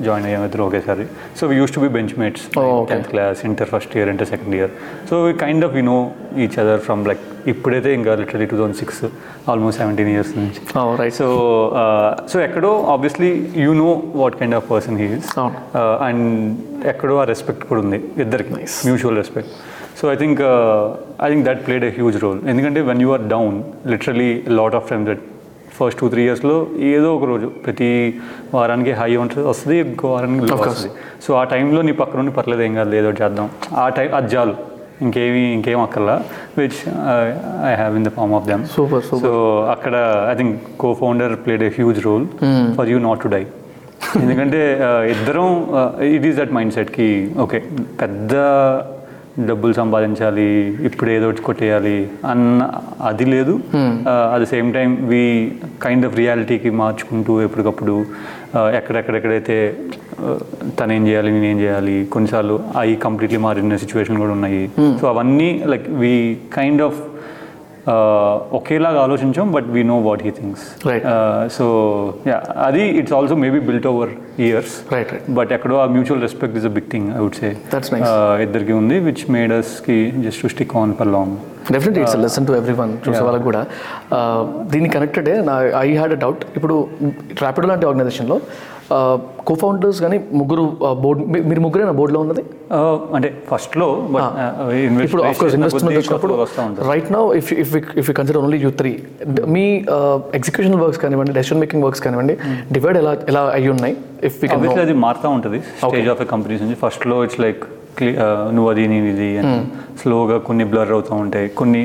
జాయిన్ అయ్యాం ఇద్దరు ఒకేసారి so we used to be bench mates. Tenth class inter first year inter second year so we kind of you know each other from like ఇప్పుడైతే ఇంకా literally two thousand six almost seventeen years నుంచి right so so ఎక్కడో obviously you know what kind of person he's అవును. And ఎక్కడో ఆ respect కూడా ఉంది ఇద్దరికి mutual respect so I think I think that played a huge role ఎందుకంటే when you are down literally lot of times that first two three ఇయర్స్లో ఏదో ఒక రోజు ప్రతి వారానికి హై ఉంటుంది వస్తుంది ఇంకో వారానికి వస్తుంది. సో ఆ టైంలో నీ పక్కన ఉండి పర్లేదు ఏం కాదు ఏదో చేద్దాం. ఆ టైం అది చాలు. ఇంకేమి ఇంకేం అక్కర్లా. Which I have in the form of them super so అక్కడ I think co founder played a huge role for you not to die ఎందుకంటే uh, ఇద్దరం ఇట్ ఈస్ దట్ మైండ్ సెట్కి ఓకే పెద్ద డబ్బులు సంపాదించాలి ఇప్పుడు ఏదో ఒకటి కొట్టేయాలి అన్న అది లేదు. At the same time we kind of రియాలిటీకి మార్చుకుంటూ ఎప్పటికప్పుడు ఎక్కడెక్కడెక్కడైతే తను ఏం చేయాలి నేను ఏం చేయాలి కొన్నిసార్లు అవి కంప్లీట్లీ మారిన సిచ్యువేషన్ కూడా ఉన్నాయి. సో అవన్నీ లైక్ వీ కైండ్ ఆఫ్ ఒకేలాగా ఆలోచించాం but we know what he thinks Right. So yeah అది it's also maybe built over years right but ఎక్కడో ఆ mutual respect is a big thing I would say That's nice. ఇద్దరికి ఉంది which made అస్కి just to stick on for long definitely it's lesson to every one చూసే వాళ్ళకి కూడా. Uh, దీనికి కనెక్టెడే నా I had a doubt ఇప్పుడు ర్యాపిడో లాంటి ఆర్గనైజేషన్లో కో ఫౌండర్స్ కానీ ముగ్గురు బోర్డ్ మీరు ముగ్గురేనా బోర్డులో ఉన్నది? అంటే ఫస్ట్లో బట్ ఇప్పుడు ఇన్వెస్ట్మెంట్ వచ్చినప్పుడు right now if if if you consider only you three me execution works కానివ్వండి డెసిషన్ మేకింగ్ వర్క్స్ కానివ్వండి డివైడ్ ఎలా ఎలా అయ్యి ఉన్నాయి? ఇఫ్ అది మారుతూ ఉంటుంది. స్టేజ్ ఆఫ్ ఎ కంపెనీస్ నుంచి ఫస్ట్లో ఇట్స్ లైక్ నువ్వు అది నీవు ఇది స్లోగా కొన్ని బ్లర్ అవుతూ ఉంటాయి కొన్ని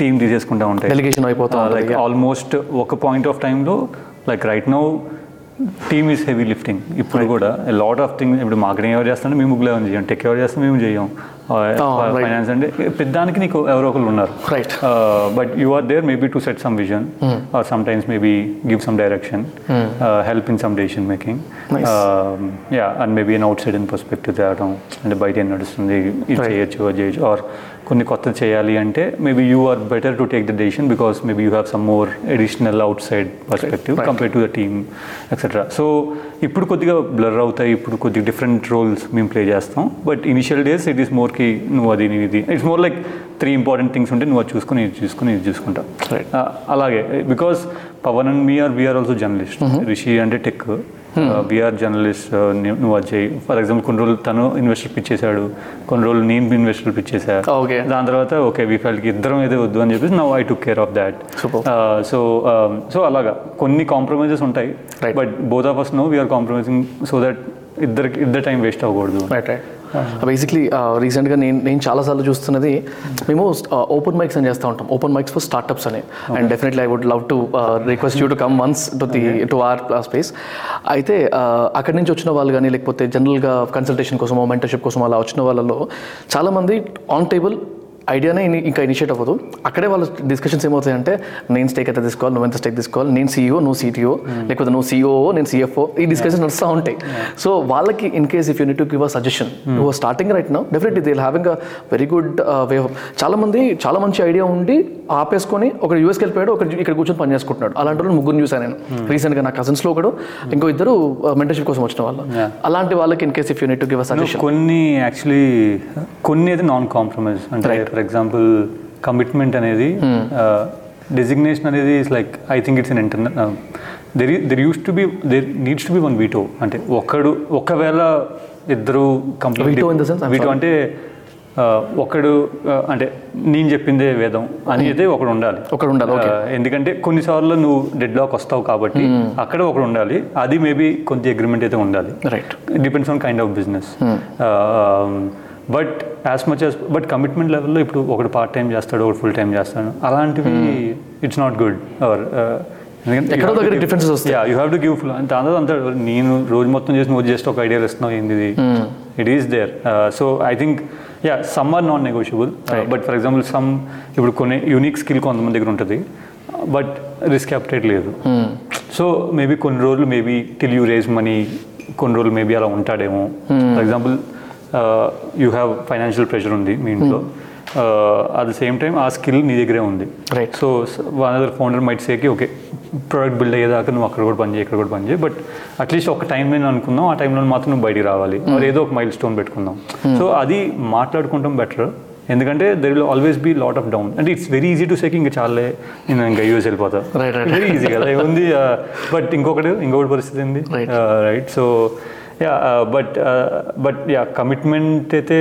టీమ్ తీసేసుకుంటూ ఉంటాయి. డెలిగేషన్ అయిపోతా లైక్ ఆల్మోస్ట్ ఒక పాయింట్ ఆఫ్ టైంలో like right now team is heavy lifting ఇప్పుడు కూడా లాట్ ఆఫ్ థింగ్స్ ఇప్పుడు మార్కెటింగ్ ఎవరు చేస్తారంటే మేము ముగ్గురు ఎవరు చేయం. టెక్ ఎవరు చేస్తాం మేము చేయం. right. ఫైనాన్స్ అంటే పెద్దానికి నీకు ఎవరో ఒకరు ఉన్నారు. Right but you are there maybe to set some vision or sometimes maybe give some direction help in some decision making. Yeah and maybe an outside in perspective తేవడం అంటే బయట ఏం నడుస్తుంది ఇది చేయొచ్చు అది చేయొచ్చు ఆర్ కొన్ని కొత్తది చేయాలి అంటే maybe you are better to take the decision because maybe you have some more additional outside perspective compare to the team etcetera so ఇప్పుడు కొద్దిగా బ్లర్ అవుతాయి ఇప్పుడు కొద్దిగా డిఫరెంట్ రోల్స్ మేము ప్లే చేస్తాం. But initial days it is మోర్కి నువ్వు అది ఇది. It's more like three important things ఉంటే నువ్వు అది చూసుకుని ఇది చూసుకుని ఇది చూసుకుంటావు Right. అలాగే because Pavan and me are we're also journalist Rishi అంటే టెక్ వీఆర్ జర్నలిస్ట్ నువ్వు అది చేయి ఫర్ ఎగ్జాంపుల్ కొన్ని రోజులు తను ఇన్వెస్టర్ పిచ్ చేశాడు కొన్ని రోజులు నేను ఇన్వెస్టర్ పిచ్ చేశా Okay. దాని తర్వాత ఓకే వీ ఫెల్ట్కి ఇద్దరం ఏదో వద్దు అని చెప్పేసి now I took care of that. So so అలాగా. కొన్ని కాంప్రమైజెస్ ఉంటాయి. But both of us no we're compromising so that ఇద్దరికి ఇద్దరు టైం వేస్ట్ అవ్వకూడదు. రైట్ రైట్ బేసిక్లీ రీసెంట్గా నేను నేను చాలాసార్లు చూస్తున్నది మేము ఓపెన్ మైక్స్ అని చేస్తూ ఉంటాం. ఓపెన్ మైక్స్ ఫర్ స్టార్టప్స్ అని. And definitely I would love to request you to come once to the to or space అయితే uh, అక్కడి నుంచి వచ్చిన వాళ్ళు కానీ లేకపోతే జనరల్గా కన్సల్టేషన్ కోసం మెంటర్షిప్ కోసం అలా వచ్చిన వాళ్ళలో చాలామంది ఆన్ టేబుల్ ఐడియానే ఇంకా ఇనిషియేట్ అవ్వదు. అక్కడే వాళ్ళ డిస్కషన్స్ ఏమవుతాయంటే నేను స్టేక్ అయితే తీసుకోవాలి నువ్వు ఎంత స్టేక్ తీసుకోవాలి నేను సీఈఓ నువ్వు సిటీఓ లేకపోతే నువ్వు సీఓ నేను సిఎఫ్ఓ ఈ డిస్కషన్స్ నడుస్తూ ఉంటాయి. సో వాళ్ళకి in case if you need to give a suggestion నువ్వు starting right no definitely they having a very good way చాలా మంది చాలా మంచి ఐడియా ఉండి ఆపేసుకొని ఒక యూఎస్కి వెళ్ళిపోయాడు ఒక ఇక్కడ కూర్చొని పని చేసుకుంటున్నాడు. అలాంటి వాళ్ళు ముగ్గురు చూసాను నేను. రీసెంట్గా నా కజిన్స్లో ఒకడు ఇంకో ఇద్దరు మెంటర్షిప్ కోసం వచ్చిన వాళ్ళు. అలాంటి వాళ్ళకి in case if you need to give a suggestion కొన్ని యాక్చువల్లీ కొన్ని అయితే నాన్ కాంప్రమైజ్ అంటే ఫర్ ఎగ్జాంపుల్ కమిట్మెంట్ అనేది డెసిగ్నేషన్ అనేది is like I think it's in internal there there used to be there needs to be one veto అంటే ఒకడు ఒకవేళ ఇద్దరు complete Veto in the sense? I'm veto అంటే ఒకడు అంటే నేను చెప్పిందే వేదం అనేది ఒకడు ఉండాలి. ఒకడు ఉండాలి, okay. Uh, ఎందుకంటే కొన్నిసార్లు నువ్వు డెడ్ లాక్ వస్తావు కాబట్టి అక్కడ ఒకడు ఉండాలి. అది మేబీ కొంత అగ్రిమెంట్ అయితే ఉండాలి. Right depends on kind of business but as much as but commitment లెవెల్లో ఇప్పుడు ఒకటి పార్ట్ టైం చేస్తాడు ఒకటి ఫుల్ టైం చేస్తాడు. అలాంటివి ఇట్స్ నాట్ గుడ్ అవర్ వస్తాయి. You have to give full అంటే అందరూ అంతా నేను రోజు మొత్తం చేసి నువ్వు జస్ట్ ఒక ఐడియా ఇస్తున్నావు ఏంది ఇది it is there so I think yeah some are non negotiable but for example some ఇప్పుడు కొన్ని యూనిక్ స్కిల్ కొంతమంది దగ్గర ఉంటుంది బట్ రిస్క్ అప్టేట్ లేదు. సో మేబీ కొన్ని రోజులు maybe till you raise money కొన్ని రోజులు మేబీ అలా ఉంటాడేమో. For example you have financial pressure ఉంది మీ ఇంట్లో. అట్ ద సేమ్ టైం ఆ స్కిల్ నీ దగ్గరే ఉంది. Right. So one other founder might సేకి okay product build అయ్యేదాకా నువ్వు అక్కడ కూడా పని చేయి ఇక్కడ కూడా పని చేయి. బట్ అట్లీస్ట్ ఒక టైం నేను అనుకుందాం ఆ టైంలో మాత్రం నువ్వు బయటికి రావాలి. మరి ఏదో ఒక మైల్ స్టోన్ పెట్టుకుందాం సో అది మాట్లాడుకుంటాం బెటర్ ఎందుకంటే there will always be lot of down అంటే it's very easy to sake ఇంకా చాలే నేను ఇంకా యూఎస్ వెళ్ళిపోతా. Right, right. వెరీ ఈజీ కదా. ఏముంది బట్ ఇంకొకటి ఇంకొకటి పరిస్థితి Right. Right so but but yeah commitment అయితే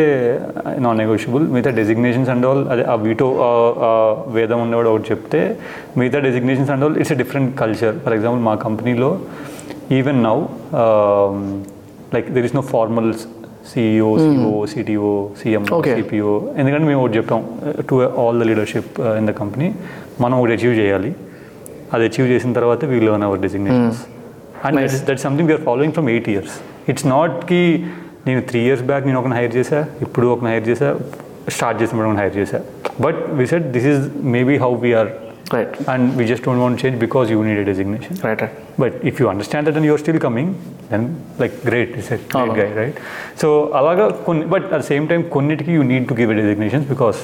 నాన్ నెగోషియబుల్ మిగతా డెసిగ్నేషన్స్ అండ్ ఆల్ అదే ఆ వీటో వేదం ఉండేవాడు ఒకటి చెప్తే మిగతా designations and all it's a different culture for example మా కంపెనీలో even now like there is no formal CEO CO CTO CM. CPO ఎందుకంటే మేము ఒకటి చెప్తాం to all the leadership in the company మనం ఒకటి అచీవ్ చేయాలి. అది అచీవ్ చేసిన తర్వాత we learn our designations and that something we are following from eight years it's not కి నేను త్రీ ఇయర్స్ బ్యాక్ నేను ఒకరిని హైర్ చేశా ఇప్పుడు ఒకరిని హైర్ చేశా స్టార్ట్ చేసినప్పుడు ఒకరిని హైర్ చేశా but we set this is maybe how we are right and we just don't want to change because you need a designation. Right right But if you understand that and you're still coming, then like great, it's a great అవును. guy, right? So అలాగా కొన్ని but at same time కొన్నిటికి you need to give a designations because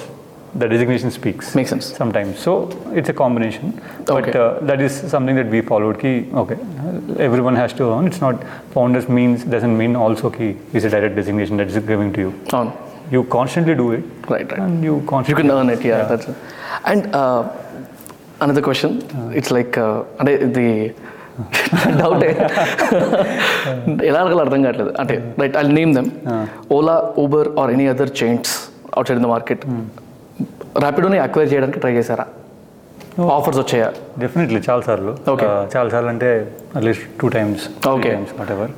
The designation speaks Makes sense. sometimes. So it's a combination. But Okay. uh, that is something that we followed. Ki, okay, everyone has to earn. It's not founders means doesn't mean also ki is a direct designation that is given to you. అవును You constantly do it, right right and you you constantly. Can earn it ya that's and another question it's like అంటే ఇది doubt ఎలా అడగాలో అర్థం కావట్లేదు అంటే right I name them Ola Uber or any other chains outside in the market ర్యాపిడోని acquire చేయడానికి try చేశారా? Offers వచ్చాయా? డెఫినెట్లీ చాలా సార్లు. Okay. చాలా సార్లు అంటే at least two times. Times whatever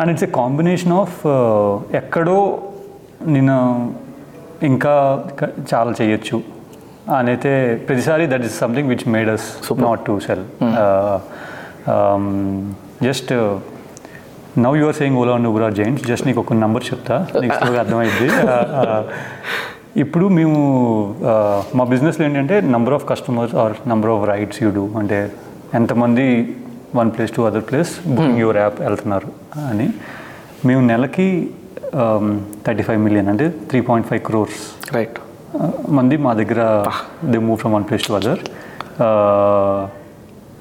and it's a combination of ఎక్కడో నేను ఇంకా చాలా చేయొచ్చు. అని అయితే ప్రతిసారి that is something which made us not to sell just now you're saying Ola are giants just నీకు ఒక నెంబర్ చెప్తా. నీకు స్లోగా అర్థమైంది ఇప్పుడు మేము మా బిజినెస్లో ఏంటంటే number of customers or number of rides you do అంటే ఎంతమంది one place to other place booking your app వెళ్తున్నారు అని. మేము నెలకి థర్టీ ఫైవ్ మిలియన్ అంటే three point five crores right మంది మా దగ్గర they move from one place to other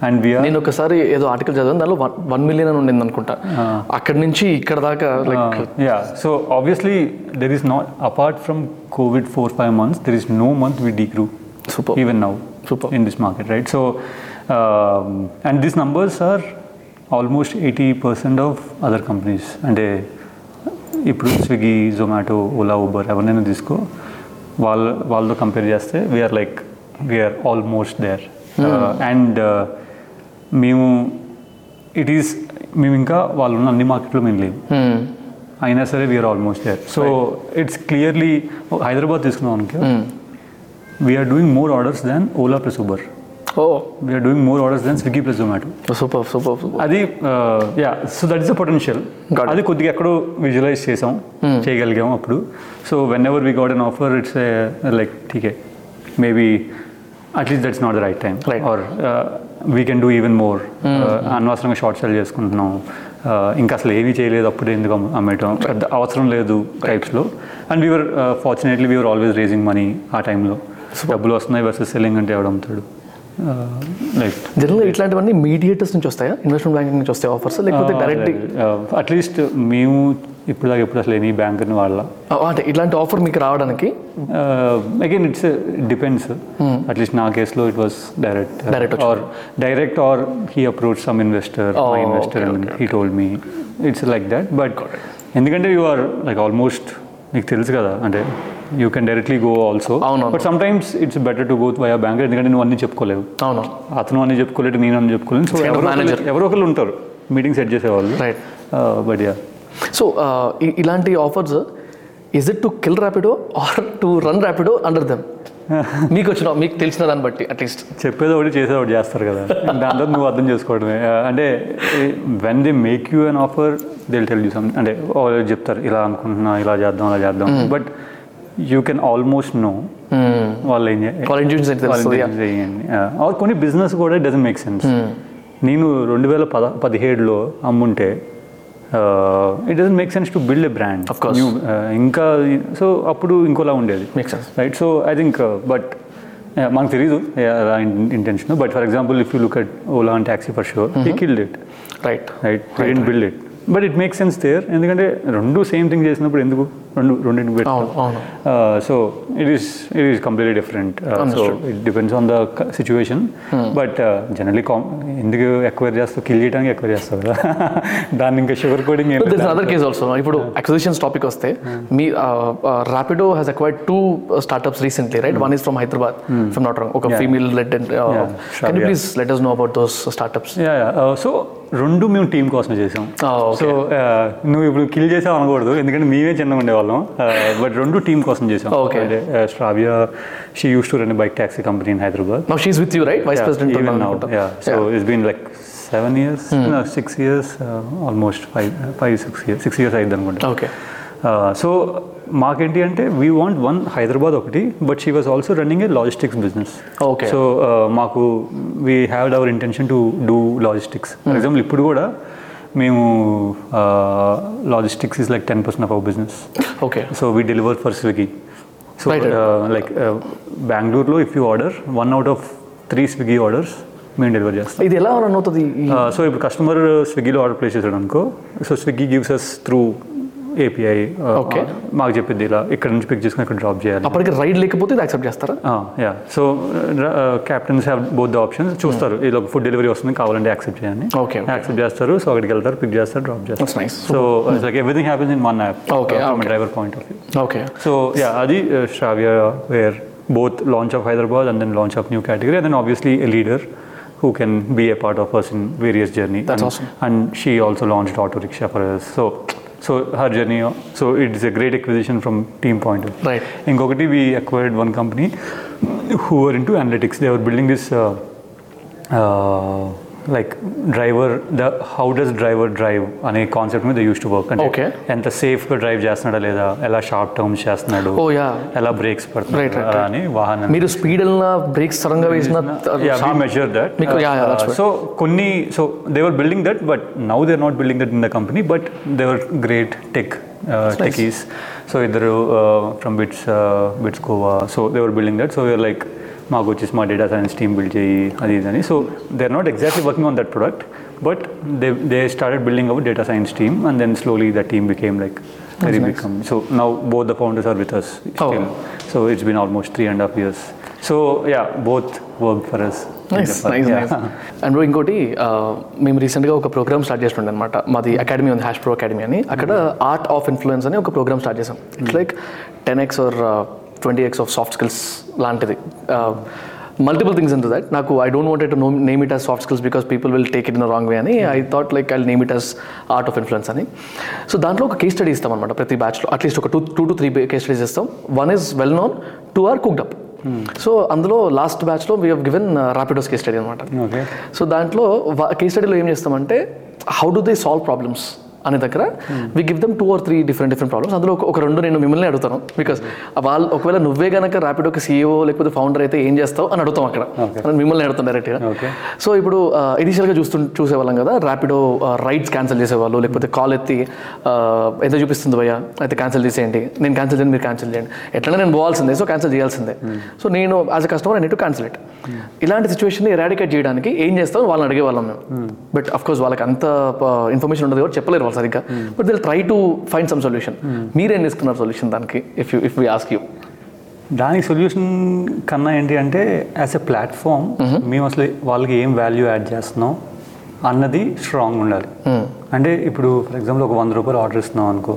and నేను ఒకసారి ఏదో ఆర్టికల్ చదివాను దానిలో వన్ మిలియన్ అని ఉండింది అనుకుంటా అక్కడ నుంచి ఇక్కడ దాకా yeah so obviously there is not apart from Covid four five months there is no month we degrew super even now super in this market right so and this numbers are almost eighty percent of other companies అంటే ఇప్పుడు Swiggy Zomato Ola Uber ఎవరినైనా తీసుకో వాళ్ళ వాళ్ళతో compare చేస్తే we're like we're almost there and మేము it is మేము ఇంకా వాళ్ళు ఉన్న అన్ని మార్కెట్లో మేము లేవు అయినా సరే we're almost there so it's clearly Hyderabad తీసుకున్నాం అనుకో. We're doing more orders than Ola plus Uber oh we're doing more orders than Swiggy plus Zomato super super super అది yeah so that is a potential. అది కొద్దిగా ఎక్కడో visualise చేసాం. చేయగలిగాం అప్పుడు. So whenever we got an offer it's like ఠీకే maybe at least that's not the right time. Or we can do even more అనవసరంగా short sell చేసుకుంటున్నాం. Uh, ఇంకా అసలు ఏమీ చేయలేదు అప్పుడు ఎందుకు అమ్మ- అమ్మేయటం. పెద్ద అవసరం లేదు టైప్స్లో and we're fortunately we're always raising money ఆ టైంలో డబ్బులు వస్తున్నాయి వర్సెస్ సెల్లింగ్ అంటే ఎవడు అమ్ముతాడు? లైక్ జనరల్గా ఇట్లాంటివన్నీ మీడియేటర్స్ నుంచి వస్తాయా? ఇన్వెస్ట్మెంట్ బ్యాంకింగ్ నుంచి వస్తాయి ఆఫర్స్ లేకపోతే డైరెక్ట్ అట్లీస్ట్ మేము ఇప్పుడు దాకా ఎప్పుడు అసలు ఎనీ బ్యాంక్ వాళ్ళ. అంటే ఇట్లాంటి ఆఫర్ మీకు రావడానికి? అగైన్ ఇట్స్ డిపెండ్స్ అట్లీస్ట్ నా కేసులో it was direct Direct. Or direct or he approach some investor investor he told me it's like that but ఎందుకంటే యు ఆర్ లైక్ ఆల్మోస్ట్ నీకు తెలుసు కదా అంటే you can directly go also అవును. But sometimes it's better to go via bank ఎందుకంటే నువ్వు అన్ని చెప్పుకోలేవు. అవును. అతను అన్ని చెప్పుకోలేదు నేను అన్ని చెప్పుకోలేను. సో of ఎవరో manager. ఒకరు- ఉంటారు. మీటింగ్ సెట్ చేసేవాళ్ళు. రైట్ బట్ యా సో ఇలాంటి offers is it to kill Rapido or to run Rapido under them మీకు వచ్చిన మీకు తెలిసిన దాన్ని బట్టి అట్లీస్ట్ చెప్పేది ఒకటి చేసేది ఒకటి చేస్తారు కదా. దాంతో నువ్వు అర్థం చేసుకోవడమే. ఆ, అంటే when they make you an offer they'll tell you some అంటే చెప్తారు ఇలా అనుకుంటున్నా ఇలా చేద్దాం అలా చేద్దాం. But you can almost know వాళ్ళు ఏం చేయండి. ఆర్ కొన్ని బిజినెస్ కూడా డజన్ మేక్ సెన్స్ నేను రెండు వేల పద పదిహేడులో అమ్ముంటే it doesn't make sense to build a brand. ఇంకా సో అప్పుడు ఇంకోలా ఉండేది. Right so I think but మనకు తెలీదు intention but for example if you look at Ola and TaxiForSure he killed it right right right build it but it make sense there ఎందుకంటే రెండు same thing చేసినప్పుడు ఎందుకు? రెండు రెండింటికి so it is it is completely different so it depends on the situation but generally ఎందుకు acquire చేస్తావు? Kill చేయడానికి acquire చేస్తావు కదా. దాన్ని ఇంకా sugar coating other case also ఇప్పుడు అక్విజిషన్స్ టాపిక్ వస్తే మీ Rapido has acquired two startups recently right one is from Hyderabad from not wrong ఒక female led and can you please let us know about those startups so రెండు మేము team కోసం చేసాం. So నువ్వు ఇప్పుడు kill చేసావు అనకూడదు. ఎందుకంటే మేమే చిన్నగా ఉండేవాళ్ళం. బట్ రెండు టీం కోసం చేసాం. అంటే Shravya she used to run bike taxi company in Hyderabad now she's with you right vice president yeah so it's been like seven years no, six years uh, almost five five six years six years అయింది అనుకుంటా. Okay so మాకేంటి అంటే we want one Hyderabad ఒకటి but she was also running a logistics business Okay. So మాకు we have our intention to do logistics for example ఇప్పుడు కూడా మేము logistics is like ten percent of our business okay so we deliver for Swiggy so. Like బెంగళూరులో if you order one out of three Swiggy orders మేము deliver చేస్తాం. ఇది ఎలా run అవుతుంది so ఇప్పుడు కస్టమర్ స్విగ్గీలో ఆర్డర్ ప్లేస్ చేసాడు అనుకో so Swiggy gives us through API Okay. మాకు చెప్పింది ఇలా ఇక్కడ నుంచి పిక్ చేసుకుని ఇక్కడ డ్రాప్ చేయాలి. అప్పటికి రైడ్ లేకపోతే ఇది యాక్సెప్ట్ చేస్తారా? Yeah so captains have both the options చూస్తారు. ఇది ఒక ఫుడ్ డెలివరీ వస్తుంది కావాలంటే యాక్సెప్ట్ చేయండి okay. యాక్సెప్ట్ చేస్తారు. సో అక్కడికి వెళ్తారు పిక్ చేస్తారు డ్రాప్ చేస్తారు. So like everything happens in one app from driver point of view okay so yeah అది Shravya were both launch of Hyderabad and then launch of new category and then obviously a leader who can be a part of us in various journey. That's and, awesome. and she also launched auto rickshaw for us. So So her journey, so it's a great acquisition from team point of. Right. In Gogati, we acquired one company who were into analytics. They were building this. Uh, uh, like driver the how does driver drive అనే concept మీద used to work అంటే. ఎంత సేఫ్గా drive చేస్తున్నాడా లేదా ఎలా sharp turns చేస్తున్నాడు యా ఎలా బ్రేక్స్ పడుతున్నాడు అని వాహనం మీరు స్పీడ్ బ్రేక్స్ సడన్గా వేసిన మెజర్ దట్. సో కొన్ని so they were building that but now they are not building that in the company but they were great tech techies so ఇద్దరు from BITS BITS Goa so they were building that so you're like మాకు వచ్చేసి మా data science team build చేయి అది ఇది అని so they are not exactly working on that product but they they started building our data science team and then slowly the team became like very big company so now both the founders are with us so it's been almost three and half years so yeah both work for us and ఇంకోటి మేము రీసెంట్గా ఒక programme start చేస్తుండే అనమాట మాది academy ఉంది hash pro academy అని. అక్కడ ఆర్ట్ ఆఫ్ ఇన్ఫ్లుయెన్స్ అని ఒక ప్రోగ్రామ్ స్టార్ట్ చేసాం. It's like ten x or twenty x of soft skills లాంటిది. మల్టిపుల్ థింగ్స్ ఇన్ దట్ నాకు I don't wanted to no name it as soft skills because people will take it in wrong way అని I thought like I name it as art of influence అని. So దాంట్లో ఒక case study ఇస్తాం అనమాట ప్రతి బ్యాచ్లో at least ఒక two two to three case studies ఇస్తాం. One is well known two or cooked up so అందులో లాస్ట్ బ్యాచ్లో we have given Rapido's case study అనమాట సో దాంట్లో కేస్ స్టడీలో ఏం చేస్తామంటే how do they solve problems అనే దగ్గర we give them two or three different different problems అందులో ఒక- రెండు నేను మిమ్మల్ని అడుగుతాను. బికాస్ వాళ్ళు ఒకవేళ నువ్వే గనక ర్యాపిడోకి సీఈఓ లేకపోతే ఫౌండర్ అయితే ఏం చేస్తావు అని అడుగుతాం అక్కడ. అని మిమ్మల్ని అడుగుతాం డైరెక్ట్గా. సో ఇప్పుడు ఇనిషియల్గా చూస్తూ చూసేవాళ్ళం కదా ర్యాపిడో రైడ్స్ క్యాన్సిల్ చేసేవాళ్ళు లేకపోతే కాల్ ఎత్తి ఎంత చూపిస్తుంది భయ్యా? అయితే క్యాన్సిల్ చేసేయండి నేను క్యాన్సిల్ చేయండి మీరు క్యాన్సిల్ చేయండి. ఎట్లనే నేను పోవాల్సిందే సో క్యాన్సిల్ చేయాల్సిందే. సో నేను as a customer I need to cancel it ఇలాంటి సిచ్యువేషన్ ఎరాడికేట్ చేయడానికి ఏం చేస్తాం వాళ్ళని అడిగేవాళ్ళం మేము. బట్ అఫ్ కోర్స్ వాళ్ళకి అంత ఇన్ఫర్మేషన్ ఉండదు కూడా చెప్పలేరు వాళ్ళు సరిగ్గా. But they'll try to find some solution మీరేం తీసుకున్నారు సొల్యూషన్ దానికి if you if we ask you దానికి సొల్యూషన్ కన్నా ఏంటి అంటే యాజ్ ఎ ప్లాట్ఫామ్ మేము. అసలు వాళ్ళకి ఏం వాల్యూ యాడ్ చేస్తున్నాం అన్నది స్ట్రాంగ్ ఉండాలి. అంటే ఇప్పుడు ఫర్ ఎగ్జాంపుల్ ఒక వంద రూపాయలు ఆర్డర్ ఇస్తున్నాం అనుకో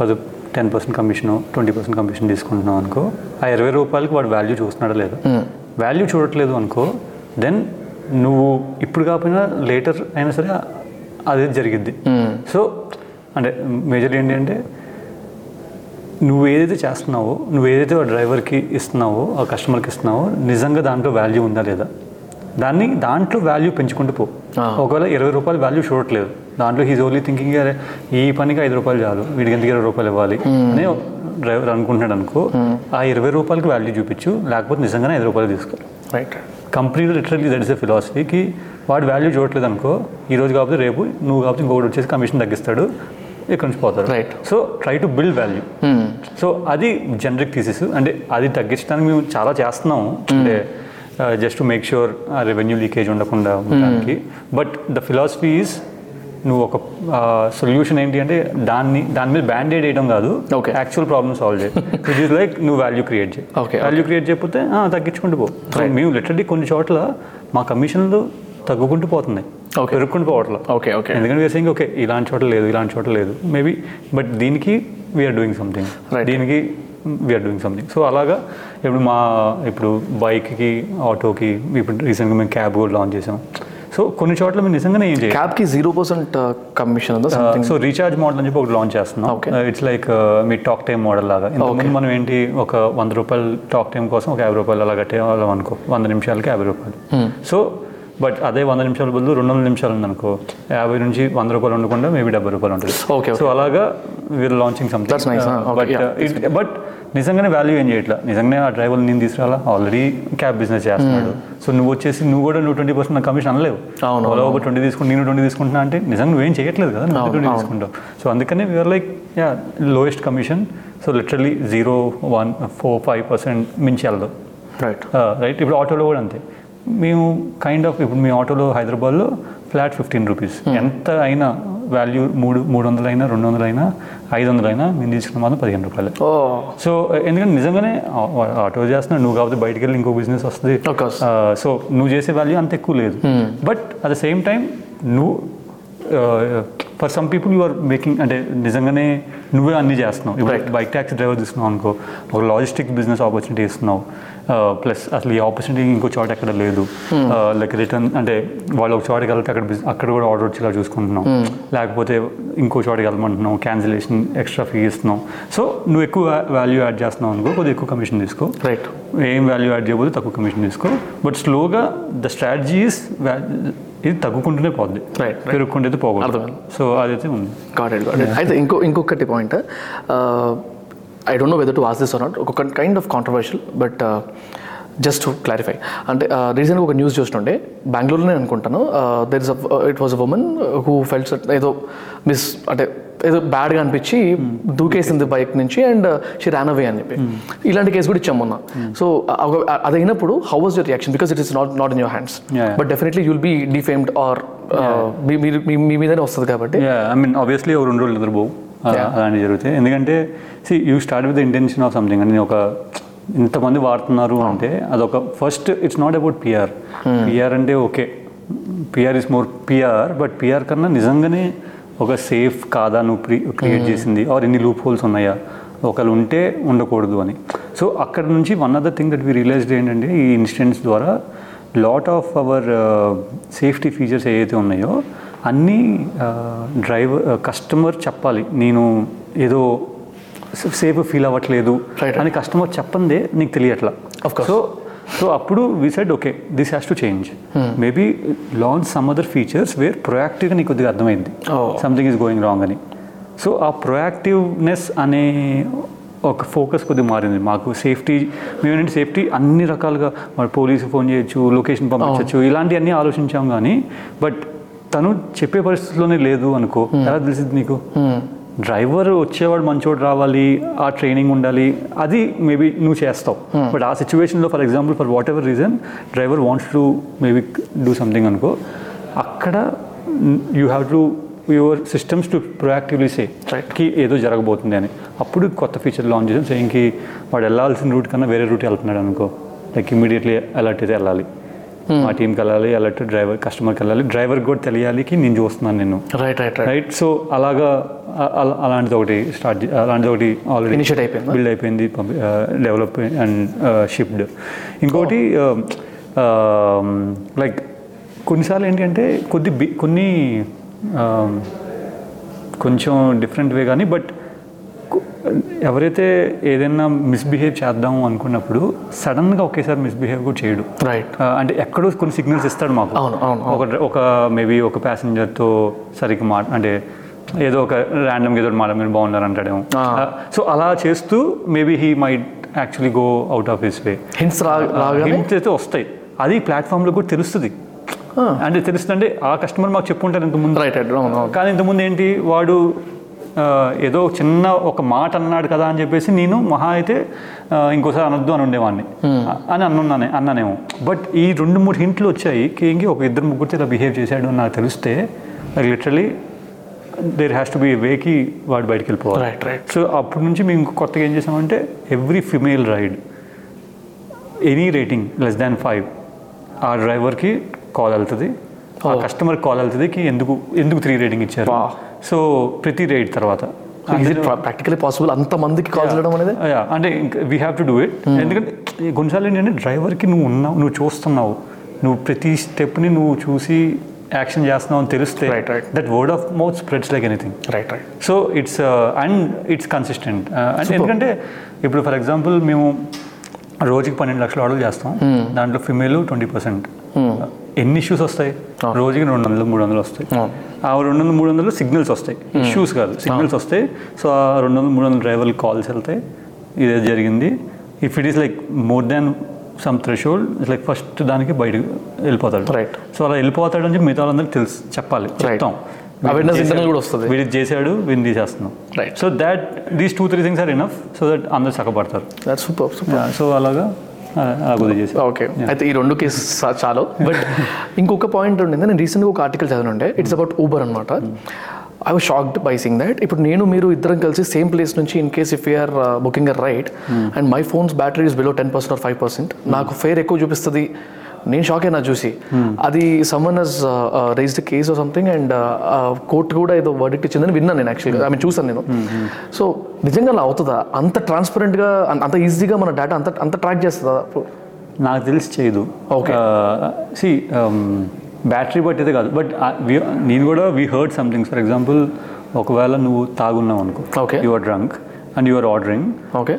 పది ten percent commission twenty percent commission తీసుకుంటున్నాం అనుకో ఆ ఇరవై రూపాయలకి వాడు వాల్యూ చూస్తున్నాడా లేదు. వాల్యూ చూడట్లేదు అనుకో దెన్ నువ్వు ఇప్పుడు కాకపోయినా లేటర్ అయినా సరే అదే జరిగిద్ది సో అంటే మేజర్ ఏంటి అంటే నువ్వు ఏదైతే చేస్తున్నావో నువ్వు ఏదైతే ఆ డ్రైవర్కి ఇస్తున్నావో ఆ కస్టమర్కి ఇస్తున్నావో నిజంగా దాంట్లో వాల్యూ ఉందా లేదా? దాన్ని దాంట్లో వాల్యూ పెంచుకుంటూ పో. ఒకవేళ ఇరవై రూపాయలు వాల్యూ చూడట్లేదు దాంట్లో హీజ్ ఓన్లీ థింకింగ్ అరే ఈ పనికి ఐదు రూపాయలు చాలు వీడికి ఎందుకు ఇరవై రూపాయలు ఇవ్వాలి? అని డ్రైవర్ అనుకుంటున్నాడు అనుకో ఆ ఇరవై రూపాయలకి వాల్యూ చూపించు లేకపోతే నిజంగానే ఐదు రూపాయలు తీసుకో. రైట్. కంపెనీలో లిటరల్లీ దట్ ఇస్ ఎ ఫిలాసఫీకి వాడు వాల్యూ చూడట్లేదు అనుకో ఈ రోజు కాకపోతే రేపు నువ్వు కాకపోతే ఇంకొకటి వచ్చేసి కమిషన్ తగ్గిస్తాడు ఇక్కడ నుంచి పోతాడు. Right. So try to build value so అది జనరిక్ థీసిస్ అంటే అది తగ్గించడానికి మేము చాలా చేస్తున్నాము అంటే just to make sure revenue leakage ఉండకుండా ఉండడానికి. బట్ ద ఫిలాసఫీ ఈజ్ నువ్వు ఒక సొల్యూషన్ ఏంటి అంటే దాన్ని దాని మీద బ్యాండేడ్ వేయడం కాదు. యాక్చువల్ ప్రాబ్లమ్ సాల్వ్ చేయి. విచ్ ఇస్ లైక్ నువ్వు వాల్యూ క్రియేట్ చేయి. వాల్యూ క్రియేట్ చేయకపోతే తగ్గించుకుంటూ పో. మేము లిటరల్లీ కొన్ని చోట్ల మా కమిషన్లు తగ్గుకుంటూ పోతున్నాయి Okay. పెరుగుకుంటూ పోవట్లేదు ఓకే ఓకే. ఎందుకంటే వీఆర్ సెయింగ్ ఓకే ఇలాంటి చోట లేదు ఇలాంటి చోట లేదు. మేబీ బట్ దీనికి వీఆర్ డూయింగ్ సంథింగ్ Right. దీనికి వీఆర్ డూయింగ్ సంథింగ్ సో అలాగా ఇప్పుడు మా ఇప్పుడు బైక్కి ఆటోకి ఇప్పుడు రీసెంట్గా మేము క్యాబ్ కూడా లాంచ్ చేసాం. సో కొన్ని చోట్ల మేము నిజంగానే ఏం చేయాలి. క్యాబ్కి zero percent commission so recharge model అని చెప్పి ఒకటి లాంచ్ చేస్తున్నాం. Okay. ఇట్స్ లైక్ మీ టాక్ టైం మోడల్ లాగా. ఇంతకుముందు మనం ఏంటి ఒక వంద రూపాయలు టాక్ టైం కోసం ఒక యాభై రూపాయలు అలా కట్టేవాళ్ళం అనుకో. వంద నిమిషాలకి యాభై రూపాయలు. సో బట్ అదే వంద నిమిషాల బదులు రెండు వందల నిమిషాలు ఉందనుకో యాభై నుంచి వంద రూపాయలు ఉండకుండా మేబీ డెబ్బై రూపాయలు ఉంటుంది. Okay, సో అలాగా we are launching something but. But నిజంగానే వాల్యూ ఏం చేయట్లా? నిజంగానే ఆ డ్రైవర్ నేను తీసుకురాలా? ఆల్రెడీ క్యాబ్ బిజినెస్ చేస్తున్నాడు. సో నువ్వు వచ్చేసి నువ్వు కూడా నువ్వు ట్వంటీ పర్సెంట్ కమిషన్ అనలేవు. ఓలా ఒక ట్వంటీ తీసుకుని నేను ట్వంటీ తీసుకుంటున్నా అంటే నిజంగా నువ్వేం చేయట్లేదు కదా? నువ్వు ట్వంటీ తీసుకుంటావు. సో అందుకనే we're like yeah lowest commission so literally zero one four five percent మించి వెళ్దాం. రైట్ రైట్ ఇప్పుడు ఆటోలో కూడా అంతే. మేము కైండ్ ఆఫ్ ఇప్పుడు మీ ఆటోలో హైదరాబాద్లో ఫ్లాట్ ఫిఫ్టీన్ రూపీస్ ఎంత అయినా వాల్యూ మూడు మూడు వందలు అయినా రెండు వందలు అయినా ఐదు వందలు అయినా మేము తీసుకున్న మాత్రం పదిహేను రూపాయలు. సో ఎందుకంటే నిజంగానే ఆటో చేస్తున్నావు నువ్వు కాబట్టి బయటికి వెళ్ళి ఇంకో బిజినెస్ వస్తుంది. సో నువ్వు చేసే వాల్యూ అంత ఎక్కువ లేదు. But at the same time నువ్వు for some people you are making అంటే నిజంగానే నువ్వే అన్ని చేస్తున్నావు. ఇప్పుడు బైక్ ట్యాక్సీ డ్రైవర్ తీసుకున్నావు అనుకో ఒక లాజిస్టిక్ బిజినెస్ ఆపర్చునిటీ ఇస్తున్నావు. ప్లస్ అసలు ఈ ఆపర్చునిటీ ఇంకో చోట ఎక్కడ లేదు. లైక్ రిటర్న్ అంటే వాళ్ళు ఒక చోటకి వెళ్తే అక్కడ అక్కడ కూడా ఆర్డర్ వచ్చేలా చూసుకుంటున్నావు లేకపోతే ఇంకో చోటకి వెళ్ళమంటున్నావు క్యాన్సిలేషన్ ఎక్స్ట్రా ఫీ ఇస్తున్నావు సో నువ్వు ఎక్కువ వాల్యూ యాడ్ చేస్తున్నావు అనుకో కొద్దిగా ఎక్కువ కమిషన్ తీసుకో. రైట్ ఏం వాల్యూ యాడ్ చేయబోతే తక్కువ కమిషన్ తీసుకో. బట్ స్లోగా ద స్ట్రాటజీ ఇస్ ఇది తగ్గుకుంటూనే పోద్ది. Right. పెరుగుకుంటే పోకూడదు. సో అదైతే ఉంది. అయితే ఇంకో ఇంకొకటి point I don't know whether to was this or not ఒక kind of controversial but just to clarify అంటే రీసెంట్గా ఒక న్యూస్ చూస్తుండే బెంగళూరులోనే అనుకుంటాను. There is it was a woman who fells ఏదో మిస్ అంటే ఏదో బ్యాడ్గా అనిపించి దూకేసింది బైక్ నుంచి అండ్ షీ ర్యాన్ అవే అని చెప్పి. ఇలాంటి కేసు కూడా ఇచ్చాం మొన్న. సో అది అయినప్పుడు how was your reaction because it is not not in your hands. But definitely you'll be defamed or మీ మీదనే వస్తుంది కాబట్టి. ఐ మీన్ ఆబ్వియస్లీ ఒక రెండు రోజులు నిద్రపోవు. అలాంటివి జరుగుతాయి. ఎందుకంటే see you start with intention of something అని ఒక ఇంతమంది వాడుతున్నారు అంటే అదొక first it's not about PR PR అంటే okay PR is more PR but PR కన్నా నిజంగానే ఒక సేఫ్ కాదా నువ్వు ప్రీ క్రియేట్ చేసింది? ఆర్ ఎన్ని లూప్ హోల్స్ ఉన్నాయా? ఒకళ్ళు ఉంటే ఉండకూడదు అని. సో అక్కడ నుంచి one other thing that we realised ఏంటంటే ఈ ఇన్సిడెంట్స్ ద్వారా lot of our safety features ఏవైతే ఉన్నాయో అన్నీ డ్రైవర్ కస్టమర్ చెప్పాలి. నేను ఏదో సేఫ్ ఫీల్ అవ్వట్లేదు. అని కస్టమర్ చెప్పందే నీకు తెలియట్లా. సో సో అప్పుడు we said okay this has to change maybe launch some other features where ప్రొయాక్టివ్గా నీకు కొద్దిగా అర్థమైంది. Oh. Something is going wrong అని. సో ఆ ప్రొయాక్టివ్నెస్ అనే ఒక ఫోకస్ కొద్దిగా మారింది. మాకు సేఫ్టీ మేమేంటంటే సేఫ్టీ అన్ని రకాలుగా మరి పోలీసు ఫోన్ చేయొచ్చు లొకేషన్ పంపించవచ్చు ఇలాంటివన్నీ ఆలోచించాం కానీ బట్ తను చెప్పే పరిస్థితిలోనే లేదు అనుకో. ఎలా తెలిసింది నీకు? డ్రైవర్ వచ్చేవాడు మంచోడు రావాలి ఆ ట్రైనింగ్ ఉండాలి అది మేబీ నువ్వు చేస్తావు. బట్ ఆ సిచ్యువేషన్లో for example for whatever reason driver wants to maybe do something అనుకో అక్కడ you have to your systems to proactively say. కి ఏదో జరగబోతుంది అని. అప్పుడు కొత్త ఫీచర్ లాంచ్ చేసాం సేయింగ్కి వాడు వెళ్ళాల్సిన రూట్ కన్నా వేరే రూట్ వెళ్తున్నాడు అనుకో. లైక్ ఇమీడియట్లీ అలర్ట్ అయితే వెళ్ళాలి. మా టీంకి వెళ్ళాలి అలర్ట్ డ్రైవర్ కస్టమర్కి వెళ్ళాలి. డ్రైవర్కి కూడా తెలియాలి కి నేను చూస్తున్నాను నేను రైట్ రైట్ రైట్ సో అలాగా అలాంటిది ఒకటి స్టార్ట్ అలాంటిది ఒకటి ఆల్రెడీ అయిపోయిందా? బిల్డ్ అయిపోయింది డెవలప్ అండ్ షిప్డ్ ఇంకోటి లైక్ కొన్నిసార్లు ఏంటి అంటే కొద్ది బి- కొన్ని um, కొంచెం డిఫరెంట్ వే కానీ బట్ ఎవరైతే ఏదైనా మిస్బిహేవ్ చేద్దాం అనుకున్నప్పుడు సడన్గా ఒకేసారి మిస్బిహేవ్ కూడా చేయడు. రైట్ అంటే ఎక్కడో కొన్ని సిగ్నల్స్ ఇస్తాడు మాకు. అవును, అవును, ఒక ఒక మేబీ ఒక ప్యాసింజర్తో సరిగ్గా మాట అంటే ఏదో ఒక ర్యాండమ్గా ఏదో మాట మీరు బాగున్నారు అంటాడేమో. సో అలా చేస్తూ maybe he might actually go out of his way hints hints అయితే వస్తాయి. అది ప్లాట్ఫామ్లో కూడా తెలుస్తుంది. అంటే తెలుస్తుంది అంటే ఆ కస్టమర్ మాకు చెప్పుంటారు ఇంతకుముందు రైట్ రైట్ అవును కానీ ఇంతకుముందు ఏంటి? వాడు ఏదో చిన్న ఒక మాట అన్నాడు కదా అని చెప్పేసి నేను మహా అయితే ఇంకోసారి అనొద్దు అని ఉండేవాడిని. అని అన్నానే అన్నానేమో. బట్ ఈ రెండు మూడు హింట్లు వచ్చాయి. కేంగి ఒక ఇద్దరు ముగ్గురితో ఇలా బిహేవ్ చేశాడు అని నాకు తెలిస్తే literally there has to be వేకి వాడు బయటికి వెళ్ళిపోవాలి. రైట్ రైట్ సో అప్పటి నుంచి మేము ఇంకో కొత్తగా ఏం చేసామంటే every female ride any rating less than five ఆ డ్రైవర్కి కాల్ వెళ్తుంది. ఆ కస్టమర్ కాల్ వెళ్తుంది కి ఎందుకు ఎందుకు త్రీ రేటింగ్ ఇచ్చారు. సో ప్రతి రైడ్ తర్వాత. ప్రాక్టికలీ పాసిబుల్ అంత మందికి కాల్ చేయడం అనేది? Yeah, అంటే we have to do it ఎందుకంటే కొన్నిసార్లు ఏంటంటే డ్రైవర్కి నువ్వు ఉన్నావు నువ్వు చూస్తున్నావు. నువ్వు ప్రతి స్టెప్ని నువ్వు చూసి యాక్షన్ చేస్తున్నావు అని తెలిస్తే Right, right. That word of mouth spreads like anything right right so it's and it's consistent and ఎందుకంటే ఇప్పుడు ఫర్ ఎగ్జాంపుల్ మేము రోజుకి పన్నెండు లక్షల ఆర్డర్లు చేస్తాం. దాంట్లో ఫిమేల్ ట్వంటీ పర్సెంట్ ఎన్ని ఇష్యూస్ వస్తాయి? రోజుకి రెండు వందలు మూడు వందలు వస్తాయి. ఆ రెండు వందలు మూడు వందలు సిగ్నల్స్ వస్తాయి. ఇష్యూస్ కాదు సిగ్నల్స్ వస్తాయి. సో ఆ రెండు వందలు మూడు వందలు డ్రైవర్లు కాల్స్ వెళ్తాయి. ఇదే జరిగింది. If it is like more than some threshold it's like first దానికి బయటకు వెళ్ళిపోతాడు. Right. సో అలా వెళ్ళిపోతాడు అని చెప్పి మిగతా వాళ్ళందరికీ తెలుసు. చెప్పాలి. చెప్తాం. కూడా వస్తుంది. వీడి చేశాడు వీడిని తీసేస్తున్నాం. Right. So that these two three things are enough so that అందరు చక్కబడతారు. దట్ సూపర్ సూపర్ సో అలాగా. ఓకే అయితే ఈ రెండు కేసెస్ చాలు. బట్ ఇంకొక పాయింట్ ఉండింది. నేను రీసెంట్గా ఒక ఆర్టికల్ చదివినుండే. ఇట్స్ అబౌట్ ఊబర్ అనమాట I was shocked by seeing that ఇప్పుడు నేను మీరు ఇద్దరం కలిసి సేమ్ ప్లేస్ నుంచి in case if you're booking a ride and my phone's battery is below ten percent or five percent నాకు ఫేర్ ఎక్కువ చూపిస్తుంది. నేను షాక్ అయినా చూసి. అది someone has raised case or something and court కూడా ఏదో వర్డిక్ట్ ఇచ్చిందని విన్నాను నేను యాక్చువల్గా మీన్ చూసాను నేను. సో నిజంగా అలా అవుతుందా? అంత ట్రాన్స్పరెంట్గా అంత ఈజీగా మన డేటా అంత అంత ట్రాక్ చేస్తుందా? నాకు తెలిసి చేయదు. Okay. సి బ్యాటరీ బట్టి అయితే కాదు. బట్ నేను కూడా we heard something for example ఒకవేళ నువ్వు తాగున్నావు అనుకో. Okay. You are drunk and you are ordering okay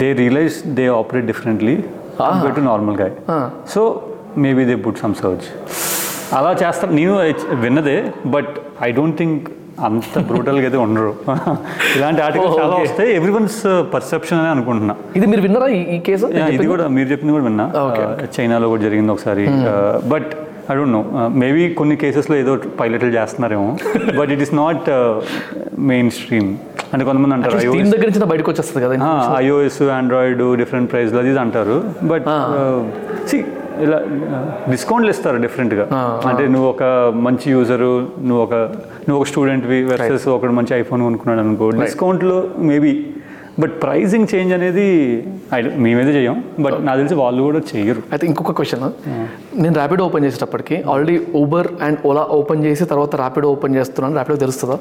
they realise they operate differently compare to normal guy so maybe they put some search అలా చేస్తారు నేను విన్నదే బట్ ఐ డోంట్ థింక్ అంత బ్రూటల్గా అయితే ఉండరు. ఇలాంటి ఆర్టికల్స్ Oh, చాలా. వస్తాయి. ఎవ్రీ వన్స్ పర్సెప్షన్ అని అనుకుంటున్నా. ఇది మీరు విన్నారా ఈ- కేసు ఇది కూడా మీరు చెప్పింది కూడా విన్నా. Uh, చైనాలో కూడా జరిగింది ఒకసారి. But I don't know maybe కొన్ని కేసెస్లో ఏదో పైలట్లు చేస్తున్నారేమో but it is not mainstream అంటే కొంతమంది అంటారు iOS దగ్గర నుంచి బయటకు వచ్చేస్తుంది కదా ఐఓఎస్ ఆండ్రాయిడ్ డిఫరెంట్ ప్రైస్లో అది ఇది అంటారు. బట్ సి ఇలా డిస్కౌంట్లు ఇస్తారు డిఫరెంట్గా అంటే నువ్వు ఒక మంచి యూజరు నువ్వు ఒక నువ్వు ఒక స్టూడెంట్వి వర్సెస్ ఒకడు మంచి ఐఫోన్ కొనుక్కున్నాడు అనుకో డిస్కౌంట్లో మేబీ బట్ ప్రైజింగ్ చేంజ్ అనేది మేమైతే చేయం బట్ నాకు తెలిసి వాళ్ళు కూడా చెయ్యరు అయితే ఇంకొక క్వశ్చన్ నేను ర్యాపిడో ఓపెన్ చేసేటప్పటికి already Uber and Ola open చేసి తర్వాత ర్యాపిడో ఓపెన్ చేస్తున్నాను. ర్యాపిడో తెలుస్తుందా.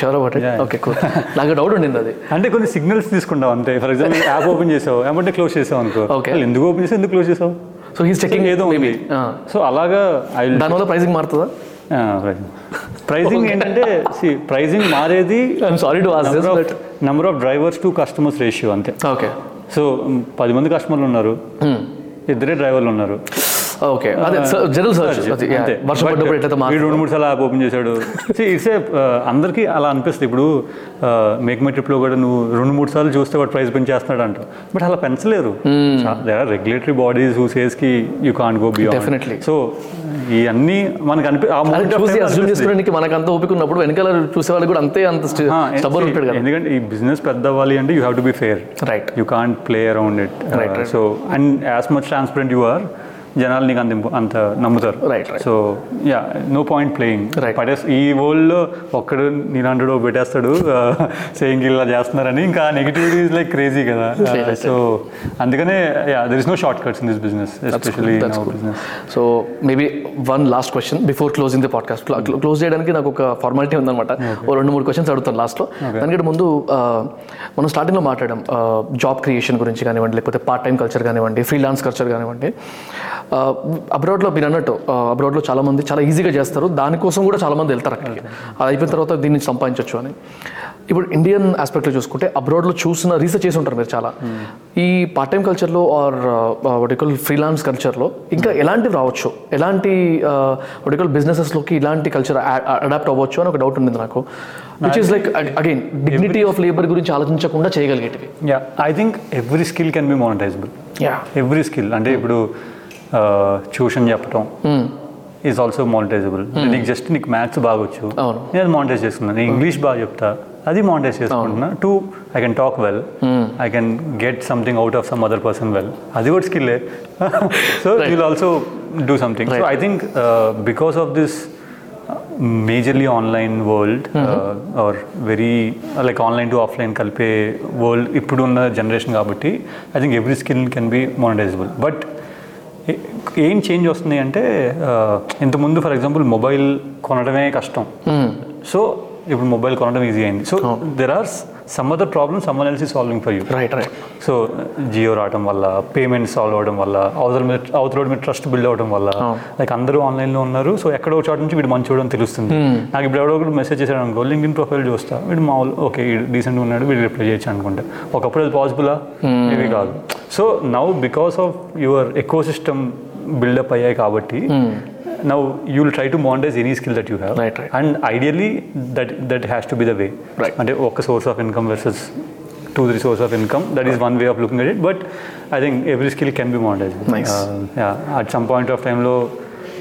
Sure about. ఓకే కూల్ నాకు డౌట్ ఉండింది అది. అంటే కొన్ని సిగ్నల్స్ తీసుకుంటావు అంతే. ఫర్ ఎగ్జాంపుల్ యాప్ ఓపెన్ చేసావు ఏమంటే క్లోజ్ చేసావు అనుకో. వాళ్ళు ఎందుకు ఓపెన్ చేసావు ఎందుకు క్లోజ్ చేసావు? సో హీస్ చెకింగ్ ఏదో సో అలాగా ఐ దానివల్ల ప్రైసింగ్ మారుతుందా? ప్రైజింగ్ ఏంటంటే ప్రైజింగ్ మారేది sorry to number of drivers to customers ratio అంతే. ఓకే సో పది మంది కస్టమర్లు ఉన్నారు. ఇద్దరే డ్రైవర్లు ఉన్నారు. ఓకే అదే జనరల్ సర్చ్. వర్షం పడ్డప్పుడు మారుతుందో. రెండు మూడు సార్లు యాప్ ఓపెన్ చేశాడు. ఇట్స్ అందరికీ అలా అనిపిస్తుంది. ఇప్పుడు మేక్ మై ట్రిప్లో కూడా నువ్వు రెండు మూడు సార్లు చూస్తే వాడు ప్రైస్ పెంచేస్తున్నాడు అంట బట్ అలా పెంచలేరు. There are regulatory bodies who సేస్కి you can't go beyond Definitely. So ఇవన్నీ మనకు అనిపి చూసి అజ్యూమ్. చేసుకోవడానికి మనకు అంత ఓపిక ఉన్నప్పుడు వెనకాల చూసే వాళ్ళు కూడా అంతే అంత స్టబర్ ఉంటాడు కదా. ఎందుకంటే ఈ బిజినెస్ పెద్ద అవ్వాలి అంటే you have to be fair right you can't play around it right. So and as much transparent you are జనాలు నీకు అంత అంత నమ్ముతారు. Right. So yeah no point playing. పడేస్ ఈ వరల్డ్లో ఒక్కడు నీలాంటి పెట్టేస్తాడు సేయింగ్ ఇలా చేస్తున్నారని. ఇంకా నెగిటివిటీ లైక్ క్రేజీ కదా. సో అందుకనే yeah there is no shortcuts in this business good. Business so maybe one last question before closing the podcast close చేయడానికి నాకు ఒక ఫార్మాలిటీ ఉందన్నమాట. ఓ రెండు మూడు క్వశ్చన్స్ అడుగుతాను లాస్ట్లో దానికంటే ముందు మనం స్టార్టింగ్లో మాట్లాడాం జాబ్ క్రియేషన్ గురించి కానివ్వండి లేకపోతే పార్ట్ టైం కల్చర్ కానివ్వండి ఫ్రీలాన్స్ కల్చర్ కానివ్వండి. అబ్రాడ్లో మీరు అన్నట్టు అబ్రాడ్లో చాలామంది చాలా ఈజీగా చేస్తారు. దానికోసం కూడా చాలామంది వెళ్తారు అక్కడికి. అది. అయిపోయిన తర్వాత దీన్ని సంపాదించవచ్చు అని. ఇప్పుడు ఇండియన్ ఆస్పెక్ట్లో చూసుకుంటే అబ్రాడ్లో చూసిన రీసెర్చ్ చేసి ఉంటారు మీరు చాలా. ఈ పార్ట్ టైం కల్చర్లో ఆర్ వటికల్ ఫ్రీలాన్స్ కల్చర్లో ఇంకా ఎలాంటివి రావచ్చు? ఎలాంటి వటికల్ బిజినెసెస్లోకి ఇలాంటి కల్చర్ అడాప్ట్ అవ్వచ్చు అని ఒక డౌట్ ఉంది నాకు. Which is like again dignity of labour గురించి ఆలోచించకుండా చేయగలిగేటివి. Yeah I think every skill can be monetisable yeah every skill అంటే ఇప్పుడు ట్యూషన్ చెప్పటం ఈజ్ ఆల్సో మానిటైజబుల్ నీకు జస్ట్ నీకు మ్యాథ్స్ బాగా వచ్చు అవును. నేను మానిటైజ్ చేసుకున్నాను నేను ఇంగ్లీష్ బాగా చెప్తా. అది మానిటైజ్ చేసుకుంటున్నా. Too I can talk well I can get something out of some other person well అది కూడా స్కిల్లే so will also do something so I think because of this majorly online world or very like online to offline కలిపే world ఇప్పుడున్న generation కాబట్టి I think every skill can be monetisable but ఏం change వస్తుంది అంటే ఇంతకుముందు for example mobile కొనడమే కష్టం. So ఇప్పుడు మొబైల్ కొనడం ఈజీ అయింది. So there are some other problem someone else solving for you right right so Jio రావడం వల్ల పేమెంట్ సాల్వ్ అవడం వల్ల అవతల మీద అవతల మీద ట్రస్ట్ బిల్డ్ అవడం వల్ల లైక్ అందరూ ఆన్లైన్లో ఉన్నారు. సో ఎక్కడో ఒక చోట నుంచి వీడు మంచోడు అని తెలుస్తుంది. నాకు ఇప్పుడు ఎవడో ఒకటి మెసేజ్ చేశాడు అనుకో లింక్ ఇన్ ప్రొఫైల్ చూస్తా. వీడు మామూలు ఓకే డీసెంట్గా ఉన్నాడు వీడు రిప్లై చేయొచ్చు అనుకుంటా. ఒకప్పుడు అది పాసిబులా ఇవి కాదు. So now because of your ecosystem build up అయ్యాయి కాబట్టి now you will try to monetise any skill that you have. And ideally that that has to be the way. అంటే ఒక source of income versus two three source of income that is one way of looking at it but I think every skill can be monetise at some point of టైంలో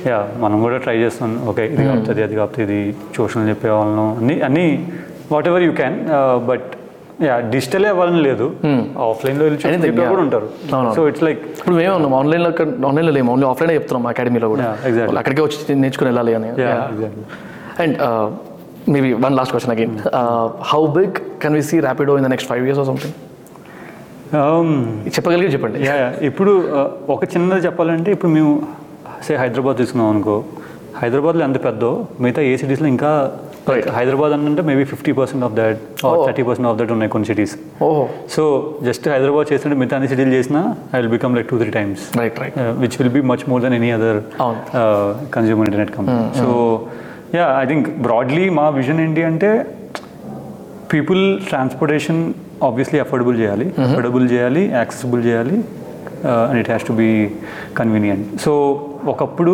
yeah మనం కూడా try చేస్తాం. Okay ఇది కాపుతుంది అది కాపుతుంది ఇది tuition చెప్పే వాళ్ళను అన్ని అన్ని whatever you can but yeah డిజిటలే అవ్వాలని లేదు. Anything, చెప్పే yeah. కూడా ఉంటారు. సో ఇట్స్ లైక్ ఇప్పుడు మేము ఉన్నాం. ఆన్లైన్లో ఆన్లైన్లో లేము. ఓన్లీ ఆఫ్లైన్ చెప్తున్నాం అకాడమీలో కూడా. అక్కడికే వచ్చి నేర్చుకుని వెళ్ళాలి అని. And maybe one last question again how big can we see Rapido in the next five years or something చెప్పగలిగి చెప్పండి. యా ఇప్పుడు uh, ఒక చిన్నది చెప్పాలంటే ఇప్పుడు మేము సే హైదరాబాద్ తీసుకున్నాం అనుకో. హైదరాబాద్లో ఎంత పెద్దో మిగతా ఏ సిటీస్లో ఇంకా Right. హైదరాబాద్ అంటే maybe fifty percent of that. Thirty percent of that ఉన్నాయి కొన్ని సిటీస్ ఓహో సో జస్ట్ హైదరాబాద్ చేస్తుంటే మిగతా అన్ని సిటీలు చేసినా I will become like two three times right right which will be much more than any other. Consumer internet company so yeah I think broadly మా vision ఏంటి అంటే పీపుల్ ట్రాన్స్పోర్టేషన్ ఆబ్వియస్లీ అఫోర్డబుల్ చేయాలి affordable చేయాలి accessible చేయాలి and it has to be convenient so ఒకప్పుడు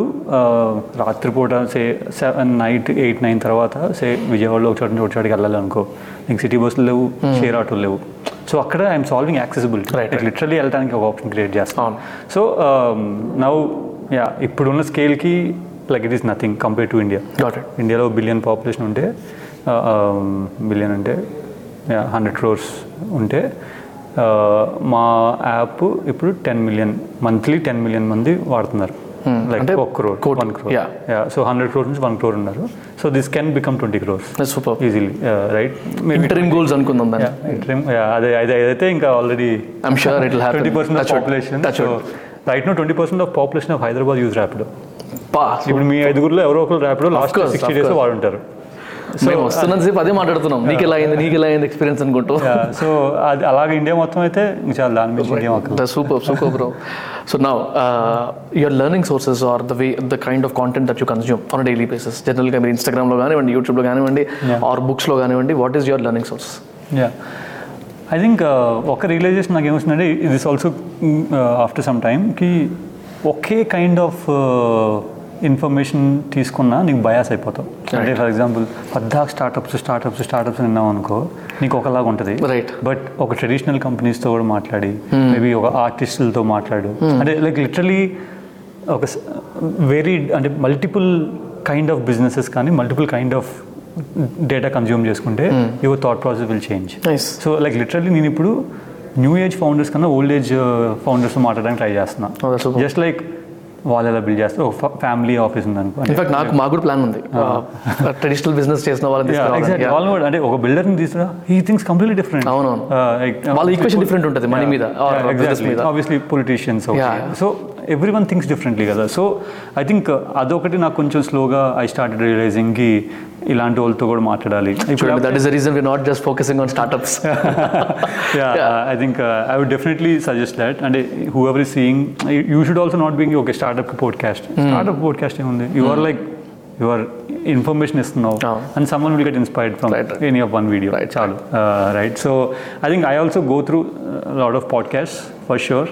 రాత్రిపూట say seven night eight nine తర్వాత say విజయవాడలో ఒక చోట నుంచి ఒక చోటికి వెళ్ళాలి అనుకో నీకు సిటీ బస్సులు లేవు షేర్ ఆటోలు లేవు. సో అక్కడ ఐఎమ్ సాల్వింగ్ యాక్సెసిబిలిటీ. లిటరలీ వెళ్ళడానికి ఒక ఆప్షన్ క్రియేట్ చేస్తాను. సో నౌ యా ఇప్పుడున్న స్కేల్కి like it is nothing compare to India ఇండియాలో బిలియన్ పాపులేషన్ ఉంటే బిలియన్ అంటే హండ్రెడ్ క్రోర్స్ ఉంటే మా యాప్ ఇప్పుడు ten million monthly ten million మంది వాడుతున్నారు. అంటే ఒక క్రోర్ కోటి, one crore yeah. So hundred crore నుంచి వన్ క్రోర్ ఉన్నారు. So this can become twenty crores super easily right interim goals అనుకుందాం దాన్ని. అదే అదే ఇంకా already aim sure it twenty percent of population right no twenty percent of population of Hyderabad use Rapido ఇప్పుడు మీ ఐదుగురులో ఎవరో ఒకరు ర్యాపిడో లాస్ట్ సిక్స్టీ డేస్. వాడుంటారు. మేము వస్తున్నంత సేపు అదే మాట్లాడుతున్నాం. నీకు ఎలా అయింది నీకు ఎలా అయింది ఎక్స్పీరియన్స్ అనుకుంటూ సో అది అలాగే ఇండియా మొత్తం అయితే చాలా దాని మీద ఇండియా మొత్తం. Super super bro so now your learning sources are the way the kind of content that you consume on daily basis జనరల్గా మీరు ఇన్స్టాగ్రామ్లో కానివ్వండి యూట్యూబ్లో కానివ్వండి ఆర్ బుక్స్లో కానివ్వండి what is your learning source yeah I think ఒక రియలైజేషన్ నాకు ఏమొస్తుందంటే ఇది ఆల్సో ఆఫ్టర్ సమ్ టైంకి ఒకే కైండ్ ఆఫ్ ఇన్ఫర్మేషన్ తీసుకున్నా నీకు బయాస్ అయిపోతావు. అంటే ఫర్ ఎగ్జాంపుల్ పద్దాకు స్టార్టప్స్ స్టార్టప్స్ స్టార్టప్స్ విన్నావు అనుకో నీకు ఒకలాగా ఉంటుంది. Right. బట్ ఒక ట్రెడిషనల్ కంపెనీస్తో కూడా మాట్లాడి మేబీ ఒక ఆర్టిస్టులతో మాట్లాడు. అంటే లైక్ లిటరలీ ఒక వెరీ అంటే మల్టిపుల్ కైండ్ ఆఫ్ బిజినెసెస్ కానీ multiple kind of data consume చేసుకుంటే your thought process will change so like literally నేను ఇప్పుడు న్యూ ఏజ్ ఫౌండర్స్ కన్నా ఓల్డ్ ఏజ్ ఫౌండర్స్ మాట్లాడడానికి ట్రై చేస్తున్నా. Oh. జస్ట్ లైక్ వాళ్ళు ఎలా బిల్డ్ చేస్తారు. ఫ్యామిలీ ఆఫీస్ ఉంది అనుకో ఇన్ఫాక్ట్ నాకు మాకు కూడా ప్లాన్ ఉంది. ట్రెడిషనల్ బిజినెస్ చేసిన వాళ్ళని Yeah. వాళ్ళు కూడా అంటే ఒక బిల్డర్ని తీసుకురా ఈ థింగ్స్ కంప్లీట్లీ డిఫరెంట్ అవునవును. వాళ్ళ ఈక్వేషన్ డిఫరెంట్ ఉంటుంది మనీ మీద obviously politicians. So everyone things differently కదా సో ఐ థింక్ అదొకటి నాకు కొంచెం స్లోగా ఐ స్టార్టెడ్ రియలైజింగ్కి ఇలాంటి వాళ్ళతో కూడా మాట్లాడాలి చూడండి that is the reason we not just focusing on startups yeah, uh, I think uh, I would definitely suggest that. And uh, whoever is seeing, you, you should also not be okay startup podcast. Startup podcast ఏముంది you are like your information ఇస్తున్నావు. And some will get inspired from any of one video చాలు. Right so I think I also go through lot of podcast for sure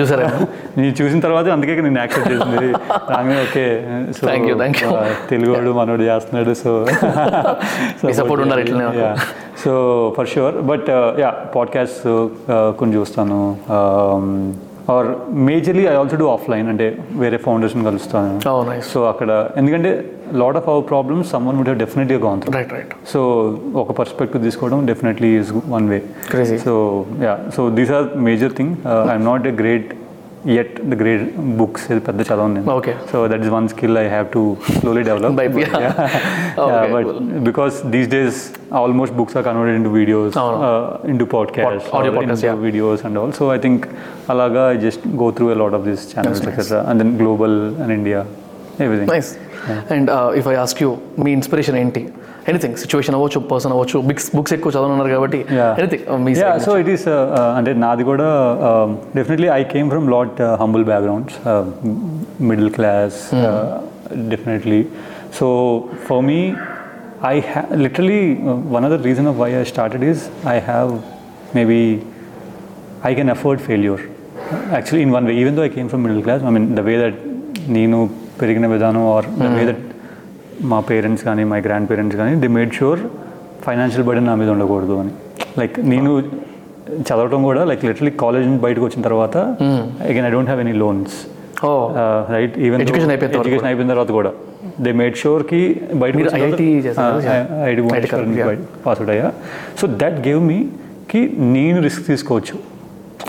చూసారా నేను చూసిన తర్వాత అందుకే నేను accept చేసింది. రామే okay. So thank you thank you Telugu వాడు మనోడు చేస్తున్నాడు సో సపోర్ట్ ఉన్నారు ఇట్లా so for sure but yeah podcast కొన్ని చూస్తాను. Um, or majorly I also do offline అంటే వేరే ఫౌండర్స్ని కలుస్తాను. సో అక్కడ ఎందుకంటే lot of our problems someone would have definitely gone through right right so ఒక పర్స్పెక్టివ్ తీసుకోవడం definitely is one way. So yeah so these are major thing I'm not a great at the great books ఇది పెద్ద చదవను నేను Okay. So that is one skill I have to slowly develop By- yeah. Okay, but because these days almost books are converted into videos అవును. Into podcast audio podcast, yeah. Videos and all so I think అలాగా I just go through a lot of this channels etcetera and then global and India everything nice and if I ask you me inspiration ఏంటి anything situation అవ్వచ్చు person అవ్వచ్చు books books ఎక్కువ చదవనున్నారు కాబట్టి anything మీ yeah so it is అంటే నాది కూడా definitely I came from lot humble backgrounds middle class definitely so for me I have literally one of the reason of why I started is I have maybe I can afford failure actually in one way even though I came from middle class I mean the way that నేను పెరిగిన విధానం or the way that మా parents కానీ my grandparents కానీ the made sure financial burden నా మీద ఉండకూడదు అని. లైక్ నేను చదవటం కూడా లైక్ లిటరలీ కాలేజ్ నుంచి బయటకు వచ్చిన తర్వాత again I don't have any loans right even తర్వాత ఎడ్యుకేషన్ అయిపోయిన తర్వాత కూడా. దే మేడ్ షూర్కి బయట మీరు IIT చేశారా? IIT పాస్ అవుట్ అయ్యా సో దట్ గేవ్ మీ కి నేను రిస్క్ తీసుకోవచ్చు.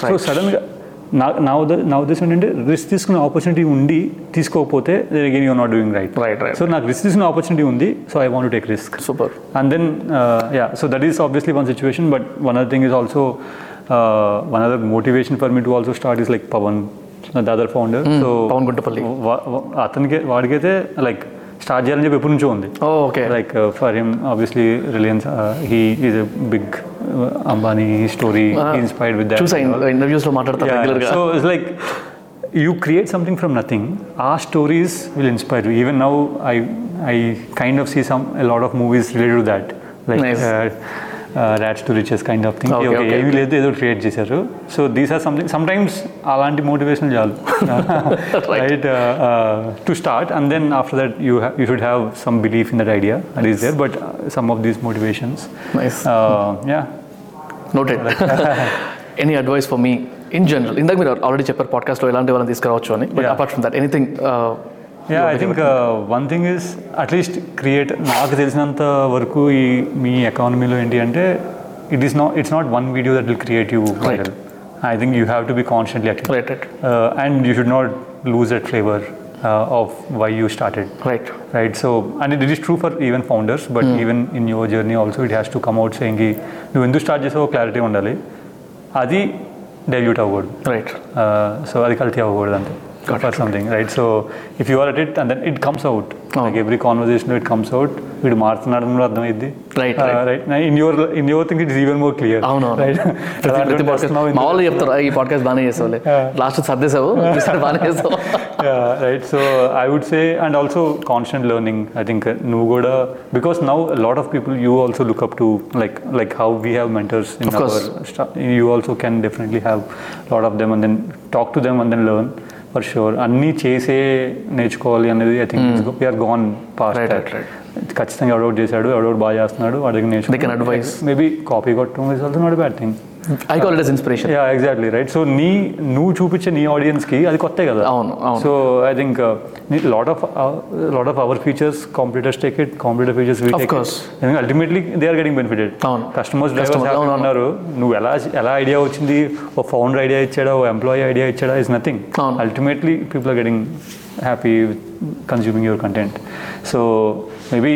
సో సడన్గా నా నా ఉద్దేశం ఏంటంటే రిస్క్ తీసుకున్న ఆపర్చునిటీ ఉంది తీసుకోకపోతే again you not doing right right so నాకు రిస్క్ తీసుకునే ఆపర్చునిటీ ఉంది so I want take risk super and then yeah so that is obviously one situation but one other thing is also one other motivation for me to also start is like Pavan Dadar founder so Pawan Guntapalli అతనికి వాడికైతే like start చేయాలని చెప్పి ఎప్పటి నుంచో ఉంది okay like for him obviously Reliance he is a big Ambani story inspired with ఇంటర్వ్యూస్లో మాట్లాడతారు రెగ్యులర్గా so it's like you create something from nothing. Our stories will inspire you. Even now, I I kind of see some a lot of movies related to Riches kind of thing. Okay, okay. ఏమీ లేదు ఏదో create చేశారు. So these are something sometimes అలాంటి motivation చాలు right to start and then after that you you should have some belief in that idea that is there but some of these motivations nice yeah noted any advice for me in general ఇందాక మీరు already చెప్పారు podcast లో ఎలాంటి వాళ్ళని తీసుకురావచ్చు అని but. Apart from that anything yeah I think one thing is at least create నాకు తెలిసినంత వరకు ఈ మీ ఎకానమీలో ఏంటి అంటే it is not it's not one video that will create you viral I think you have to be constantly right right and you should not lose that flavour of why you started right right. So and it is true for even founders but even in your journey also it has to come out saying "Ki, నువ్వు ఎందుకు start చేసావో clarity ఉండాలి. అది dilute అవ్వకూడదు. Right so అది కల్తీ అవ్వకూడదు అంతే. For something right so if you are at it and then it comes out like every conversation it comes out వీడు మారుతున్నాడు అని కూడా అర్థమైంది Right, right in your in your thing it is even more clear అవును right ప్రతి podcast మా వాళ్ళు చెప్తారు ఈ పాడ్కాస్ట్ బాగానే చేసావులే లాస్ట్ సర్దేశావు బాగానే చేసావు yeah, right. So I would say, and also constant learning. I think uh, నువ్వు కూడా because now a lot of people you also look up to like like how we have mentors in Of course. our sta- you also can definitely have a lot of them and then talk for sure. అన్నీ చేసే నేర్చుకోవాలి అనేది I think we're gone right. ఖచ్చితంగా ఎవడోటి చేశాడు ఎవడోటి బాగా చేస్తున్నాడు వాడి దగ్గర They can advise. Maybe copy కొట్టడం is also not bad thing I call it as inspiration yeah exactly right so నీ నువ్వు చూపించే నీ ఆడియన్స్కి అది కొత్తే కదా? అవును. So I think lot of lot of our features computers take it computer features we take. ఎందుకంటే ultimately they are getting benefited అవును. కస్టమర్స్ Customers, అవును, అవును. ఉన్నారు. నువ్వు ఎలా ఎలా ఐడియా వచ్చింది? ఓ ఫౌండర్ ఐడియా ఇచ్చాడా? ఓ ఎంప్లాయీ ఐడియా ఇచ్చాడా? Is nothing. Ultimately people are getting happy consuming your content so maybe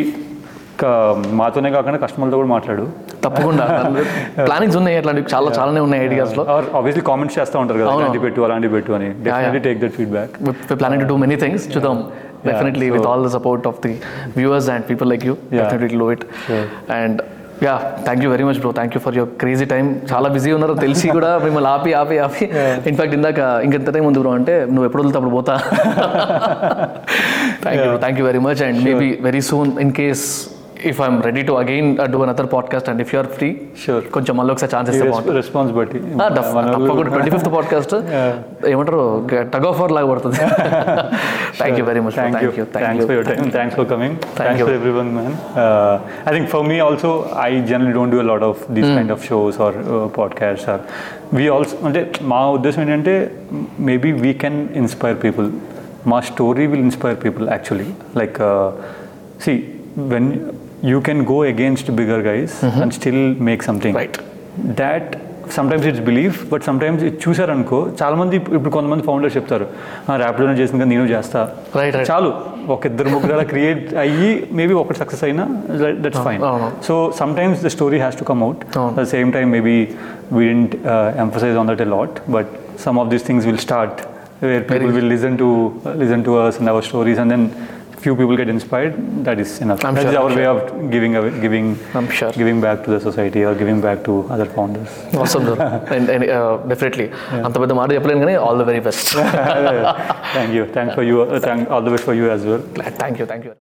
మాతోనే కాకుండా కస్టమర్తో కూడా మాట్లాడు. తప్పకుండా. ప్లానింగ్స్ ఉన్నాయి అట్లాంటివి చాలా చాలానే ఉన్నాయి ఐడియాస్లో. ఆబ్వియస్లీ కామెంట్స్ చేస్తూ ఉంటారు కదా అవును. ఇలాంటి పెట్టు అలాంటి పెట్టు అని. Definitely take that feedback planning to do many things చూద్దాం definitely with all the support of the viewers and people like you. Definitely do it. And yeah thank you very much bro thank you for your crazy time చాలా busy ఉన్నారు తెలిసి కూడా మిమ్మల్ని ఆపి ఆపి ఆపి. In fact ఇందాక ఇంకెంత టైం ఉంది బ్రో అంటే నువ్వు ఎప్పుడు వదిలితే అప్పుడు పోతా. Thank you thank you very much and maybe very soon in case if I'm ready to again do another podcast and if you're free Sure. కొంచెం మళ్ళీ ఒకసారి ఛాన్సెస్ బాగుంటుంది రెస్పాన్స్ బట్టి ఆ, డఫ్- తప్పకుండా ట్వంటీ ఫిఫ్త్ పాడ్కాస్ట్ ఏమంటారు టగ్ ఆఫ్ లాగా పడుతుంది thank you very much Thank you. Thanks for your time. Thanks for coming. Thanks you. for everyone, man. Uh, I think for me also, I generally don't do a lot of these kind of shows or uh, podcasts. Or we also, అంటే మా ఉద్దేశం ఏంటంటే maybe we can inspire people మా story will inspire people actually like see when you can go against bigger guys and still make something Right. That sometimes it's belief but sometimes ఇది చూసారనుకో చాలా మంది ఇప్పు- ఇప్పుడు కొంతమంది ఫౌండర్స్ చెప్తారు ర్యాపిడోనే చేసింది కదా నేను చేస్తా Right, right. చాలు ఒక ఇద్దరు ముగ్గురు అలా క్రియేట్ అయ్యి మేబీ ఒకటి సక్సెస్ అయినా దట్స్ ఫైన్ అవును. So sometimes the story has to come out అవును. The same time maybe we didn't emphasise on that a lot but some of these things will start where people will listen to listen to us and our stories and then few people get inspired that is enough I'm that sure, is our I'm way of giving away, giving I'm sure. giving back to the society or giving back to other founders అవసరం and definitely అంత పెద్ద మాట చెప్పలేను కానీ all the very best thank you thanks for you uh, thank all the best for you as well thank you thank you